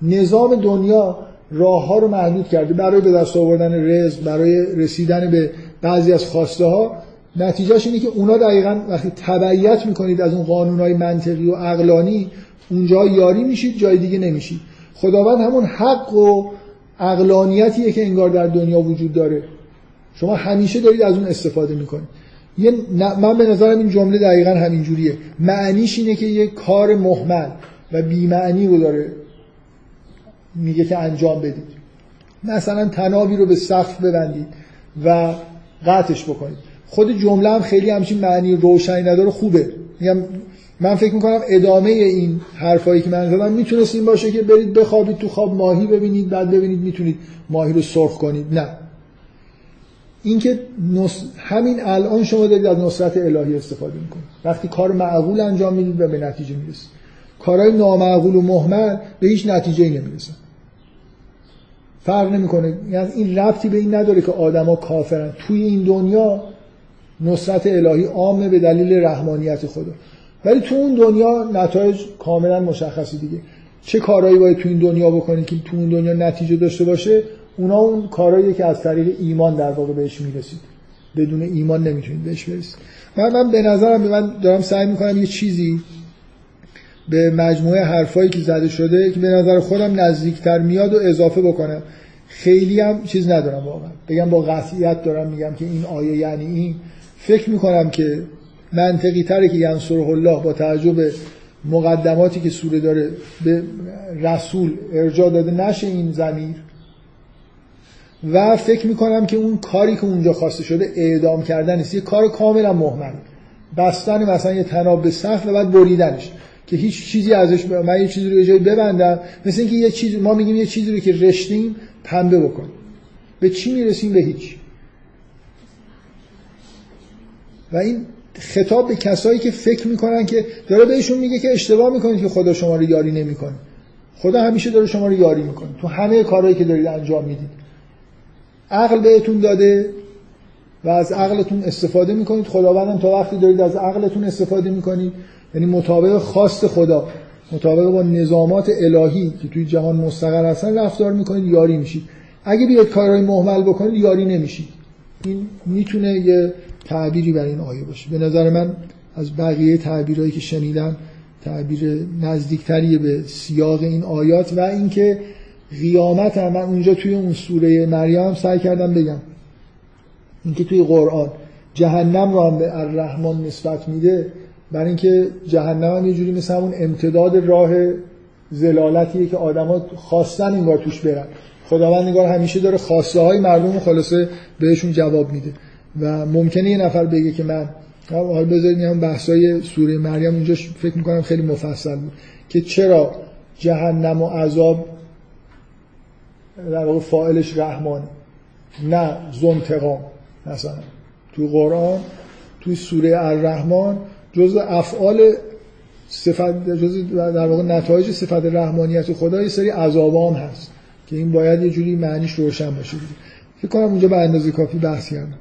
نظام دنیا راه ها رو محدود کرده برای به دست آوردن رزق برای رسیدن به بعضی از خواسته ها نتیجهش اینه که اونا دقیقا وقتی تبعیت می‌کنید از اون قانون های منطقی و عقلانی اونجا یاری میشید جای دیگه نمیشید. خداوند همون حق و عقلانیتیه که انگار در دنیا وجود داره. شما همیشه دارید از اون استفاده می‌کنید. یه من به نظرم این جمله دقیقا همین جوریه معنیش اینه که یه کار محمل و بیمعنی رو داره میگه که انجام بدید. مثلا تنابی رو به سقف ببندید و قطعش بکنید. خود جمله هم خیلی همچین معنی روشنی نداره خوبه. میگم من فکر می‌کنم ادامه این حرفایی که من زدم می‌تونست این باشه که برید بخوابید تو خواب ماهی ببینید بعد ببینید می‌تونید ماهی رو سرخ کنید. نه. اینکه نص... همین الان شما دارید از نصرت الهی استفاده می‌کنید. وقتی کار معقول انجام می‌دید و به نتیجه می‌رسید. کارهای نامعقول و مهمل به هیچ نتیجه ای نمی‌رسن. فرق نمی‌کنه. یعنی این ربطی به این نداره که آدما کافرن. توی این دنیا نصرت الهی عامه به دلیل رحمانیت خدا. ولی تو اون دنیا نتایج کاملا مشخصی دیگه. چه کارهایی باید تو این دنیا بکنید که تو اون دنیا نتیجه داشته باشه؟ اونا اون کارهایی که از طریق ایمان در واقع بهش می‌رسید. بدون ایمان نمی‌تونید بهش برسید. من, من به نظرم من دارم سعی می‌کنم یه چیزی به مجموعه حرفایی که زده شده که به نظر خودم نزدیکتر میاد و اضافه بکنم. خیلی هم چیز ندارم واقعا. بگم با قطعیت دارم میگم که این آیه یعنی این. فکر می‌کنم که منطقی تره که ینصره الله با توجه به مقدماتی که سوره داره به رسول ارجاع داده نشه این زمیر و فکر می‌کنم که اون کاری که اونجا خواسته شده اعدام کردن نیست. یه کار کاملا مهمل بستن مثلا یه تناب به سقف و بعد بریدنش. که هیچ چیزی ازش ب... من یه چیزی رو یه جایی ببندم. مثل اینکه یه چیز ما میگیم یه چیزی رو که رشتیم پنبه بکن. به چی می‌رسیم؟ به هیچ. و این خطاب به کسایی که فکر می‌کنن که داره بهشون میگه که اشتباه می‌کنید که خدا شما رو یاری نمی‌کنه. خدا همیشه داره شما رو یاری می‌کنه. تو همه کارهایی که دارید انجام می‌دید. عقل بهتون داده و از عقلتون استفاده می‌کنید. خداوندم تا وقتی دارید از عقلتون استفاده می‌کنید. یعنی مطابق خواست خدا مطابق با نظامات الهی که توی جهان مستقر هستن رفتار می‌کنید یاری میشید. اگه بیاید کارهای محمل بکنید یاری نمیشید. این می‌تونه یه تعبیری برای این آیه باشه. به نظر من از بقیه تعبیرهایی که شنیدم تعبیر نزدیکتری به سیاق این آیات و اینکه قیامت هم من اونجا توی اون سوره مریم سعی کردم بگم. اینکه توی قرآن جهنم هم به الرحمن نسبت میده برای اینکه جهنم هم یه جوری مثل همون امتداد راه زلالتیه که آدما خواستن انگار توش برن. خداوند انگار همیشه داره خواسته های مردم خلاصه بهشون جواب میده. و ممکنه یه نفر بگه که من حالا بذارید هم بحثای سوره مریم اونجا فکر می‌کنم خیلی مفصل بود. که چرا جهنم و عذاب در واقع فاعلش رحمانه نه زنتقام. مثلا تو قرآن توی سوره الرحمن جزء افعال صفت جزء در واقع نتایج صفت رحمانیت خدا یه سری عذابام هست که این باید یه جوری معنیش روشن باشه. فکر کنم اونجا به اندازه کافی بحث کردم.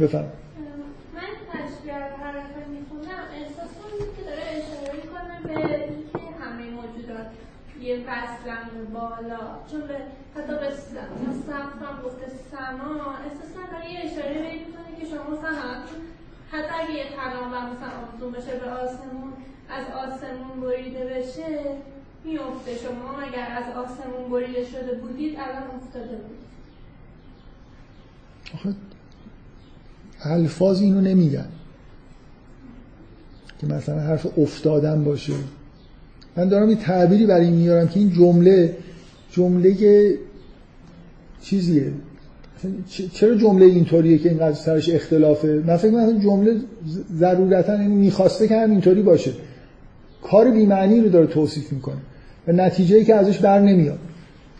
بفرم من تشبیه رو حرکت می‌خونم احساس کنم که داره اشاره می‌کنه به اینکه همه موجودات یه به بالا. چون به حتی به هم گفته سما. احساس کنم داره یه اشاره به این می‌کنه که شما مثلا حتی اگه یه تناب هم مثلا آویزون بشه به آسمون از آسمون بریده بشه میفته شما اگر از آسمون بریده شده بودید الان افتاده آخه الفاظ اینو نمیگن. که مثلا حرف افتادن باشه. من دارم یه تعبیری برای این میارم که این جمله جمله چیزیه؟ چرا جمله اینطوریه که اینقدر سرش اختلافه؟ من فکر می‌کنم جمله ضرورتا این می‌خواسته که اینطوری باشه. کار بی‌معنی رو داره توصیف می‌کنه و نتیجه که ازش بر نمیاد.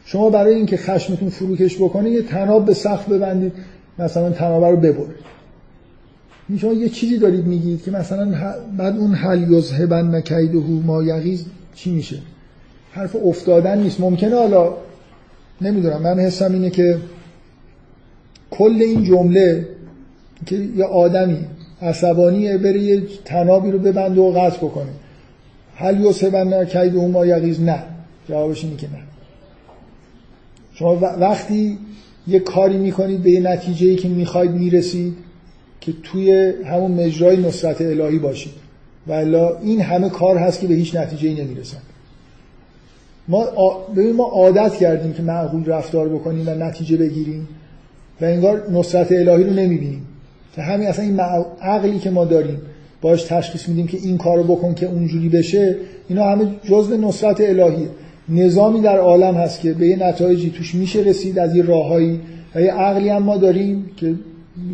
شما برای اینکه خشمتون فروکش بکنه یه تناب به سقف ببندید مثلا تنابه رو ببرید شما یه چیزی دارید میگید که مثلا بعد اون حل یذهبن کیده ما یغیز چی میشه؟ حرف افتادن نیست. ممکنه حالا نمی‌دونم. من حسم اینه که کل این جمله که یه آدمی عصبانیه بره یه تنابی رو ببنده و قطع بکنه. هل یوسبن کید ما یغیز؟ نه. جوابش اینه که نه. شما وقتی یه کاری می‌کنید به یه نتیجه که می‌خواید می‌رسید که توی همون مجرای نصرت الهی باشید. و این همه کار هست که به هیچ نتیجه ای نمی‌رسن. ما ببین ما عادت کردیم که معقول رفتار بکنیم و نتیجه بگیریم و انگار نصرت الهی رو نمی‌بینیم. که همین اصلا این عقلی که ما داریم باش تشخیص میدیم که این کارو بکن که اونجوری بشه اینا همه جزء نصرت الهیه. نظامی در عالم هست که به یه نتایجی توش میشه رسید از یه راههایی و یه عقلی هم ما داریم که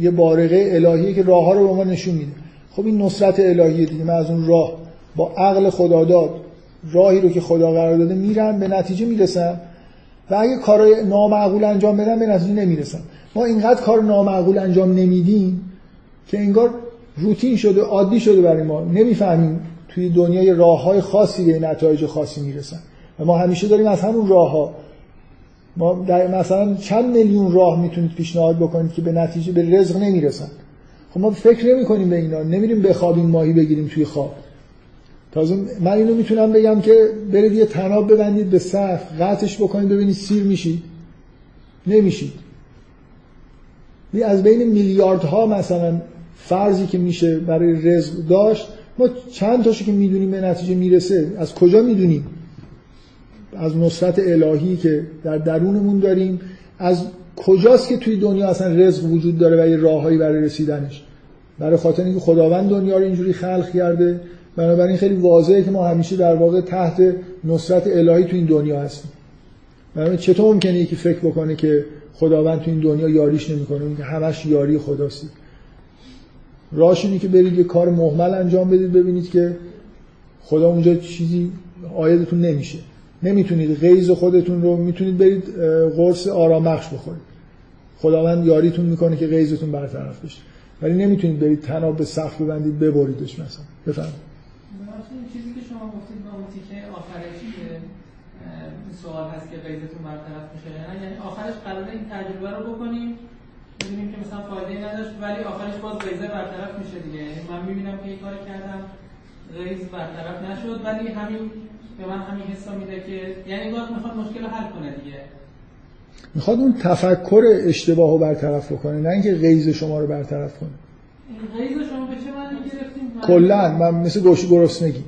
یه بارقه الهیه که راه ها رو به ما نشون میده. خب این نصرت الهیه دیگه من از اون راه با عقل خدا داد راهی رو که خدا قرار داده میرم به نتیجه می‌رسم. و اگه کارهای نامعقول انجام بدم به نتیجه نمی‌رسم. ما اینقدر کار نامعقول انجام نمیدیم که انگار روتین شده عادی شده برای ما. نمی‌فهمیم توی دنیای راه های خاصی به نتایج خاصی می‌رسن. و ما همیشه داریم از همون راه ها ما در مثلا چند میلیون راه می‌تونید پیشنهاد بکنید که به نتیجه به رزق نمی‌رسن. خب ما فکر نمی کنیم به اینا نمیریم بخوابیم ماهی بگیریم توی خواب. تازه من اینو می‌تونم بگم که برید یه تناب ببندید به صف قطعش بکنید ببینید سیر میشید. نمیشید. از بین میلیاردها مثلا فرضی که میشه برای رزق داشت ما چند تاشو که می‌دونیم به نتیجه می‌رسه از کجا می‌دونیم؟ از نصرت الهی که در درونمون داریم از کجاست که توی دنیا اصلا رزق وجود داره و یه راههایی برای رسیدنش؟ برای خاطر اینکه خداوند دنیا رو اینجوری خلق کرده. بنابراین خیلی واضحه که ما همیشه در واقع تحت نصرت الهی تو این دنیا هستیم. بنابراین چطور ممکنه یکی فکر بکنه که خداوند تو این دنیا یاریش نمی‌کنه؟ که همش یاری خداست. راهش اینه که برید یه کار محمل انجام بدید ببینید که خدا اونجا چیزی آیدتون نمیشه. نمی‌تونید غیظ خودتون رو می‌تونید برید قرص آرامخش بخورید. خداوند یاریتون می‌کنه که غیظتون برطرف بشه. ولی نمی‌تونید برید تناب به سقف ببندید ببریدش مثلا. بفرمایید. چیزی که شما گفتید با سوال هست که غیظتون برطرف میشه یعنی آخرش قراره این تجربه رو بکنیم می‌بینیم که مثلا فایده نداشت ولی آخرش باز غیظه برطرف میشه دیگه. من می‌بینم که این کار کردم غیظ برطرف نشد ولی همین به من همین حسا میده که یعنی باید می‌خواد مشکل حل کنه دیگه. می‌خواد اون تفکر اشتباه رو برطرف بکنه نه اینکه غیظ شما رو برطرف کنه. غیظ شما به چه معنی گرفتیم؟ من مثل گوشی گرسنگی.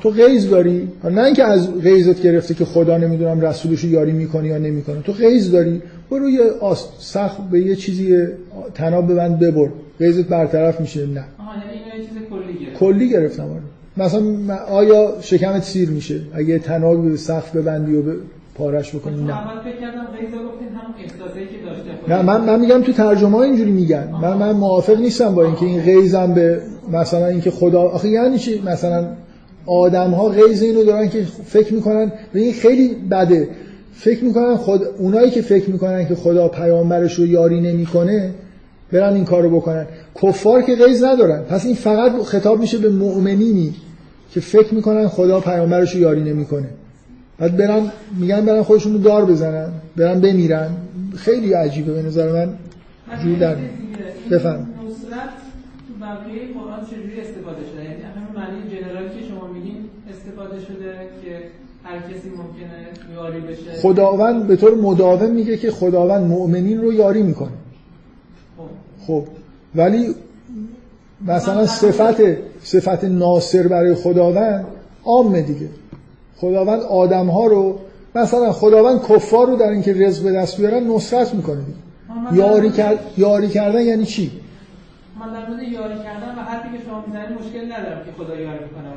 تو غیظ داری؟ نه اینکه از غیظت گرفته که خدا نمی‌دونم رسولش یاری می‌کنه یا نمی‌کنه تو غیظ داری؟ برو یه سخت به یه چیزی تناب ببند ببر. غیظت برطرف میشه؟ نه. آها یعنی این چیز کلی گرفت کلی گرفتم آره. مثلا آیا شکمت سیر میشه؟ اگه تناب به سقف ببندی و به پارش بکنی نه. نه من, من میگم تو ترجمه ها اینجوری میگن. من من موافق نیستم با اینکه این غیظم به مثلا اینکه خدا آخه یعنی چی؟ مثلا آدم ها غیظ اینو دارن که فکر می‌کنن. این خیلی بده. فکر می‌کنن خود اونایی که فکر می‌کنن که خدا پیامبرش رو یاری نمی‌کنه برن این کارو بکنن. کفار که غیظ ندارن. پس این فقط خطاب میشه به مؤمنینی که فکر می‌کنن خدا پیامبرش رو یاری نمی‌کنه. بعد برن میگن برن خودشون رو دار بزنن برن بمیرن. خیلی عجیبه به نظر من. جور در بفهم بقیه قرآن چجوری استفاده شده؟ یعنی همین معنی جنرالی که شما میگین استفاده شده که هر کسی ممکنه یاری بشه. خداوند به طور مداوم میگه که خداوند مؤمنین رو یاری می‌کنه. خب, خب. ولی مثلا صفت صفت ناصر برای خداوند عامه دیگه. خداوند آدم ها رو مثلا خداوند کفار رو در اینکه رزق به دست بیارن نصرت می‌کنه. یاری, کرد... یاری کردن یعنی چی؟ من در مورد یاری کردن و حرفی که شما می‌زنید مشکل ندارم که خدا یاری می‌کنه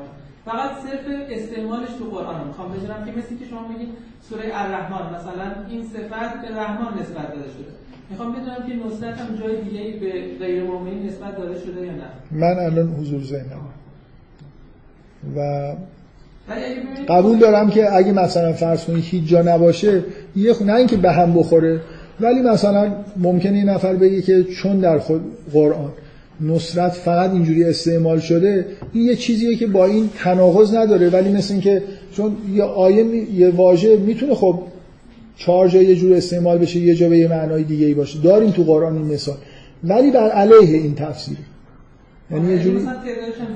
فقط صرف استعمالش تو قرآن می‌خوام بدونم که مثل که شما میگید سوره الرحمن مثلا این صفت به رحمان نسبت داده شده. می‌خوام بدونم که نصرت هم جای دیگه به غیر مؤمنین نسبت داده شده یا نه؟ من الان حضور ذهنم. و قبول دارم که اگه مثلا فرض کنید هیچ جا نباشه یه نه اینکه به هم بخوره ولی مثلا ممکنه این نفر بگه که چون در خود قرآن نصرت فقط اینجوری استعمال شده این یه چیزیه که با این تناقض نداره ولی مثل اینکه چون یه آیه یه واژه می‌تونه خب چهار جا یه جور استعمال بشه یه جا به یه معنای دیگه ای باشه. داریم تو قرآن این مثال. ولی بر علیه این تفسیره یعنی یه جوری مثلا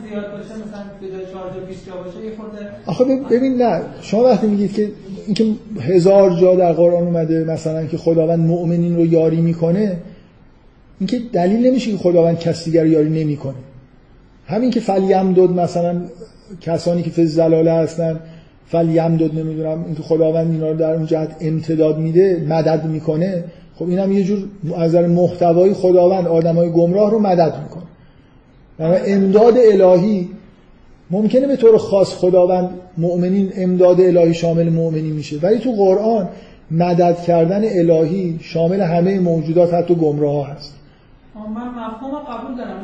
زیاد باشه مثلا به جای 4 تا 20 جا باشه یه خورده آخه ببین نه شما وقتی میگید که اینکه هزار جا در قرآن اومده مثلا که خداوند مؤمنین رو یاری می‌کنه اینکه دلیل نمیشه که خداوند کسی دیگر یاری نمی‌کنه. همین که فلیم داد مثلا کسانی که فی زلاله هستن فلیم داد نمی‌دونم اینکه خداوند اینا رو در اون جهت امتداد میده مدد می‌کنه خب این هم یه جور از محتوای خداوند آدمای گمراه رو مدد می‌کنه. امداد الهی ممکنه به طور خاص خداوند مؤمنین امداد الهی شامل مؤمنین میشه. ولی تو قرآن مدد کردن الهی شامل همه موجودات حتی گمراه هست. من مفهوم قبول دارم.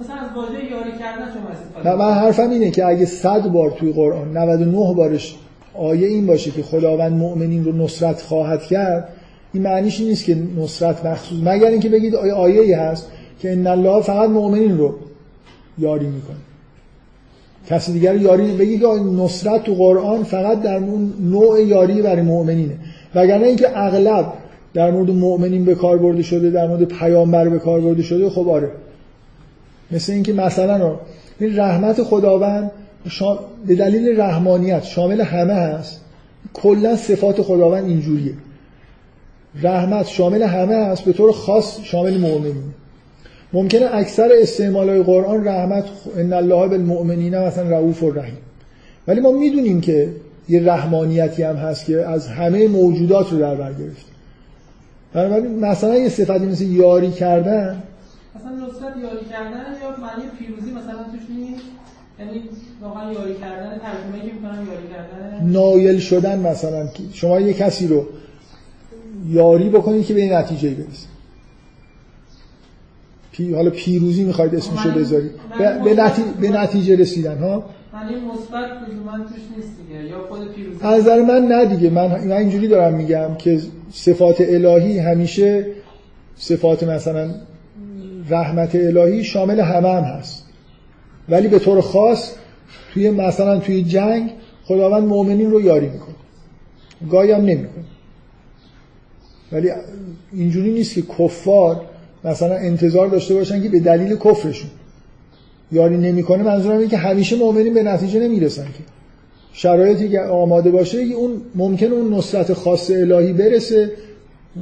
مثلا از واژه یاری کردن شما استفاده من حرفم اینه که اگه 100 بار توی قرآن 99 بارش آیه این باشه که خداوند مؤمنین رو نصرت خواهد کرد این معنیش نیست که نصرت مخصوص. مگر اینکه بگید آیه ای هست. که ان الله فقط مؤمنین رو یاری می‌کنه. کسی دیگر یاری بگی که نصرت تو قرآن فقط در اون نوع یاری برای مؤمنینه. وگرنه اینکه اغلب در مورد مؤمنین به کار برده شده در مورد پیامبر به کار برده شده خب آره. مثل اینکه مثلا این رحمت خداوند به دلیل رحمانیت شامل همه هست. کلا صفات خداوند اینجوریه. رحمت شامل همه هست به طور خاص شامل مؤمنین. ممکنه اکثر استعمال های قرآن رحمت ان الله بالمؤمنین مثلا رؤوف الرحیم. ولی ما می‌دونیم که یه رحمانیتی هم هست که از همه موجودات رو در بر گرفته بنابراین مثلا یه صفتی مثل یاری کردن مثلا نصرت یاری کردن یا معنی پیروزی مثلا توش نیست؟ یعنی واقعا یاری کردن ترجمه که می‌کنن یاری کردن. نایل شدن مثلا شما یه کسی رو یاری بکنید که به این نتیجه برسید. پی... حالا پیروزی می‌خواید اسمشو بذارید. به, به, نتیجه... به نتیجه رسیدن ها؟ مثبت توش نیست دیگه. یا خود پیروزی از نظر من نه دیگه. من من اینجوری دارم میگم که صفات الهی همیشه صفات مثلا رحمت الهی شامل همه هم هست. ولی به طور خاص توی مثلا توی جنگ خداوند مؤمنین رو یاری می‌کنه. گاهی هم نمی‌کنه. ولی اینجوری نیست که کفار مثلا انتظار داشته باشن که به دلیل کفرشون. یاری نمی‌کنه منظورم اینه که همیشه مؤمنین به نتیجه نمی‌رسن که. شرایطی که آماده باشه اون ممکن اون نصرت خاص الهی برسه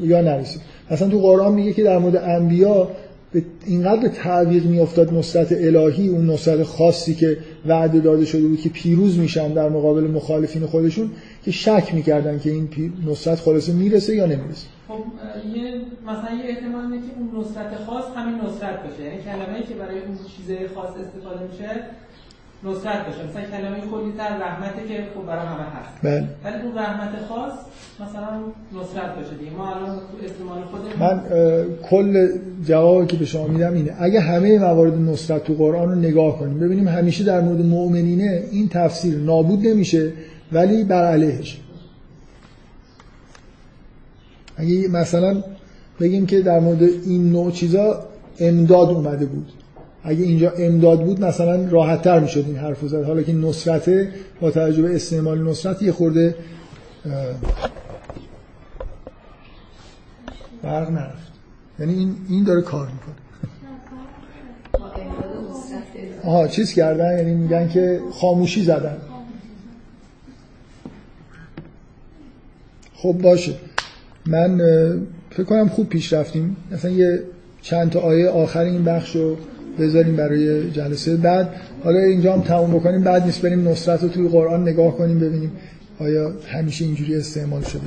یا نرسه. اصلا تو قرآن میگه که در مورد انبیا به اینقدر به تعویق میافتاد نصرت الهی اون نصرت خاصی که وعده داده شده بود که پیروز میشن در مقابل مخالفین خودشون که شک می‌کردن که این نصرت خلاصه می‌رسه یا نمی‌رسه. خب یه مثلا یه احتمال که اون نصرت خاص همین نصرت باشه. یعنی کلمه‌ای که برای اون چیز خاص استفاده میشه نصرت باشه. مثلا کلمه کلی تر رحمته که خب برای همه هست. بله. ولی اون رحمت خاص مثلا نصرت باشه دیگه. ما الان تو استعمال خودمون من کل جوابی که به شما میدم اینه. اگه همه موارد نصرت تو قرآن رو نگاه کنیم ببینیم همیشه در مورد مؤمنینه این تفسیر نابود نمیشه ولی بر علیهش. اگه مثلا بگیم که در مورد این نوع چیزا امداد اومده بود. اگه اینجا امداد بود مثلا راحت تر می‌شد این حرف زد. حالا که نصرته با توجه استعمال نصرت یه خورده برق نرفت. یعنی این این داره کار می‌کنه. آها چیز کردن یعنی میگن که خاموشی زدن. خب باشه. من فکر کنم خوب پیش رفتیم. مثلا یه چند تا آیه آخر این بخش رو بذاریم برای جلسه بعد. حالا اینجا هم تموم بکنیم. بعد نیست بریم نصرت رو توی قرآن نگاه کنیم ببینیم آیا همیشه اینجوری استعمال شده.